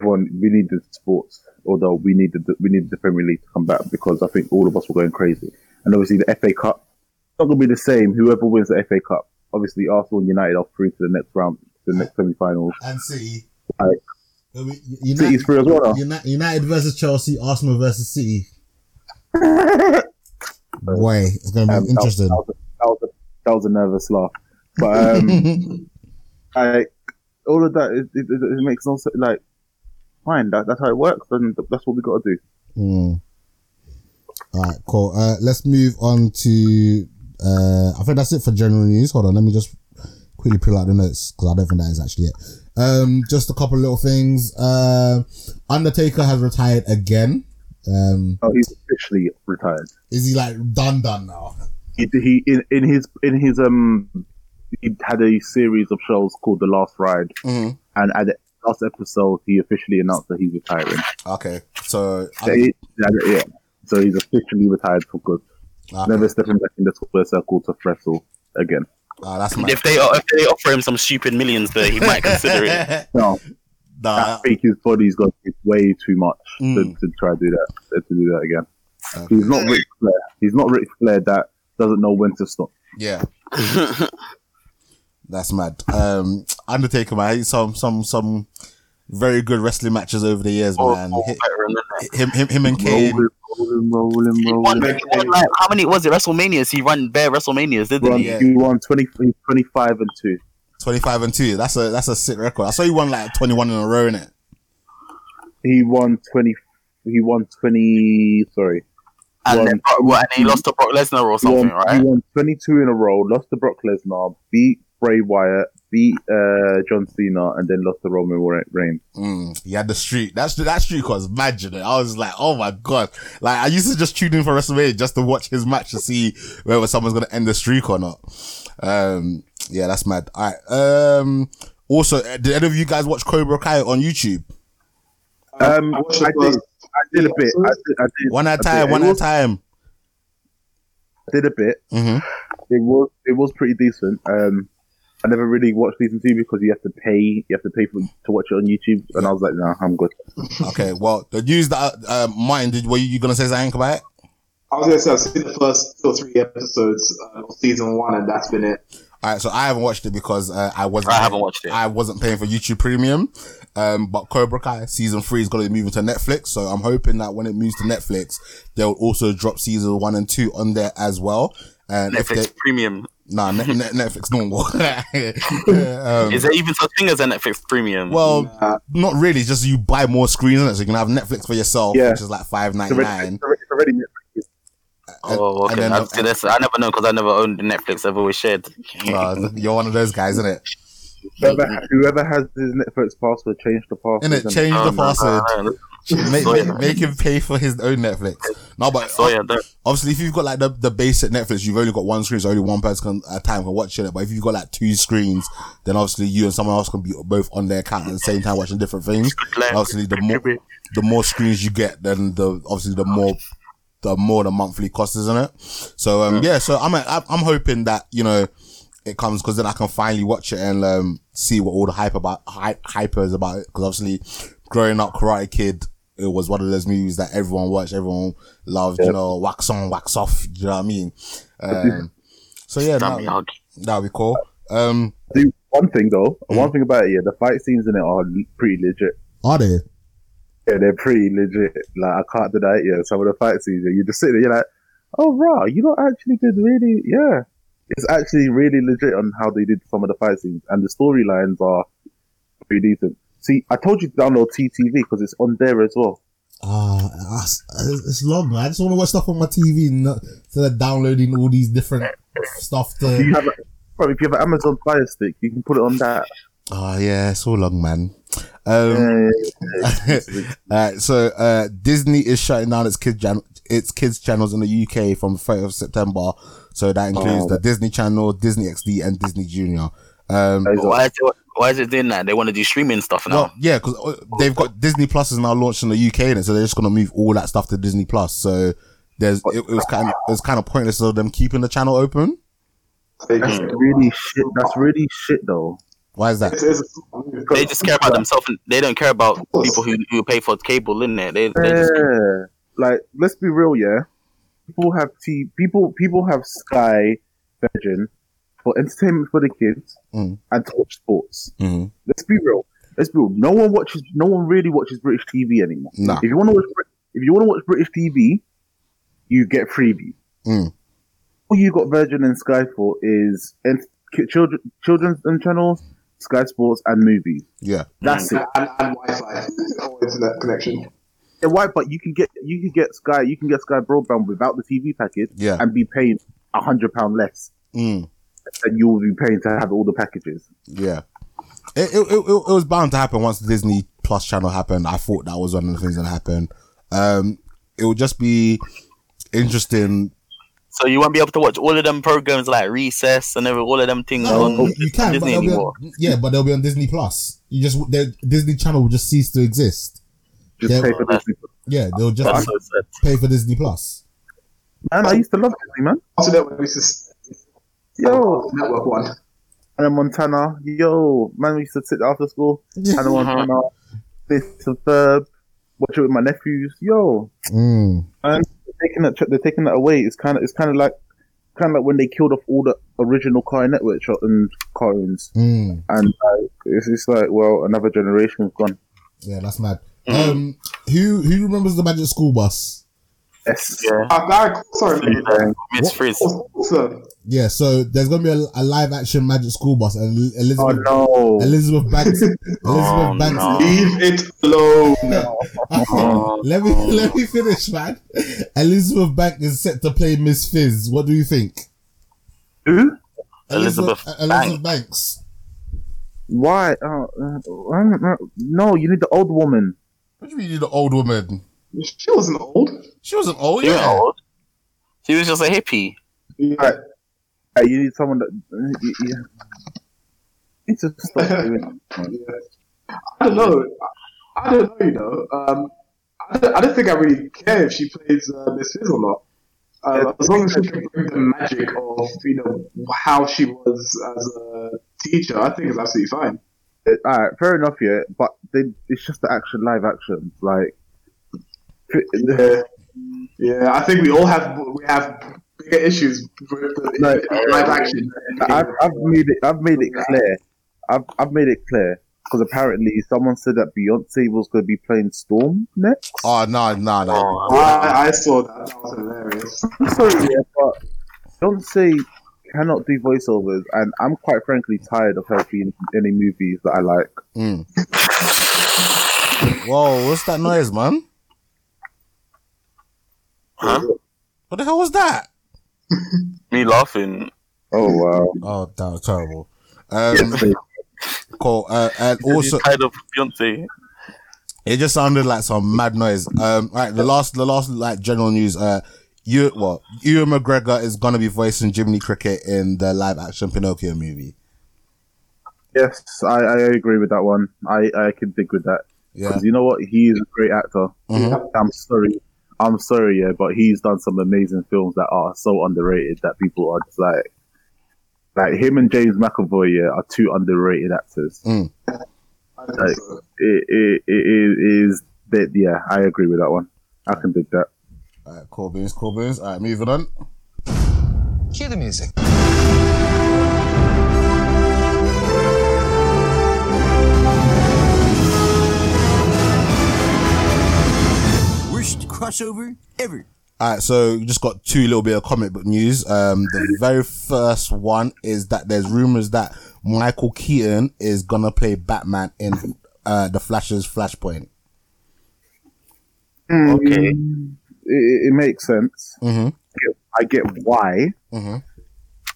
Speaker 4: everyone we need the sports although we needed the, we needed the Premier League to come back because I think all of us were going crazy. And obviously the FA Cup, it's not going to be the same. Whoever wins the FA Cup, obviously Arsenal and United are through to the next round, the next semi-finals.
Speaker 1: And City.
Speaker 4: Right.
Speaker 1: United,
Speaker 4: City's through as well. now.
Speaker 1: United, United versus Chelsea, Arsenal versus City. Boy, it's going to be
Speaker 4: Um,
Speaker 1: interesting.
Speaker 4: That was, a, that, was a, that was a nervous laugh. But um, I, all of that, it, it, it makes no sense. Like, fine, that, that's how it works, and that's what we got to do.
Speaker 1: Hmm. All right, cool. Uh, let's move on to. Uh, I think that's it for general news. Hold on, let me just quickly pull out the notes because I don't think that is actually it. Um, just a couple little things. Uh, Undertaker has retired again. Um,
Speaker 4: Oh, he's officially retired.
Speaker 1: is he like done done now?
Speaker 4: He, he in, in his in his um, he had a series of shows called The Last Ride,
Speaker 1: Mhm.
Speaker 4: and at the last episode, he officially announced that he's retiring.
Speaker 1: Okay, so
Speaker 4: So he- yeah, so he's officially retired for good.
Speaker 1: okay.
Speaker 4: Never stepping back in the square circle to wrestle again.
Speaker 1: Ah, that's my.
Speaker 2: If they if they offer him some stupid millions, there he might consider it.
Speaker 4: No,
Speaker 1: Nah,
Speaker 4: I think his body's got way too much to,
Speaker 1: Mm.
Speaker 4: to try to do that to do that again.
Speaker 1: Okay.
Speaker 4: He's not Ric Flair. He's not Ric Flair that doesn't know when to stop.
Speaker 1: yeah, that's mad. Um, Undertaker, man, some some some very good wrestling matches over the years,
Speaker 2: Or-
Speaker 1: man.
Speaker 2: or
Speaker 1: Hi-
Speaker 2: veteran, isn't it?
Speaker 1: Him, him, him, and Kane.
Speaker 4: Rolling, rolling, rolling,
Speaker 2: won,
Speaker 4: rolling.
Speaker 2: he won like, how many was it? WrestleManias. He won bare WrestleManias, didn't
Speaker 4: Run,
Speaker 2: he?
Speaker 1: Yeah.
Speaker 4: He won 20, 25 and 2.
Speaker 1: 25 and 2. That's a that's a sick record. I saw you won like 21 in a row in it.
Speaker 4: He won 20. He won 20. Sorry.
Speaker 2: And,
Speaker 4: Won-
Speaker 2: then, what, and he lost to Brock Lesnar or
Speaker 4: He
Speaker 2: something,
Speaker 4: won,
Speaker 2: right?
Speaker 4: he won 22 in a row, lost to Brock Lesnar, beat Bray Wyatt, beat uh, John Cena, and then lost to Roman Reigns.
Speaker 1: Mm, he had the streak. That's that streak was mad, you know. I was like, oh my god. Like I used to just tune in for WrestleMania just to watch his match to see whether someone's gonna end the streak or not. Um, yeah, that's mad. All right. Um, also, uh, did any of you guys watch Cobra Kai on YouTube?
Speaker 4: Um,
Speaker 3: I
Speaker 4: I did. I did a bit. I did, I did,
Speaker 1: One at a time.
Speaker 4: did.
Speaker 1: One
Speaker 4: It
Speaker 1: at a time.
Speaker 4: I did a bit.
Speaker 1: hmm
Speaker 4: It was it was pretty decent. Um, I never really watched season two because you have to pay. You have to pay for to watch it on YouTube, and I was like, nah, I'm good.
Speaker 1: Okay. Well, the news that uh, mine did. Were you, you gonna say something about it?
Speaker 3: I was gonna say I've seen the first two or three episodes uh, of season one, and that's been it.
Speaker 1: All right, so I haven't watched it because uh, I wasn't.
Speaker 2: I haven't watched it.
Speaker 1: I wasn't paying for YouTube Premium. Um, but Cobra Kai season three is going to be moving to Netflix, so I'm hoping that when it moves to Netflix, they'll also drop season one and two on there as well. And if
Speaker 2: Netflix
Speaker 1: they,
Speaker 2: Premium.
Speaker 1: nah, Net, Net, Netflix normal. um,
Speaker 2: Is there even such thing as a Netflix Premium?
Speaker 1: well,
Speaker 3: Uh,
Speaker 1: not really. Just you buy more screens in it, so you can have Netflix for yourself,
Speaker 4: Yeah.
Speaker 1: which is like five ninety nine.
Speaker 4: Already, already, it's already
Speaker 2: oh, okay.
Speaker 1: then-
Speaker 2: I, see, I never know because I never owned Netflix. I've always shared.
Speaker 1: you're one of those guys, isn't it?
Speaker 4: Whoever, whoever has his Netflix password, change the password.
Speaker 1: In it,
Speaker 4: and-
Speaker 1: change
Speaker 2: Oh,
Speaker 1: the
Speaker 2: no,
Speaker 1: password. Make, make, make him pay for his own Netflix. No, but
Speaker 2: So yeah,
Speaker 1: obviously if you've got like the, the basic Netflix, you've only got one screen, so only one person can, at a time can watch it. But if you've got like two screens, then obviously you and someone else can be both on their account at the same time watching different things. Obviously, the more the more screens you get, then the obviously the more the more the monthly cost, isn't it? So um yeah, so I'm I'm I'm hoping that you know it comes because then I can finally watch it and um see what all the hype about hype hyper is about. Because obviously, growing up, Karate Kid. It was one of those movies that everyone watched, everyone loved, you know, wax on, wax off, you know what I mean? Um, so yeah, that,
Speaker 2: hug.
Speaker 1: that'd be cool. Um,
Speaker 4: Do one thing though.
Speaker 1: Mm.
Speaker 4: One thing about it, yeah, the fight scenes in it are pretty legit.
Speaker 1: are they?
Speaker 4: Yeah, they're pretty legit. Like I can't deny it. Yeah, some of the fight scenes, yeah, you just sit there, you're like, oh, raw, you not actually did really, yeah. It's actually really legit on how they did some of the fight scenes, and the storylines are pretty decent. See, I told you to download TTV because it's on there as well.
Speaker 1: Ah, it's, it's long, man. I just want to watch stuff on my TV not, instead of downloading all these different stuff to.
Speaker 4: you have, a, bro, if you have an Amazon Fire Stick, you can put it on that.
Speaker 1: Oh yeah, it's all long, man. Um,
Speaker 4: Yeah,
Speaker 1: Alright, so uh, Disney is shutting down its kids channel, its kids channels in the UK from 30th of September. So that includes
Speaker 4: Oh.
Speaker 1: the Disney Channel, Disney XD, and Disney Junior. Um,
Speaker 2: Why is, it, why is it doing that? They want to do streaming stuff now.
Speaker 1: well, yeah, because they've got Disney Plus is now launched in the UK, and so they're just gonna move all that stuff to Disney Plus. So there's it, it was kind of it was kind of pointless of them keeping the channel open.
Speaker 4: That's really shit. That's really shit, though.
Speaker 1: Why is that?
Speaker 3: It's, it's a smart move because-
Speaker 2: They just care about themselves. and They don't care about people who, who pay for cable, in there. They, they just
Speaker 4: Yeah. Like, let's be real, yeah. People have T. People people have Sky Virgin for entertainment for the kids
Speaker 1: Mm.
Speaker 4: and to watch sports.
Speaker 1: Mm-hmm.
Speaker 4: Let's be real. Let's be real. No one watches. No one really watches British TV anymore.
Speaker 1: Nah.
Speaker 4: If you want to watch, if you want to watch British TV, you get Freeview.
Speaker 1: Mm.
Speaker 4: All you got Virgin and Sky for is ent- children, children's and channels, Sky Sports, and movies.
Speaker 1: Yeah.
Speaker 4: That's it.
Speaker 3: and, and Wi-Fi or internet connection.
Speaker 4: Yeah, why? But you can get you can get Sky you can get Sky broadband without the TV package
Speaker 1: Yeah.
Speaker 4: and be paying a hundred pound less
Speaker 1: Mm.
Speaker 4: Than you will be paying to have all the packages.
Speaker 1: Yeah. It, it, it, it was bound to happen once the Disney Plus channel happened. I thought that was one of the things that happened. Um, it would just be interesting.
Speaker 2: so you won't be able to watch all of them programs like Recess and every, all of them things
Speaker 1: No,
Speaker 2: on
Speaker 1: you, you can, but
Speaker 2: Disney
Speaker 1: they'll
Speaker 2: anymore.
Speaker 1: on, yeah, but they'll be on Disney Plus. You just the Disney Channel will just cease to exist.
Speaker 4: Just
Speaker 1: Yeah.
Speaker 4: pay for Disney.
Speaker 1: Yeah, they'll just
Speaker 2: so
Speaker 1: pay for Disney Plus.
Speaker 4: Man, I used to love Disney, man.
Speaker 3: Also, that we used to s-
Speaker 4: Yo,
Speaker 3: network one.
Speaker 4: Hannah Montana. Yo, man, we used to sit after school. Hannah Montana. This and third. Watch it with my nephews. Yo,
Speaker 1: Mm.
Speaker 4: they're taking that. They're taking that away. It's kind of. It's kind of like. Kind of like when they killed off all the original car Network shot and cartoons,
Speaker 1: Mm.
Speaker 4: and like, it's just like, well, another generation's gone.
Speaker 1: Yeah, that's mad. Um, who who remembers the Magic School Bus?
Speaker 4: Yes.
Speaker 2: Yeah.
Speaker 3: Uh, Barry, sorry,
Speaker 2: Miss
Speaker 1: What?
Speaker 2: Frizz.
Speaker 3: So,
Speaker 1: Yeah, so there's gonna be a, a live action Magic School Bus, and
Speaker 4: Oh
Speaker 1: Elizabeth
Speaker 4: no.
Speaker 1: Elizabeth Banks. Elizabeth
Speaker 2: Oh,
Speaker 1: Banks.
Speaker 2: no.
Speaker 3: leave it alone.
Speaker 2: Oh.
Speaker 1: let me let me finish, man. Elizabeth Banks is set to play Miss Fizz. What do you think?
Speaker 4: Who?
Speaker 2: Elizabeth
Speaker 1: uh, Elizabeth Banks.
Speaker 4: Why? Oh, uh, I don't know. no, you need the old woman.
Speaker 1: What do you mean you're the old woman?
Speaker 3: She wasn't old.
Speaker 1: She wasn't old,
Speaker 2: She
Speaker 1: yeah.
Speaker 2: wasn't old. She was just a hippie.
Speaker 3: Yeah.
Speaker 4: Uh, you need someone that. Uh. You need to stop doing
Speaker 3: Yeah. I don't know. I, I don't know, you know. Um, I, don't, I don't think I really care if she plays uh, Miss Fizz or not. Um, as long as she can bring the magic of, you know, how she was as a teacher, I think it's absolutely fine.
Speaker 4: it. Alright, fair enough, yeah, but they, it's just the action, live action. Like,
Speaker 3: Yeah, yeah. I think we all have we have bigger issues with the
Speaker 4: No.
Speaker 3: live action.
Speaker 4: I've, I've made it. I've made it clear. I've, I've made it clear because apparently someone said that Beyonce was going to be playing Storm next.
Speaker 1: Oh no, no, no.
Speaker 2: Oh,
Speaker 3: I, I saw that. That was hilarious.
Speaker 4: Sorry, yeah, but Beyonce cannot do voiceovers, and I'm quite frankly tired of her being in any movies that I like.
Speaker 1: Mm. Whoa, what's that noise, man?
Speaker 2: Huh?
Speaker 1: What the hell was that?
Speaker 2: Me laughing.
Speaker 4: Oh wow!
Speaker 1: Oh, that was terrible. Um, cool. Uh, and also,
Speaker 2: She's tired of Beyonce.
Speaker 1: it just sounded like some mad noise. Um, right, the last, the last like general news. Uh, you what? Ewan McGregor is gonna be voicing Jiminy Cricket in the live action Pinocchio movie.
Speaker 4: Yes, I, I agree with that one. I, I can dig with that
Speaker 1: Yeah.
Speaker 4: because you know what? He is a great actor.
Speaker 1: Mhm.
Speaker 4: I'm sorry, I'm sorry, yeah, but he's done some amazing films that are so underrated that people are just like, like him and James McAvoy, yeah, are two underrated actors.
Speaker 3: I think
Speaker 4: Right.
Speaker 3: so.
Speaker 4: It, it, it is that, yeah, I agree with that one. I can dig that.
Speaker 1: All right, cool beans, cool beans. All right, moving on.
Speaker 6: Cue the music. Crossover ever.
Speaker 1: All right, so we just got two little bit of comic book news. Um, the very first one is that there's rumors that Michael Keaton is gonna play Batman in uh the Flash's Flashpoint.
Speaker 2: Okay.
Speaker 4: Mm, It, it makes sense.
Speaker 1: Mm-hmm.
Speaker 4: I get why.
Speaker 1: Mm-hmm.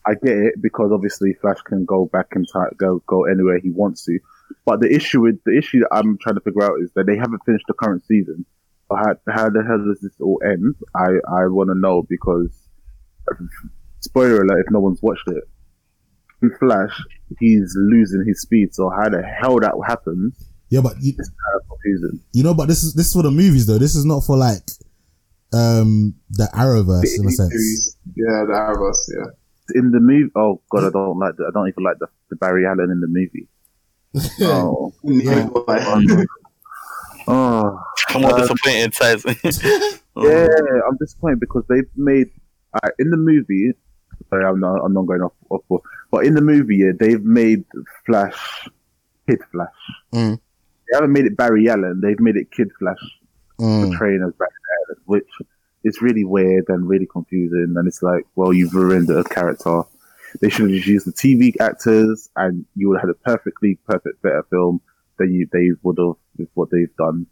Speaker 4: I get it because obviously Flash can go back and time, go go anywhere he wants to. But the issue with the issue that I'm trying to figure out is that they haven't finished the current season. So how, how the hell does this all end? I I want to know because spoiler alert if no one's watched it. In Flash, he's losing his speed. So how the hell that happens
Speaker 1: Yeah, but you,
Speaker 4: is kind of confusing.
Speaker 1: you know, but this is this is for the movies though. This is not for like um the Arrowverse in a sense.
Speaker 3: Yeah, the Arrowverse, yeah.
Speaker 4: In the movie, oh god, I don't like the, I don't even like the, the Barry Allen in the movie. Oh,
Speaker 3: Neither do I.
Speaker 4: oh.
Speaker 2: I'm more disappointed, Taz.
Speaker 4: Yeah, I'm disappointed because they've made uh, in the movie. Sorry, I'm not. I'm not going off off. board, But in the movie, yeah, they've made Flash Kid Flash.
Speaker 1: Mm.
Speaker 4: They haven't made it Barry Allen. They've made it Kid Flash,
Speaker 1: Mm.
Speaker 4: portraying as Barry Allen, which is really weird and really confusing. And it's like, well, you've ruined a character. They should have just used the TV actors, and you would have had a perfectly perfect better film you they would have with what they've done.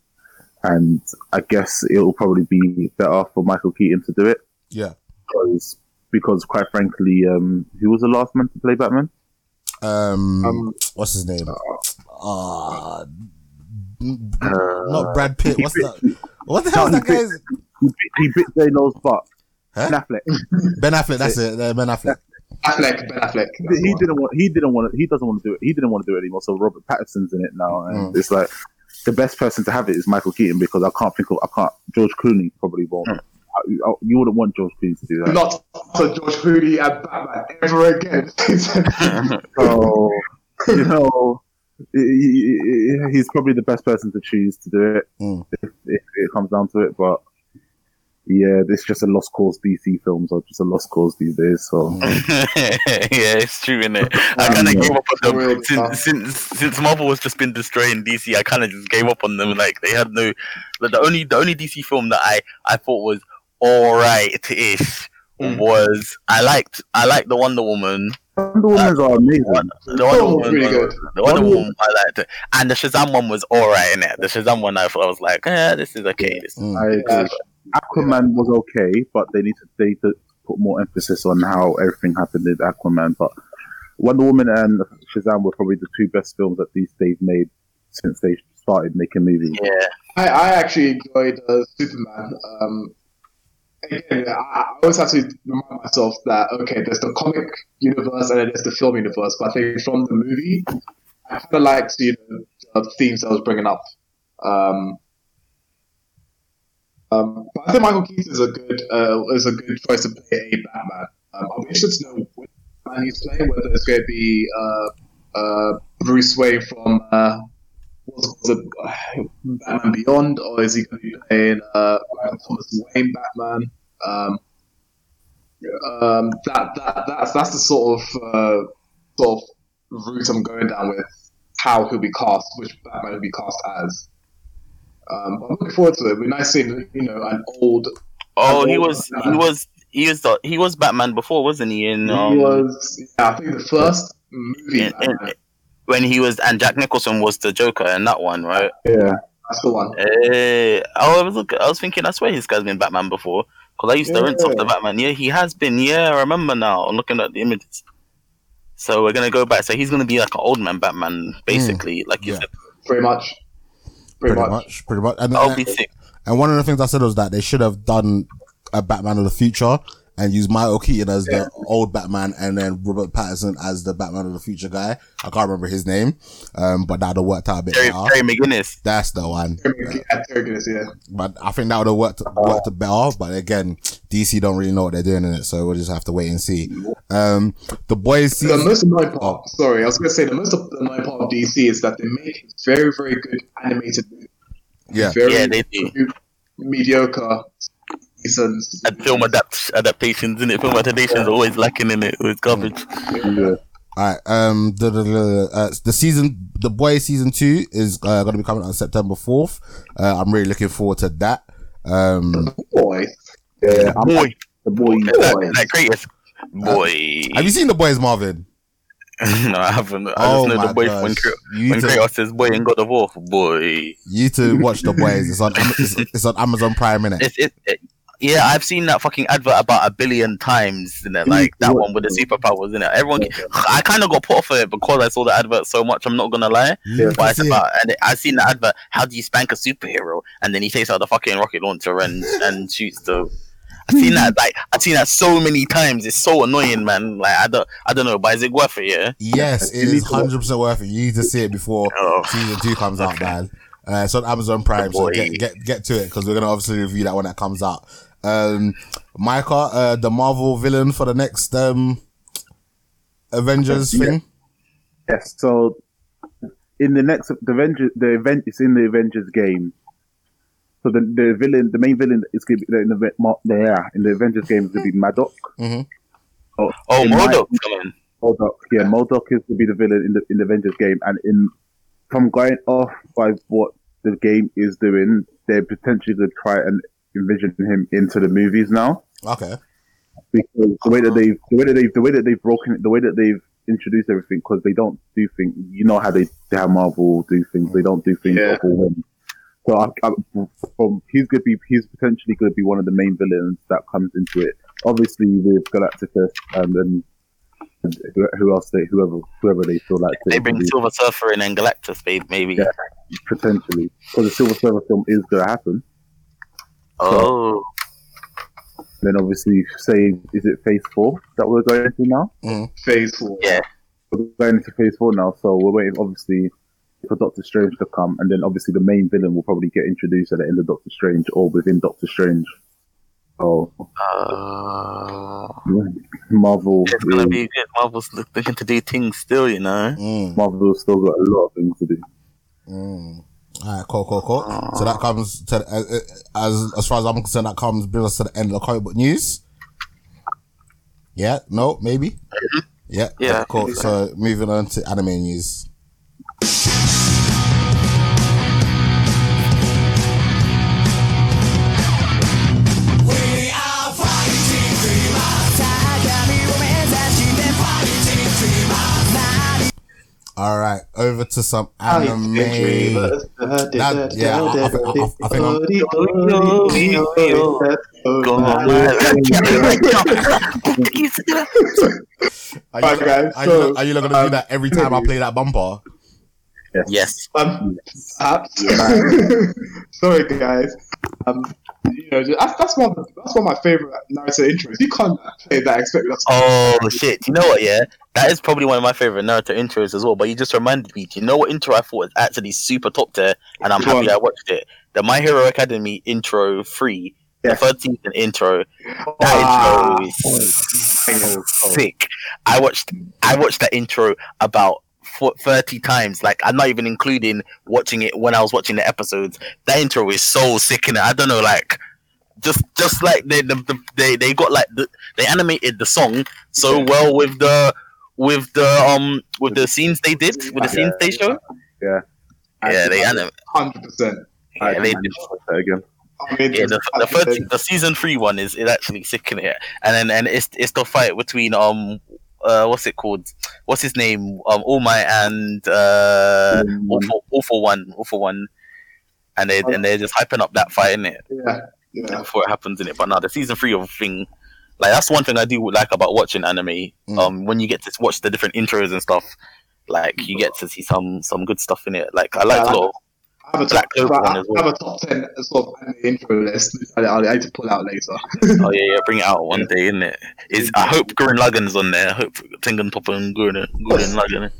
Speaker 4: And I guess it will probably be better for Michael Keaton to do it
Speaker 1: Yeah.
Speaker 4: because, because quite frankly, um, who was the last man to play Batman?
Speaker 1: Um,
Speaker 3: Um,
Speaker 1: what's his name? Uh,
Speaker 4: Uh,
Speaker 1: not Brad Pitt. What's
Speaker 4: he
Speaker 1: that? What the hell is that guy's?
Speaker 4: He bit, he bit J Lo's butt.
Speaker 1: Huh?
Speaker 4: Ben Affleck.
Speaker 1: Ben Affleck. That's it. Uh, Ben Affleck.
Speaker 3: Affleck, Ben Affleck.
Speaker 4: he didn't want. He didn't want. He doesn't want to do it. He didn't want to do it anymore. So Robert Pattinson's in it now, and it's like the best person to have it is Michael Keaton because I can't think of. I can't. George Clooney probably won't. I- I- you wouldn't want George Clooney to do that.
Speaker 3: Not for George Clooney and Batman ever again.
Speaker 4: So you know, he- he- he's probably the best person to choose to do it
Speaker 1: Mm.
Speaker 4: if, if it comes down to it. But yeah, this is just a lost cause. DC films are just a lost cause these days. So
Speaker 2: yeah, it's true, innit? I kind of
Speaker 4: Um,
Speaker 2: gave up on them
Speaker 3: tough.
Speaker 2: since, since since Marvel was just been destroying DC. I kind of just gave up on them. Like they had no, like, the only the only DC film that I I thought was all right ish
Speaker 3: Mm.
Speaker 2: was I liked I liked the Wonder Woman.
Speaker 4: Wonder Woman's are amazing.
Speaker 2: The Wonder
Speaker 3: Oh,
Speaker 2: Woman,
Speaker 3: really good.
Speaker 2: the Wonder
Speaker 4: Wonder
Speaker 2: Woman I liked it, and the Shazam one was all right in it. The Shazam one I thought I was like, yeah, this is okay. This
Speaker 1: Mm.
Speaker 4: I agree. Aquaman was okay, but they need to they need to put more emphasis on how everything happened in Aquaman. But Wonder Woman and Shazam were probably the two best films that these they've made since they started making movies.
Speaker 2: yeah,
Speaker 3: I, I actually enjoyed uh, Superman. Um, again, I, I always have to remind myself that okay, there's the comic universe and then there's the film universe. But I think from the movie, I kind of liked you know the themes I was bringing up. Um, um, but I think Michael Keaton is a good uh, is a good choice to play a Batman. Um, I'm interested to know which Batman he's playing. Whether it's going to be uh, uh, Bruce Wayne from uh, what's it, uh, Batman Beyond, or is he going to be playing uh, Thomas Wayne Batman? Um, um, that that that's that's the sort of uh, sort of route I'm going down with how he'll be cast, which Batman will be cast as. Um, I'm looking forward to it. It'd be nice seeing you know an old.
Speaker 2: Oh, he was he
Speaker 3: Batman.
Speaker 2: was he was the, he was Batman before, wasn't he? In um,
Speaker 3: he was yeah, I think the first movie.
Speaker 2: in- in- when he was and Jack Nicholson was the Joker in that one, right?
Speaker 4: Yeah,
Speaker 3: that's the one.
Speaker 2: Eh, I was look, I was thinking, I swear this guy's been Batman before because I used to rinse off the Batman. Yeah, he has been. Yeah, I remember now. I'm looking at the images. So we're gonna go back. So he's gonna be like an old man Batman, basically, like you
Speaker 1: yeah.
Speaker 2: said.
Speaker 3: Pretty much. Pretty,
Speaker 1: Pretty
Speaker 3: much.
Speaker 1: much. Pretty much. And,
Speaker 2: I'll
Speaker 1: and,
Speaker 2: be
Speaker 1: and one of the things I said was that they should have done a Batman of the future and use Michael Keaton as the old Batman and then Robert Pattinson as the Batman of the future guy. I can't remember his name, um, but that would have worked out a bit
Speaker 2: Terry,
Speaker 1: better.
Speaker 2: Terry McGinnis.
Speaker 1: That's the one.
Speaker 3: Yeah, Terry Gillis, yeah.
Speaker 1: But I think that would have worked worked better. But again, DC don't really know what they're doing in it, so we'll just have to wait and see. Um, the boys
Speaker 3: The most annoying part,
Speaker 1: Oh.
Speaker 3: sorry, I was going to say the most annoying part of DC is that they make very, very good animated movies.
Speaker 1: Yeah,
Speaker 3: Very
Speaker 2: Yeah, they do.
Speaker 3: mediocre seasons.
Speaker 2: And film adapt adaptations in it. Film adaptations are always lacking in it. It's garbage.
Speaker 4: yeah.
Speaker 1: All right. Um, the the, the, uh, the season, the boys season two is uh, going to be coming out on September fourth. Uh, I'm really looking forward to that. Um,
Speaker 3: Boy,
Speaker 4: yeah. I'm
Speaker 2: Boy,
Speaker 4: the boy.
Speaker 2: that, that greatest boy.
Speaker 1: have you seen the boys, Marvin?
Speaker 2: no, I haven't. I
Speaker 1: Oh
Speaker 2: just know
Speaker 1: my
Speaker 2: the boy
Speaker 1: gosh.
Speaker 2: when,
Speaker 1: You
Speaker 2: when
Speaker 1: to-
Speaker 2: Kratos says boy and God of War. Boy.
Speaker 1: You to watch the boys. It's on it's, it's on Amazon Prime innit?
Speaker 2: It's, it, it, yeah, I've seen that fucking advert about a billion times in it, mm, like that one with the superpowers in it. Everyone, I kind of got put off of it because I saw the advert so much. I'm not gonna lie,
Speaker 1: You
Speaker 2: but it's
Speaker 1: see
Speaker 2: about and I've seen the advert. How do you spank a superhero? And then he takes out the fucking rocket launcher and and shoots the. I've seen that like I've seen that so many times. It's so annoying, man. Like I don't I don't know, but is it worth it? Yeah.
Speaker 1: Yes, it
Speaker 4: You need
Speaker 1: is
Speaker 4: to watch-
Speaker 1: hundred percent worth it. You need to see it before
Speaker 2: Oh.
Speaker 1: season two comes out, man. Uh, it's on Amazon Prime, so get get get to it because we're gonna obviously review that when that comes out. Um, Micah, uh, the Marvel villain for the next um Avengers
Speaker 4: Yeah.
Speaker 1: thing.
Speaker 4: Yes. So in the next the Avengers the event is in the Avengers game. So the, the villain, the main villain is going to be in the Mar- yeah in the Avengers game is going to be Maddox.
Speaker 1: Mhm.
Speaker 4: Oh,
Speaker 2: Oh,
Speaker 4: in my-
Speaker 2: Modok coming.
Speaker 4: Yeah, Modok is going to be the villain in the in the Avengers game, and in from going off by what the game is doing, they're potentially going to try and envision him into the movies now
Speaker 1: Okay.
Speaker 4: because the way that they've the way that they've the way that they've broken it, the way that they've introduced everything, because they don't do things. You know how they how Marvel do things. They don't do things
Speaker 3: Yeah.
Speaker 4: for whim. So I, I, from he's going to be he's potentially going to be one of the main villains that comes into it. Obviously with Galacticus and then and who- who else they whoever whoever they feel like
Speaker 2: They
Speaker 4: to
Speaker 2: bring
Speaker 4: introduce,
Speaker 2: Silver Surfer in and Galactus, maybe.
Speaker 4: Yeah. potentially because the Silver Surfer film is going to happen.
Speaker 2: Oh,
Speaker 4: Then obviously say is it Phase Four that we're going into now? Mm-hmm.
Speaker 3: Phase four.
Speaker 2: yeah.
Speaker 4: we're going into phase four now, so we're waiting obviously for Doctor Strange to come, and then obviously the main villain will probably get introduced at the end of Doctor Strange or within Doctor Strange. Oh,
Speaker 2: Uh,
Speaker 4: Marvel,
Speaker 2: it's gonna be good. Marvel's looking to do things still, you know.
Speaker 1: Mm,
Speaker 4: Marvel's still got a lot of things to do.
Speaker 1: mm. All right, cool, cool, cool. So that comes to uh, uh, as as far as I'm concerned, that comes brings us to the end of the comic book news. Yeah, no, maybe. Yeah,
Speaker 2: Yeah.
Speaker 1: cool. So moving on to anime news. All right, over to some anime. That- yeah, I- I- I- I think I'm- Are you,
Speaker 3: guys,
Speaker 1: are, you, are you not gonna do
Speaker 3: um,
Speaker 1: that every time I play that bumper?
Speaker 2: yes.
Speaker 3: Um, perhaps. Sorry, guys. Um, you know, that's, that's one. That's one of my favorite Naruto intros. You can't play that. Expect that.
Speaker 2: Oh shit! You know what? Yeah, that is probably one of my favorite Naruto intros as well. But you just reminded me. Do you know what intro I thought was actually super top tier, and I'm
Speaker 3: Go
Speaker 2: happy
Speaker 3: on.
Speaker 2: I watched it. The My Hero Academy intro three,
Speaker 3: Yeah.
Speaker 2: the third season intro. That
Speaker 3: Ah.
Speaker 2: intro is sick. I watched. I watched that intro about fo- thirty times. Like I'm not even including watching it when I was watching the episodes. That intro is so sick in it. I don't know, like. Just, just like they, the, the, they, they got like the, they animated the song so well with the, with the um, with the scenes they did, with the scenes they showed.
Speaker 4: Yeah.
Speaker 2: Yeah, they anim-
Speaker 3: Hundred percent.
Speaker 2: yeah, they did.
Speaker 4: again.
Speaker 3: I mean,
Speaker 2: Yeah, the, the first, the season three one is, is actually sick in it, and then and it's it's the fight between um uh what's it called? What's his name? Um, All Might and uh
Speaker 4: Mm.
Speaker 2: All for, All for One, All for One, and they and they're just hyping up that fight in it
Speaker 3: Yeah, yeah.
Speaker 2: before it happens in it. But now the season three of thing, like that's one thing I do like about watching anime.
Speaker 1: Mm.
Speaker 2: Um, when you get to watch the different intros and stuff, like you get to see some some good stuff in it. Like I like
Speaker 3: Yeah, I
Speaker 2: a lot. Of,
Speaker 3: I have a
Speaker 2: Black
Speaker 3: top,
Speaker 2: Clover
Speaker 3: I
Speaker 2: one as
Speaker 3: have a top ten sort of anime intro list. I, I, I need to pull out later.
Speaker 2: Oh yeah, yeah, bring it out one day, innit? Is I hope Gurren Lagann's on there. I hope Tengen Toppa and Gurren Gurren Lagann.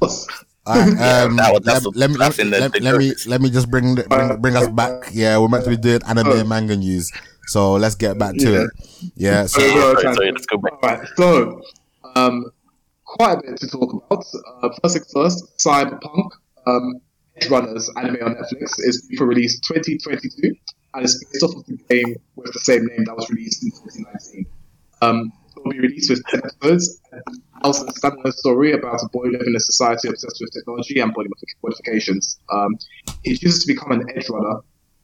Speaker 1: All right,
Speaker 2: Yeah,
Speaker 1: um,
Speaker 2: that
Speaker 1: let, let me let, let, let me let me just bring, bring bring us back. Yeah, we're meant to be doing anime and manga news, so let's get back to
Speaker 3: Yeah.
Speaker 1: it. Yeah, so
Speaker 2: Yeah, yeah, sorry, sorry, let's go back.
Speaker 3: Alright, so um, quite a bit to talk about. Uh, first things first, Cyberpunk um, Edgerunners anime on Netflix is due for release 2022 and it's based off of the game with the same name that was released in 2019. Um, it will be released with 10 episodes and tells a standalone story about a boy living in a society obsessed with technology and body modifications. Um, he chooses to become an edgerunner,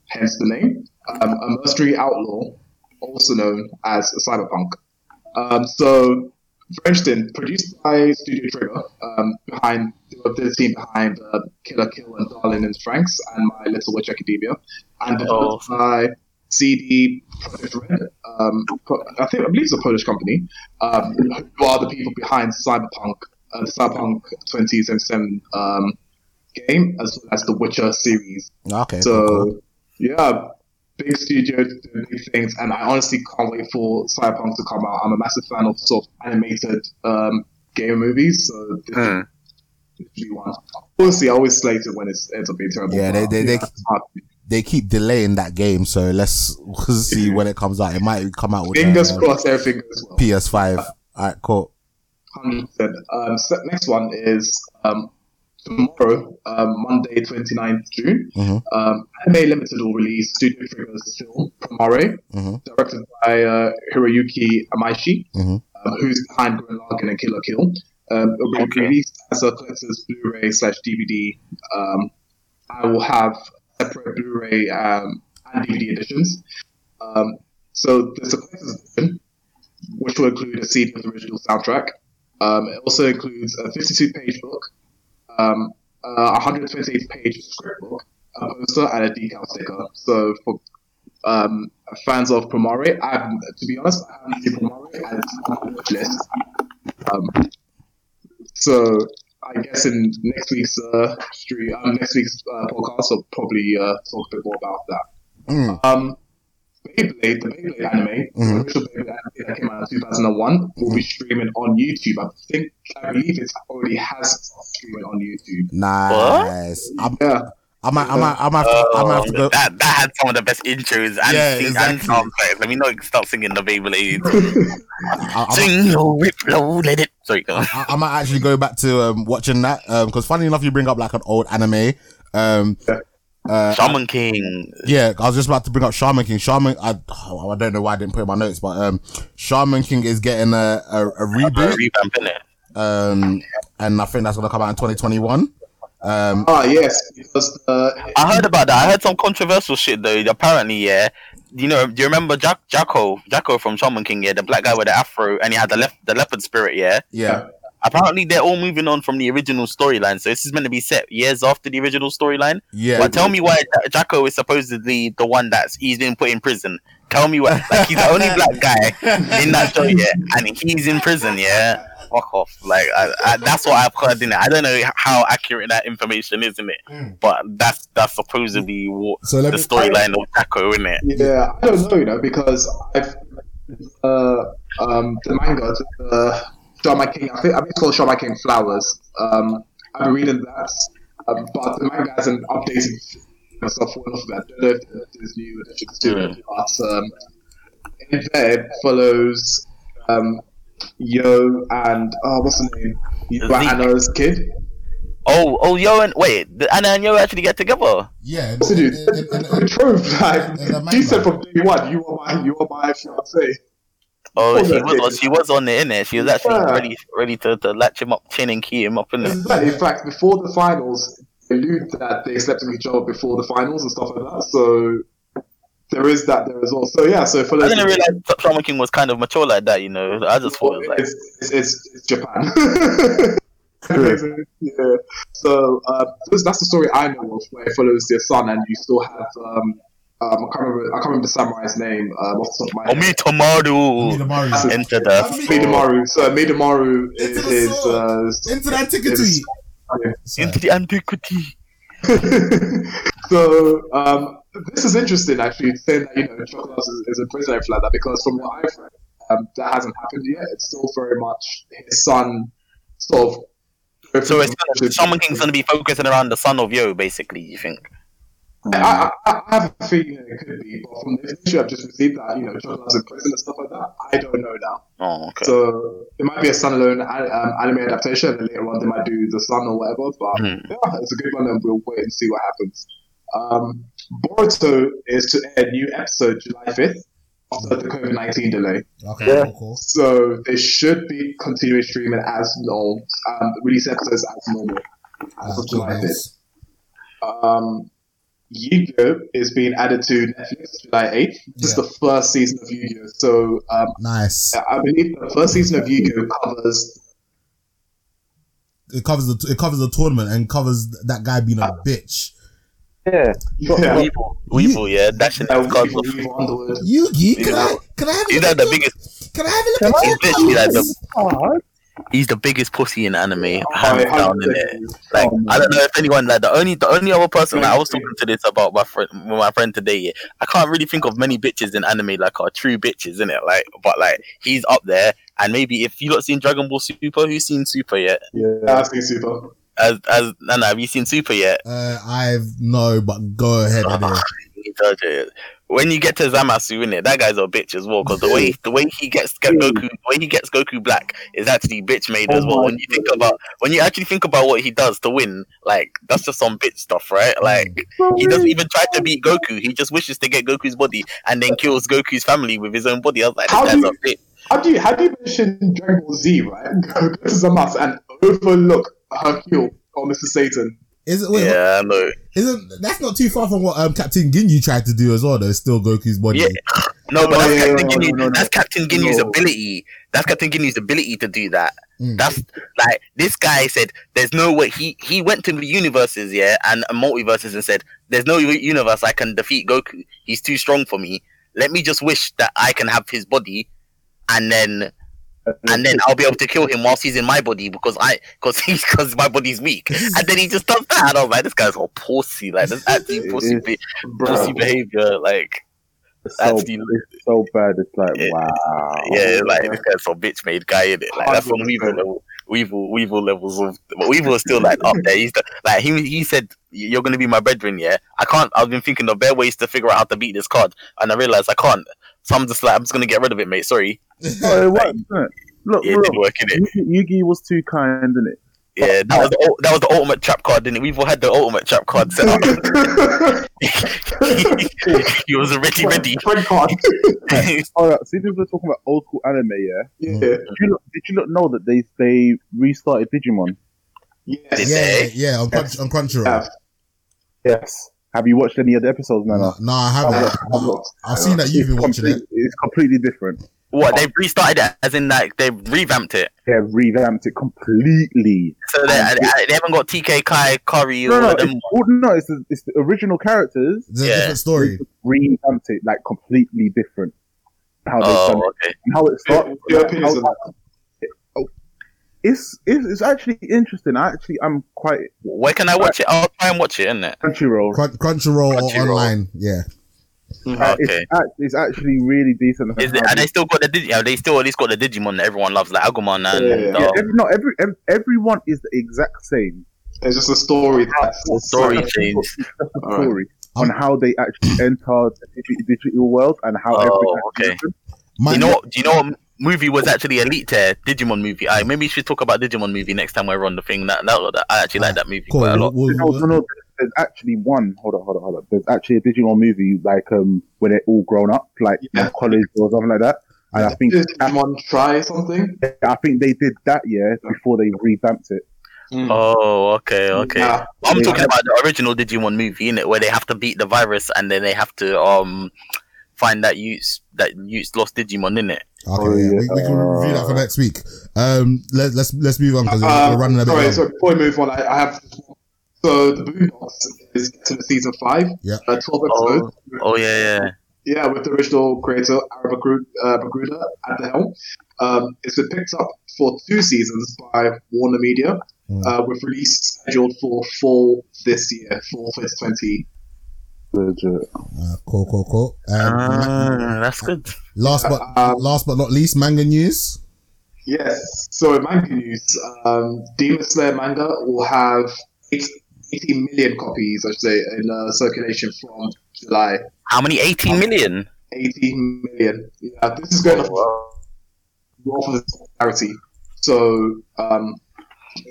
Speaker 3: hence the name, um, a mercenary outlaw, also known as a cyberpunk. Um, so, very interesting. Produced by Studio Trigger, um, behind the the team behind uh, Kill la Kill and Darling and Franxx and My Little Witch Academia, and developed by CD Projekt Red. Um, I think I believe it's a Polish company. Um, who are the people behind Cyberpunk, uh, the Cyberpunk 2077 um, game, as well as the Witcher series.
Speaker 1: okay.
Speaker 3: So
Speaker 1: cool, cool.
Speaker 3: yeah, big studio doing big things, and I honestly can't wait for Cyberpunk to come out. I'm a massive fan of sort of animated um, game movies, so this
Speaker 2: Hmm.
Speaker 3: Usually one. Obviously, I always slate it when it's ends up being terrible.
Speaker 1: Yeah, they- they- they- They keep delaying that game, so let's see when it comes out. It might come out with
Speaker 3: Fingers
Speaker 1: uh,
Speaker 3: crossed, everything well.
Speaker 1: PS5. All right, cool.
Speaker 3: Hundred percent. Um, so next one is um, tomorrow, um, Monday, 29th June,
Speaker 1: Mhm.
Speaker 3: um, Anime Limited will release Studio Trigger's film Promare,
Speaker 1: Mhm.
Speaker 3: directed by uh, Hiroyuki Imaishi,
Speaker 1: Mhm.
Speaker 3: um, who's behind Gurren Lagann and Kill la Kill. Um, it will be released as a collector's Blu-ray slash DVD. Um, I will have separate Blu-ray um, and DVD editions. Um, so there's a collector's edition, which will include a CD of the original soundtrack. Um, it also includes a 52-page book, um, a 128-page script book, a poster, and a decal sticker. So for um, fans of Promare, I haven't, to be honest, I haven't seen Promare, and it's on my watch list. Um, so I guess in next week's uh, stream, um, next week's uh, podcast, I'll probably uh, talk a bit more about that.
Speaker 1: Mm.
Speaker 3: Um, Beyblade, the Beyblade anime,
Speaker 1: Mhm.
Speaker 3: the original Beyblade anime that came out in 2001, will be streaming on YouTube. I think, I believe it already has streaming on YouTube.
Speaker 1: Nice. I'm,
Speaker 3: Yeah,
Speaker 1: I might, I might, I might, have to, I might have to go.
Speaker 2: Um, that, that had some of the best intros and,
Speaker 1: Yeah,
Speaker 2: sing,
Speaker 1: exactly.
Speaker 2: and sound effects. Let me not start singing the Beyblade.
Speaker 1: I, I,
Speaker 2: Sing your whip low, let it. Sorry, go on.
Speaker 1: I, I might actually go back to um, watching that because funny enough, you bring up like an old anime. Um, uh,
Speaker 2: Shaman King.
Speaker 1: yeah, I was just about to bring up Shaman King. Shaman, I, oh, I don't know why I didn't put in my notes, but um, Shaman King is getting a, a, a reboot,
Speaker 2: Revamp, innit?
Speaker 1: um, and I think that's gonna come out in 2021. Um,
Speaker 3: ah, yes, because uh,
Speaker 2: I heard about that. I heard some controversial shit though. Apparently, yeah. You know, do you remember Jack Jacko? Jacko from Shaman King, yeah, the black guy with the afro, and he had the left the leopard spirit, yeah.
Speaker 1: yeah,
Speaker 2: Apparently, they're all moving on from the original storyline, so this is meant to be set years after the original storyline.
Speaker 1: yeah.
Speaker 2: But tell me why Jacko is supposedly the one that's he's been put in prison. Tell me why, like he's the only black guy in that show, yeah, and he's in prison, yeah. Fuck off, like I, I, that's what I've heard in it. I don't know how accurate that information is in it, but that's that's supposedly what
Speaker 1: So
Speaker 2: the storyline of Jacko, in it.
Speaker 3: yeah, I don't know, you know, because I've uh, um, the manga, uh, Shaman King. I think I think it's called Shaman King Flowers. Um, I've been reading that, um, but the manga hasn't updated myself for enough of that. I don't know if there's new editions to it, but um, in there it follows um, Yo and uh, what's the name? Yo
Speaker 2: Zeke.
Speaker 3: and Anna's kid.
Speaker 2: Oh, oh, Yo and wait, the Anna and Yo actually get together.
Speaker 1: yeah.
Speaker 3: What's it do?
Speaker 1: in- in- in- in-
Speaker 3: Betrothed, like
Speaker 1: in the
Speaker 3: said from day one, you are my, you are my fiance.
Speaker 2: Oh,
Speaker 3: Oh,
Speaker 2: she
Speaker 3: that
Speaker 2: was,
Speaker 3: kid.
Speaker 2: she was on the innit. She was actually
Speaker 3: Yeah.
Speaker 2: ready, ready to, to latch him up, chin and key him up, innit?
Speaker 3: But in fact, before the finals, they allude that they slept with each other before the finals and stuff like that. So there is that there as well. So yeah, so for
Speaker 2: I didn't realize Shaman King was kind of mature like that, you know. I just thought it was like,
Speaker 3: it's, it's, it's, it's Japan. yeah. So uh, this, that's the story I know of, where it follows their son, and you still have um, um, I can't remember I can't remember the samurai's name um, off the top of my head.
Speaker 2: Amidamaru
Speaker 1: Midamaru.
Speaker 2: into the
Speaker 3: Midamaru. So Midamaru is
Speaker 1: Into the
Speaker 3: his.
Speaker 1: sword.
Speaker 3: Uh,
Speaker 1: Into the antiquity.
Speaker 3: is-
Speaker 2: into the antiquity.
Speaker 3: so um, this is interesting, actually, saying that you know Chocolat is, is in prison and everything like that, because from what I've read, um, that hasn't happened yet. It's still very much his son, sort of.
Speaker 2: So it's gonna, Shaman King's gonna be focusing around the son of Yo, basically. You think?
Speaker 3: I, I, I have a feeling it could be, but from the issue I've just received that you know Chocolat's in prison and stuff like that, I don't know now.
Speaker 2: Oh, okay.
Speaker 3: So it might be a standalone a- um, anime adaptation, and then later on they might do the son or whatever. But
Speaker 2: Hmm.
Speaker 3: yeah, it's a good one, and we'll wait and see what happens. Um, Boruto is to air a new episode July fifth after the COVID nineteen delay,
Speaker 1: Okay,
Speaker 4: Yeah.
Speaker 1: cool, cool.
Speaker 3: so they should be continuing streaming as normal, um, release episodes as normal as
Speaker 1: That's
Speaker 3: of July fifth.
Speaker 1: nice.
Speaker 3: Um, Yu-Gi-Oh is being added to Netflix July eighth. This is the first season of Yu-Gi-Oh. So um,
Speaker 1: Nice.
Speaker 3: I believe the first season of Yu-Gi-Oh covers
Speaker 1: It covers the it covers the tournament and covers that guy being a bitch.
Speaker 4: Yeah.
Speaker 3: yeah,
Speaker 2: Weevil, Weevil, yeah, dashing
Speaker 3: uh,
Speaker 2: his cards
Speaker 3: Weevil,
Speaker 2: off.
Speaker 3: Weevil Underwood.
Speaker 1: Yugi, can
Speaker 2: Yeah.
Speaker 1: I can I have a
Speaker 2: He's
Speaker 1: look
Speaker 2: like the
Speaker 1: at your-
Speaker 2: biggest.
Speaker 1: Can I have a look at
Speaker 2: He's
Speaker 1: your
Speaker 2: like the,
Speaker 1: cards?
Speaker 2: he's the biggest pussy in anime, hands
Speaker 3: I
Speaker 2: down in it. Like
Speaker 3: Oh,
Speaker 2: I don't know if anyone like the only the only other person that I was talking to this about my friend with my friend today. Yeah, I can't really think of many bitches in anime like are true bitches in it. Like, but like he's up there. And maybe if you've not seen Dragon Ball Super, who's seen Super yet?
Speaker 3: Yeah, I've seen super.
Speaker 2: As as Nana, have you seen Super yet?
Speaker 1: Uh, I've no, but go ahead. Eddie.
Speaker 2: He told you. when you get to Zamasu in it, that guy's a bitch as well. Because the way the way he gets Goku, the way he gets Goku black is actually bitch made as well. When you think about when you actually think about what he does to win, like that's just some bitch stuff, right? Like he doesn't even try to beat Goku. He just wishes to get Goku's body and then kills Goku's family with his own body. I was like,
Speaker 3: How
Speaker 2: this
Speaker 3: do
Speaker 2: guy's
Speaker 3: you-
Speaker 2: a bitch.
Speaker 3: How do you how do you mention Dragon Ball Z, right? Go to Zamasu and overlook Hercule or Mr. Satan.
Speaker 1: Is it? Wait,
Speaker 2: Yeah, I know.
Speaker 1: Isn't that's not too far from what um, Captain Ginyu tried to do as well? Though, still Goku's body.
Speaker 2: Yeah. No, but
Speaker 3: Oh,
Speaker 2: that's
Speaker 3: yeah,
Speaker 2: Captain
Speaker 3: no,
Speaker 2: Ginyu.
Speaker 3: no, no,
Speaker 2: That's. Captain Ginyu's
Speaker 3: No.
Speaker 2: ability. That's Captain Ginyu's ability to do that.
Speaker 1: Mm.
Speaker 2: That's like this guy said. There's no way he he went to the universes, yeah, and multiverses, and said, "There's no universe I can defeat Goku. He's too strong for me. Let me just wish that I can have his body, and then and then I'll be able to kill him whilst he's in my body because I because he's because my body's weak. And then he just does that. And I was like, this guy's all pussy. Like this actually pussy, be- pussy behavior. Like
Speaker 4: It's so,
Speaker 2: Actually-
Speaker 4: it's so bad. It's like
Speaker 2: Yeah.
Speaker 4: wow.
Speaker 2: yeah, like this guy's some bitch made guy in it. Like that's on Weevil
Speaker 3: 100%.
Speaker 2: level. Weevil, Weevil levels of, but Weevil is still like up there. He's the, like he he said, "You're gonna be my brethren." Yeah, I can't. I've been thinking of bare ways to figure out how to beat this card, and I realized I can't. So I'm just like, I'm just gonna get rid of it, mate. Sorry,
Speaker 4: Oh, it works, isn't it? Look,
Speaker 2: yeah, it
Speaker 4: look.
Speaker 2: didn't work in it.
Speaker 4: Yugi, Yugi was too kind, isn't it?
Speaker 2: Yeah, that was the, that was the ultimate trap card, didn't it? We've all had the ultimate trap card set up. he was already ready.
Speaker 3: Friend card.
Speaker 4: All right, see, we're talking about old school anime, yeah.
Speaker 3: Yeah.
Speaker 4: Did you not, did you not know that they they restarted Digimon?
Speaker 3: Yes.
Speaker 2: Did
Speaker 1: yeah, yeah, on, Crunch, on Crunchyroll.
Speaker 3: Yeah.
Speaker 4: Yes. Have you watched any of the episodes,
Speaker 1: No,
Speaker 4: Nana?
Speaker 1: no, I haven't.
Speaker 3: I've
Speaker 1: No,
Speaker 3: looked.
Speaker 1: I've seen that you've been watching it.
Speaker 4: It's completely different.
Speaker 2: What they've restarted it, as in like they've revamped it.
Speaker 4: They have revamped it completely.
Speaker 2: So they, they haven't got TK Kai, Kari,
Speaker 4: No, no,
Speaker 2: all
Speaker 4: it's, no, it's the, it's the original characters
Speaker 1: It's a
Speaker 2: Yeah.
Speaker 1: different story.
Speaker 4: revamped it like completely different. How they've oh, done
Speaker 2: Oh,
Speaker 4: it,
Speaker 2: okay.
Speaker 4: and how it starts.
Speaker 3: Your
Speaker 4: like,
Speaker 3: opinions on that?
Speaker 4: It's, it's it's actually interesting. I actually I'm quite
Speaker 2: Where can I watch it? I'll try and watch it, innit?
Speaker 4: Crunchyroll.
Speaker 1: Crun- Crunchyroll, or
Speaker 2: Crunchyroll.
Speaker 1: online. Yeah.
Speaker 4: Uh,
Speaker 2: Okay.
Speaker 4: it's, it's actually really decent.
Speaker 2: Is it, and they still got the Digi- have they still at least got the Digimon that everyone loves, like Agumon and
Speaker 3: Yeah, yeah,
Speaker 2: uh,
Speaker 4: yeah, every, no, every, every everyone is the exact same.
Speaker 3: It's just a story. That's
Speaker 2: the story
Speaker 4: It's
Speaker 2: change.
Speaker 4: just a
Speaker 3: Alright.
Speaker 4: story on how they actually entered the digital world and how
Speaker 2: Oh, okay.
Speaker 4: happened.
Speaker 1: My,
Speaker 2: you know, what- do you know what movie was actually Elite Tear? Digimon movie. I maybe we should talk about Digimon movie next time we're on the thing. That, that, that I actually like that movie
Speaker 1: cool.
Speaker 2: quite a
Speaker 1: We'll,
Speaker 2: lot.
Speaker 1: we'll,
Speaker 4: No, no, no. There's actually one. Hold on, hold on, hold on. There's actually a Digimon movie like um when they're all grown up, like
Speaker 3: Yeah.
Speaker 4: in college or something like that. And I think
Speaker 3: Did Digimon try something?
Speaker 4: I think they did that yeah before they revamped it.
Speaker 3: Mm.
Speaker 2: Oh, okay, okay.
Speaker 3: Yeah.
Speaker 2: I'm talking about the original Digimon movie, in it, where they have to beat the virus and then they have to um find that use that use lost Digimon in it.
Speaker 1: Okay,
Speaker 4: Oh,
Speaker 1: yeah.
Speaker 4: yeah.
Speaker 1: We, we can review that for next week. Um, let, let's let's move on because we're,
Speaker 3: Uh,
Speaker 1: we're running a bit.
Speaker 3: sorry,
Speaker 1: long.
Speaker 3: so before we move on, I, I have. So the Boondocks is to the season five.
Speaker 1: Yeah.
Speaker 3: Uh, Twelve episodes.
Speaker 2: Oh yeah, yeah.
Speaker 3: Yeah, with the original creator Ara Bagru- uh, McGruder at the helm. Um, it's been picked up for two seasons by Warner Media,
Speaker 1: Mm.
Speaker 3: uh, with release scheduled for fall this year, fall 2020.
Speaker 4: Legit.
Speaker 1: Uh, cool, cool, cool. Um, ma-
Speaker 2: Ah, that's good.
Speaker 1: last but
Speaker 3: um,
Speaker 1: last but not least, manga news.
Speaker 3: Yes. So in manga news, um, Demon Slayer manga will have eight, 80 million copies, I should say, in uh, circulation from July.
Speaker 2: How many? 18 million.
Speaker 3: 80 million. Yeah, this is going to offer clarity. So um,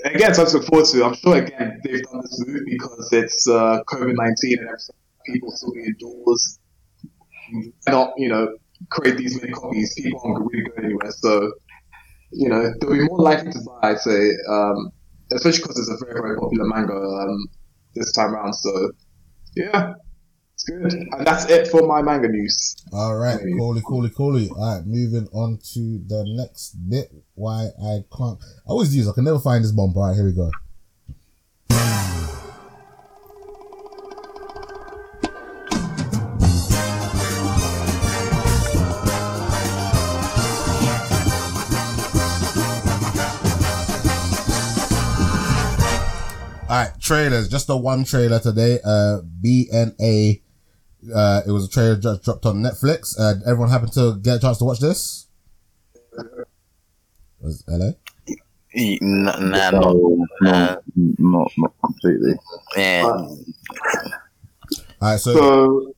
Speaker 3: again, something to look forward to. I'm sure again they've done this move because it's uh, COVID 19 and everything. People still be indoors. Not you know create these many copies. People aren't really going anywhere. So you know they'll be more likely to buy. I'd say, um, especially because it's a very very popular manga um, this time around. So yeah. It's good. And that's it for my manga news.
Speaker 1: All right,
Speaker 3: Maybe.
Speaker 1: coolly, coolly, coolly. All right, moving on to the next bit. Why I can't, I always use. I can never find this bumper. All right, here we go. Trailers. Just the one trailer today. Uh, BNA. Uh, it was a trailer just dropped on Netflix. Uh, everyone happened to get a chance to watch this? Was hello?
Speaker 2: Nah, nah,
Speaker 4: no,
Speaker 2: not.
Speaker 4: no, not not completely.
Speaker 2: Yeah.
Speaker 1: All right, so,
Speaker 3: So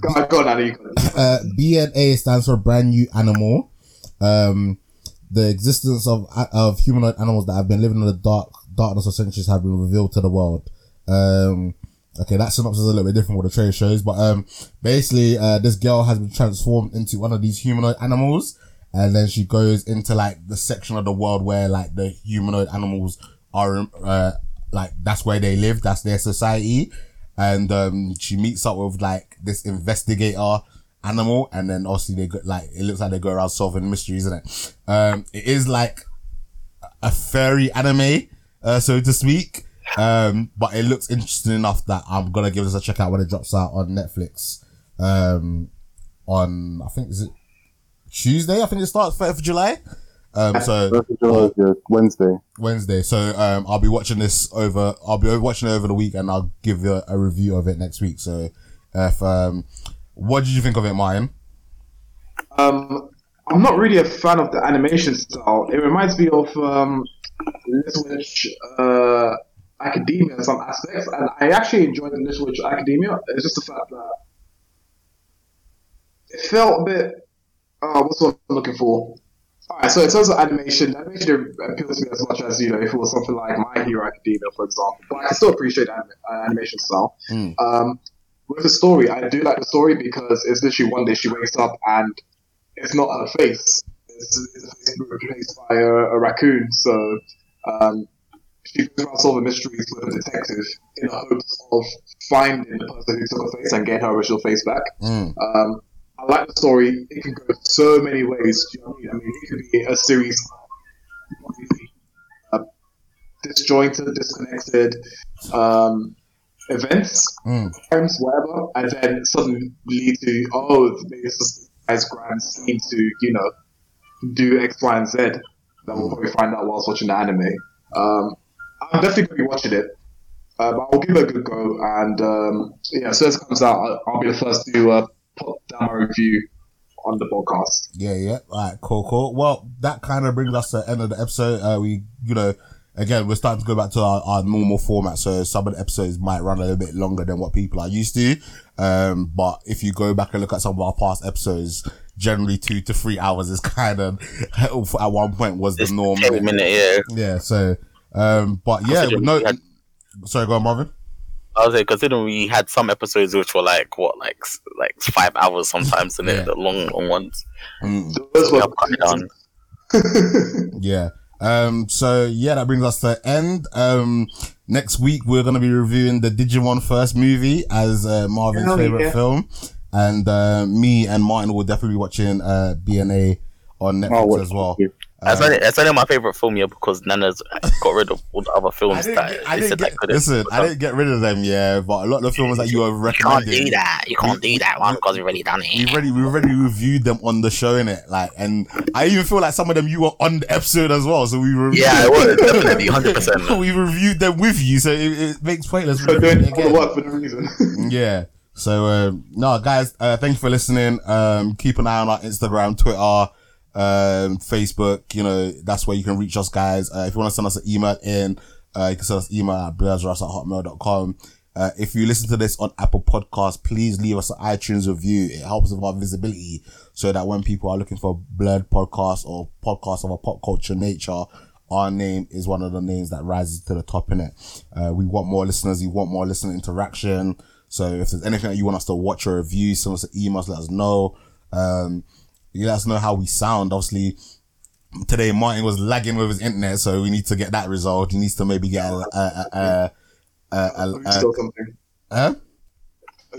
Speaker 3: Go on, go on, Andy. you.
Speaker 1: Uh, BNA stands for brand new animal. Um, the existence of of humanoid animals that have been living in the dark darkness for centuries have been revealed to the world. Um, okay, that synopsis is a little bit different what the trailer shows, but um, basically, uh, this girl has been transformed into one of these humanoid animals, and then she goes into like the section of the world where like the humanoid animals are, uh, like that's where they live, that's their society, and um, she meets up with like this investigator animal, and then obviously they go like it looks like they go around solving mysteries, isn't it? Um, it is like a fairy anime, uh, so to speak. Um, but it looks interesting enough that I'm gonna give this a check out when it drops out on Netflix. Um, on I think is it Tuesday? I think it starts 3rd of July. Um, so
Speaker 4: of July yeah, Wednesday.
Speaker 1: Wednesday. So um, I'll be watching this over. I'll be watching it over the week, and I'll give you a, a review of it next week. So, if um, what did you think of it, Martin?
Speaker 3: Um, I'm not really a fan of the animation style. It reminds me of um, Little Witch uh, Academia in some aspects, and I actually enjoyed the Little Witch Academia. It's just the fact that it felt a bit. Uh, what's what I'm looking for? Alright, so in terms of animation, animation appeals to me as much as you know if it was something like My Hero Academia, for example. But I still appreciate anim- animation style.
Speaker 1: Mm.
Speaker 3: Um, with the story, I do like the story because it's literally one day she wakes up and it's not her face. It's replaced by a, a raccoon. So um, she goes around solving mysteries with a detective in the hopes of finding the person who took her face and getting her original face back.
Speaker 1: Mm.
Speaker 3: Um, I like the story. It can go so many ways. You know I mean? I mean, it could be a series of uh, disjointed, disconnected um, events,
Speaker 1: Mm.
Speaker 3: times, whatever, and then suddenly lead to oh, it's just as grand scheme to you know do X, Y, and Z. That we'll probably find out whilst watching the anime. Um, I'm definitely going to be watching it. Uh, but I'll give it a good go, and um, yeah, as soon as it comes out, I'll, I'll be the first to uh, put down my review on the podcast.
Speaker 1: Yeah, yeah. All right, cool, cool. Well, that kind of brings us to the end of the episode. Uh, we, you know, again, we're starting to go back to our, our normal format. So some of the episodes might run a little bit longer than what people are used to. Um, but if you go back and look at some of our past episodes, generally two to three hours is kind of, at one point was the
Speaker 2: It's
Speaker 1: norm.
Speaker 2: 10 minute, yeah.
Speaker 1: Yeah. So, um, but yeah, no,
Speaker 2: had-
Speaker 1: sorry, go on, Marvin.
Speaker 2: I was like, considering we had some episodes which were like what, like like five hours sometimes, and
Speaker 1: Yeah.
Speaker 2: then the long, long ones.
Speaker 1: Mm.
Speaker 3: Those were
Speaker 2: cut it down.
Speaker 1: Yeah. Um, so yeah, that brings us to the end. Um, next week we're going to be reviewing the Digimon first movie as, uh, Marvin's
Speaker 3: Hell
Speaker 1: favorite
Speaker 3: yeah.
Speaker 1: film. And, uh, me and Martin will definitely be watching, uh, BNA on Netflix
Speaker 4: Oh,
Speaker 1: as well.
Speaker 2: That's
Speaker 1: Um,
Speaker 2: only that's only my favorite film, yeah, because Nana's got rid of all the other films that
Speaker 1: get, I
Speaker 2: they
Speaker 1: didn't
Speaker 2: said
Speaker 1: get,
Speaker 2: that couldn't.
Speaker 1: listen, I didn't get rid of them, yeah, but a lot of the films that you have
Speaker 2: You can't
Speaker 1: recommended,
Speaker 2: do that. You can't do that one because we've already done
Speaker 1: we've
Speaker 2: it.
Speaker 1: already, we've already reviewed them on the show, innit? Like, and I even feel like some of them you were on the episode as well, so we reviewed
Speaker 2: Yeah, it was definitely hundred percent.
Speaker 1: we reviewed them with you, so it, it makes pointless
Speaker 3: for
Speaker 1: reviewing
Speaker 3: doing all the
Speaker 1: again.
Speaker 3: work for no reason.
Speaker 1: Yeah. So um, no, guys, uh, thank you for listening. Um, keep an eye on our Instagram, Twitter, um, Facebook. You know, that's where you can reach us, guys. Uh, if you want to send us an email in, uh, you can send us email at blurzuras at hotmail.com. Uh, if you listen to this on Apple Podcasts, please leave us an iTunes review. It helps with our visibility so that when people are looking for blurred podcasts or podcasts of a pop culture nature, our name is one of the names that rises to the top in it. Uh, we want more listeners. We want more listener interaction. So if there's anything that you want us to watch or review, send us an email, let us know. Um, you let us know how we sound. Obviously, today Martin was lagging with his internet, so we need to get that resolved. He needs to maybe get a, a, a, a, a, a,
Speaker 3: booster or something.
Speaker 1: huh?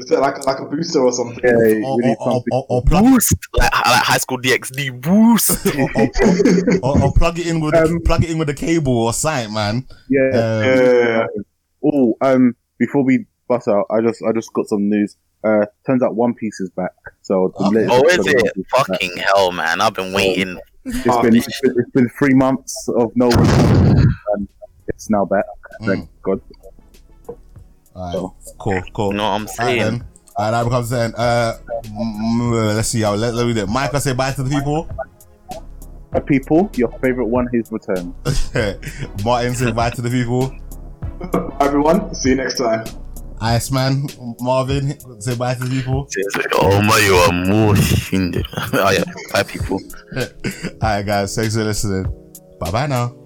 Speaker 3: Like like a booster or something?
Speaker 4: Yeah,
Speaker 1: or, or,
Speaker 4: something.
Speaker 1: or, or plug,
Speaker 2: Boost like, like High School DxD boost.
Speaker 1: or, or, or plug it in with
Speaker 4: Um,
Speaker 1: plug it in with a cable or something, man.
Speaker 4: Yeah.
Speaker 1: Um,
Speaker 3: Yeah.
Speaker 4: Oh, um, before we bust out, I just I just got some news. Uh, turns out One Piece is back. So the
Speaker 1: Okay.
Speaker 2: Oh, is it?
Speaker 4: One Piece is back.
Speaker 2: Fucking hell, man! I've been waiting.
Speaker 4: It's been, it's been it's been three months of no, and it's now back. Thank God.
Speaker 1: Alright, cool, cool.
Speaker 2: You know what I'm
Speaker 1: Alright
Speaker 2: saying?
Speaker 1: then. Alright, that becomes then. Uh, mm, let's see how. Let, let me do it. Mike, I say bye to the people.
Speaker 4: Uh, people, your favorite one has returned.
Speaker 1: Martin, say bye to the people.
Speaker 3: Everyone, see you next time.
Speaker 1: Iceman, Marvin, say bye to people.
Speaker 2: Oh my, you are more Oh yeah, bye people.
Speaker 1: Alright, guys, thanks for listening. Bye bye now.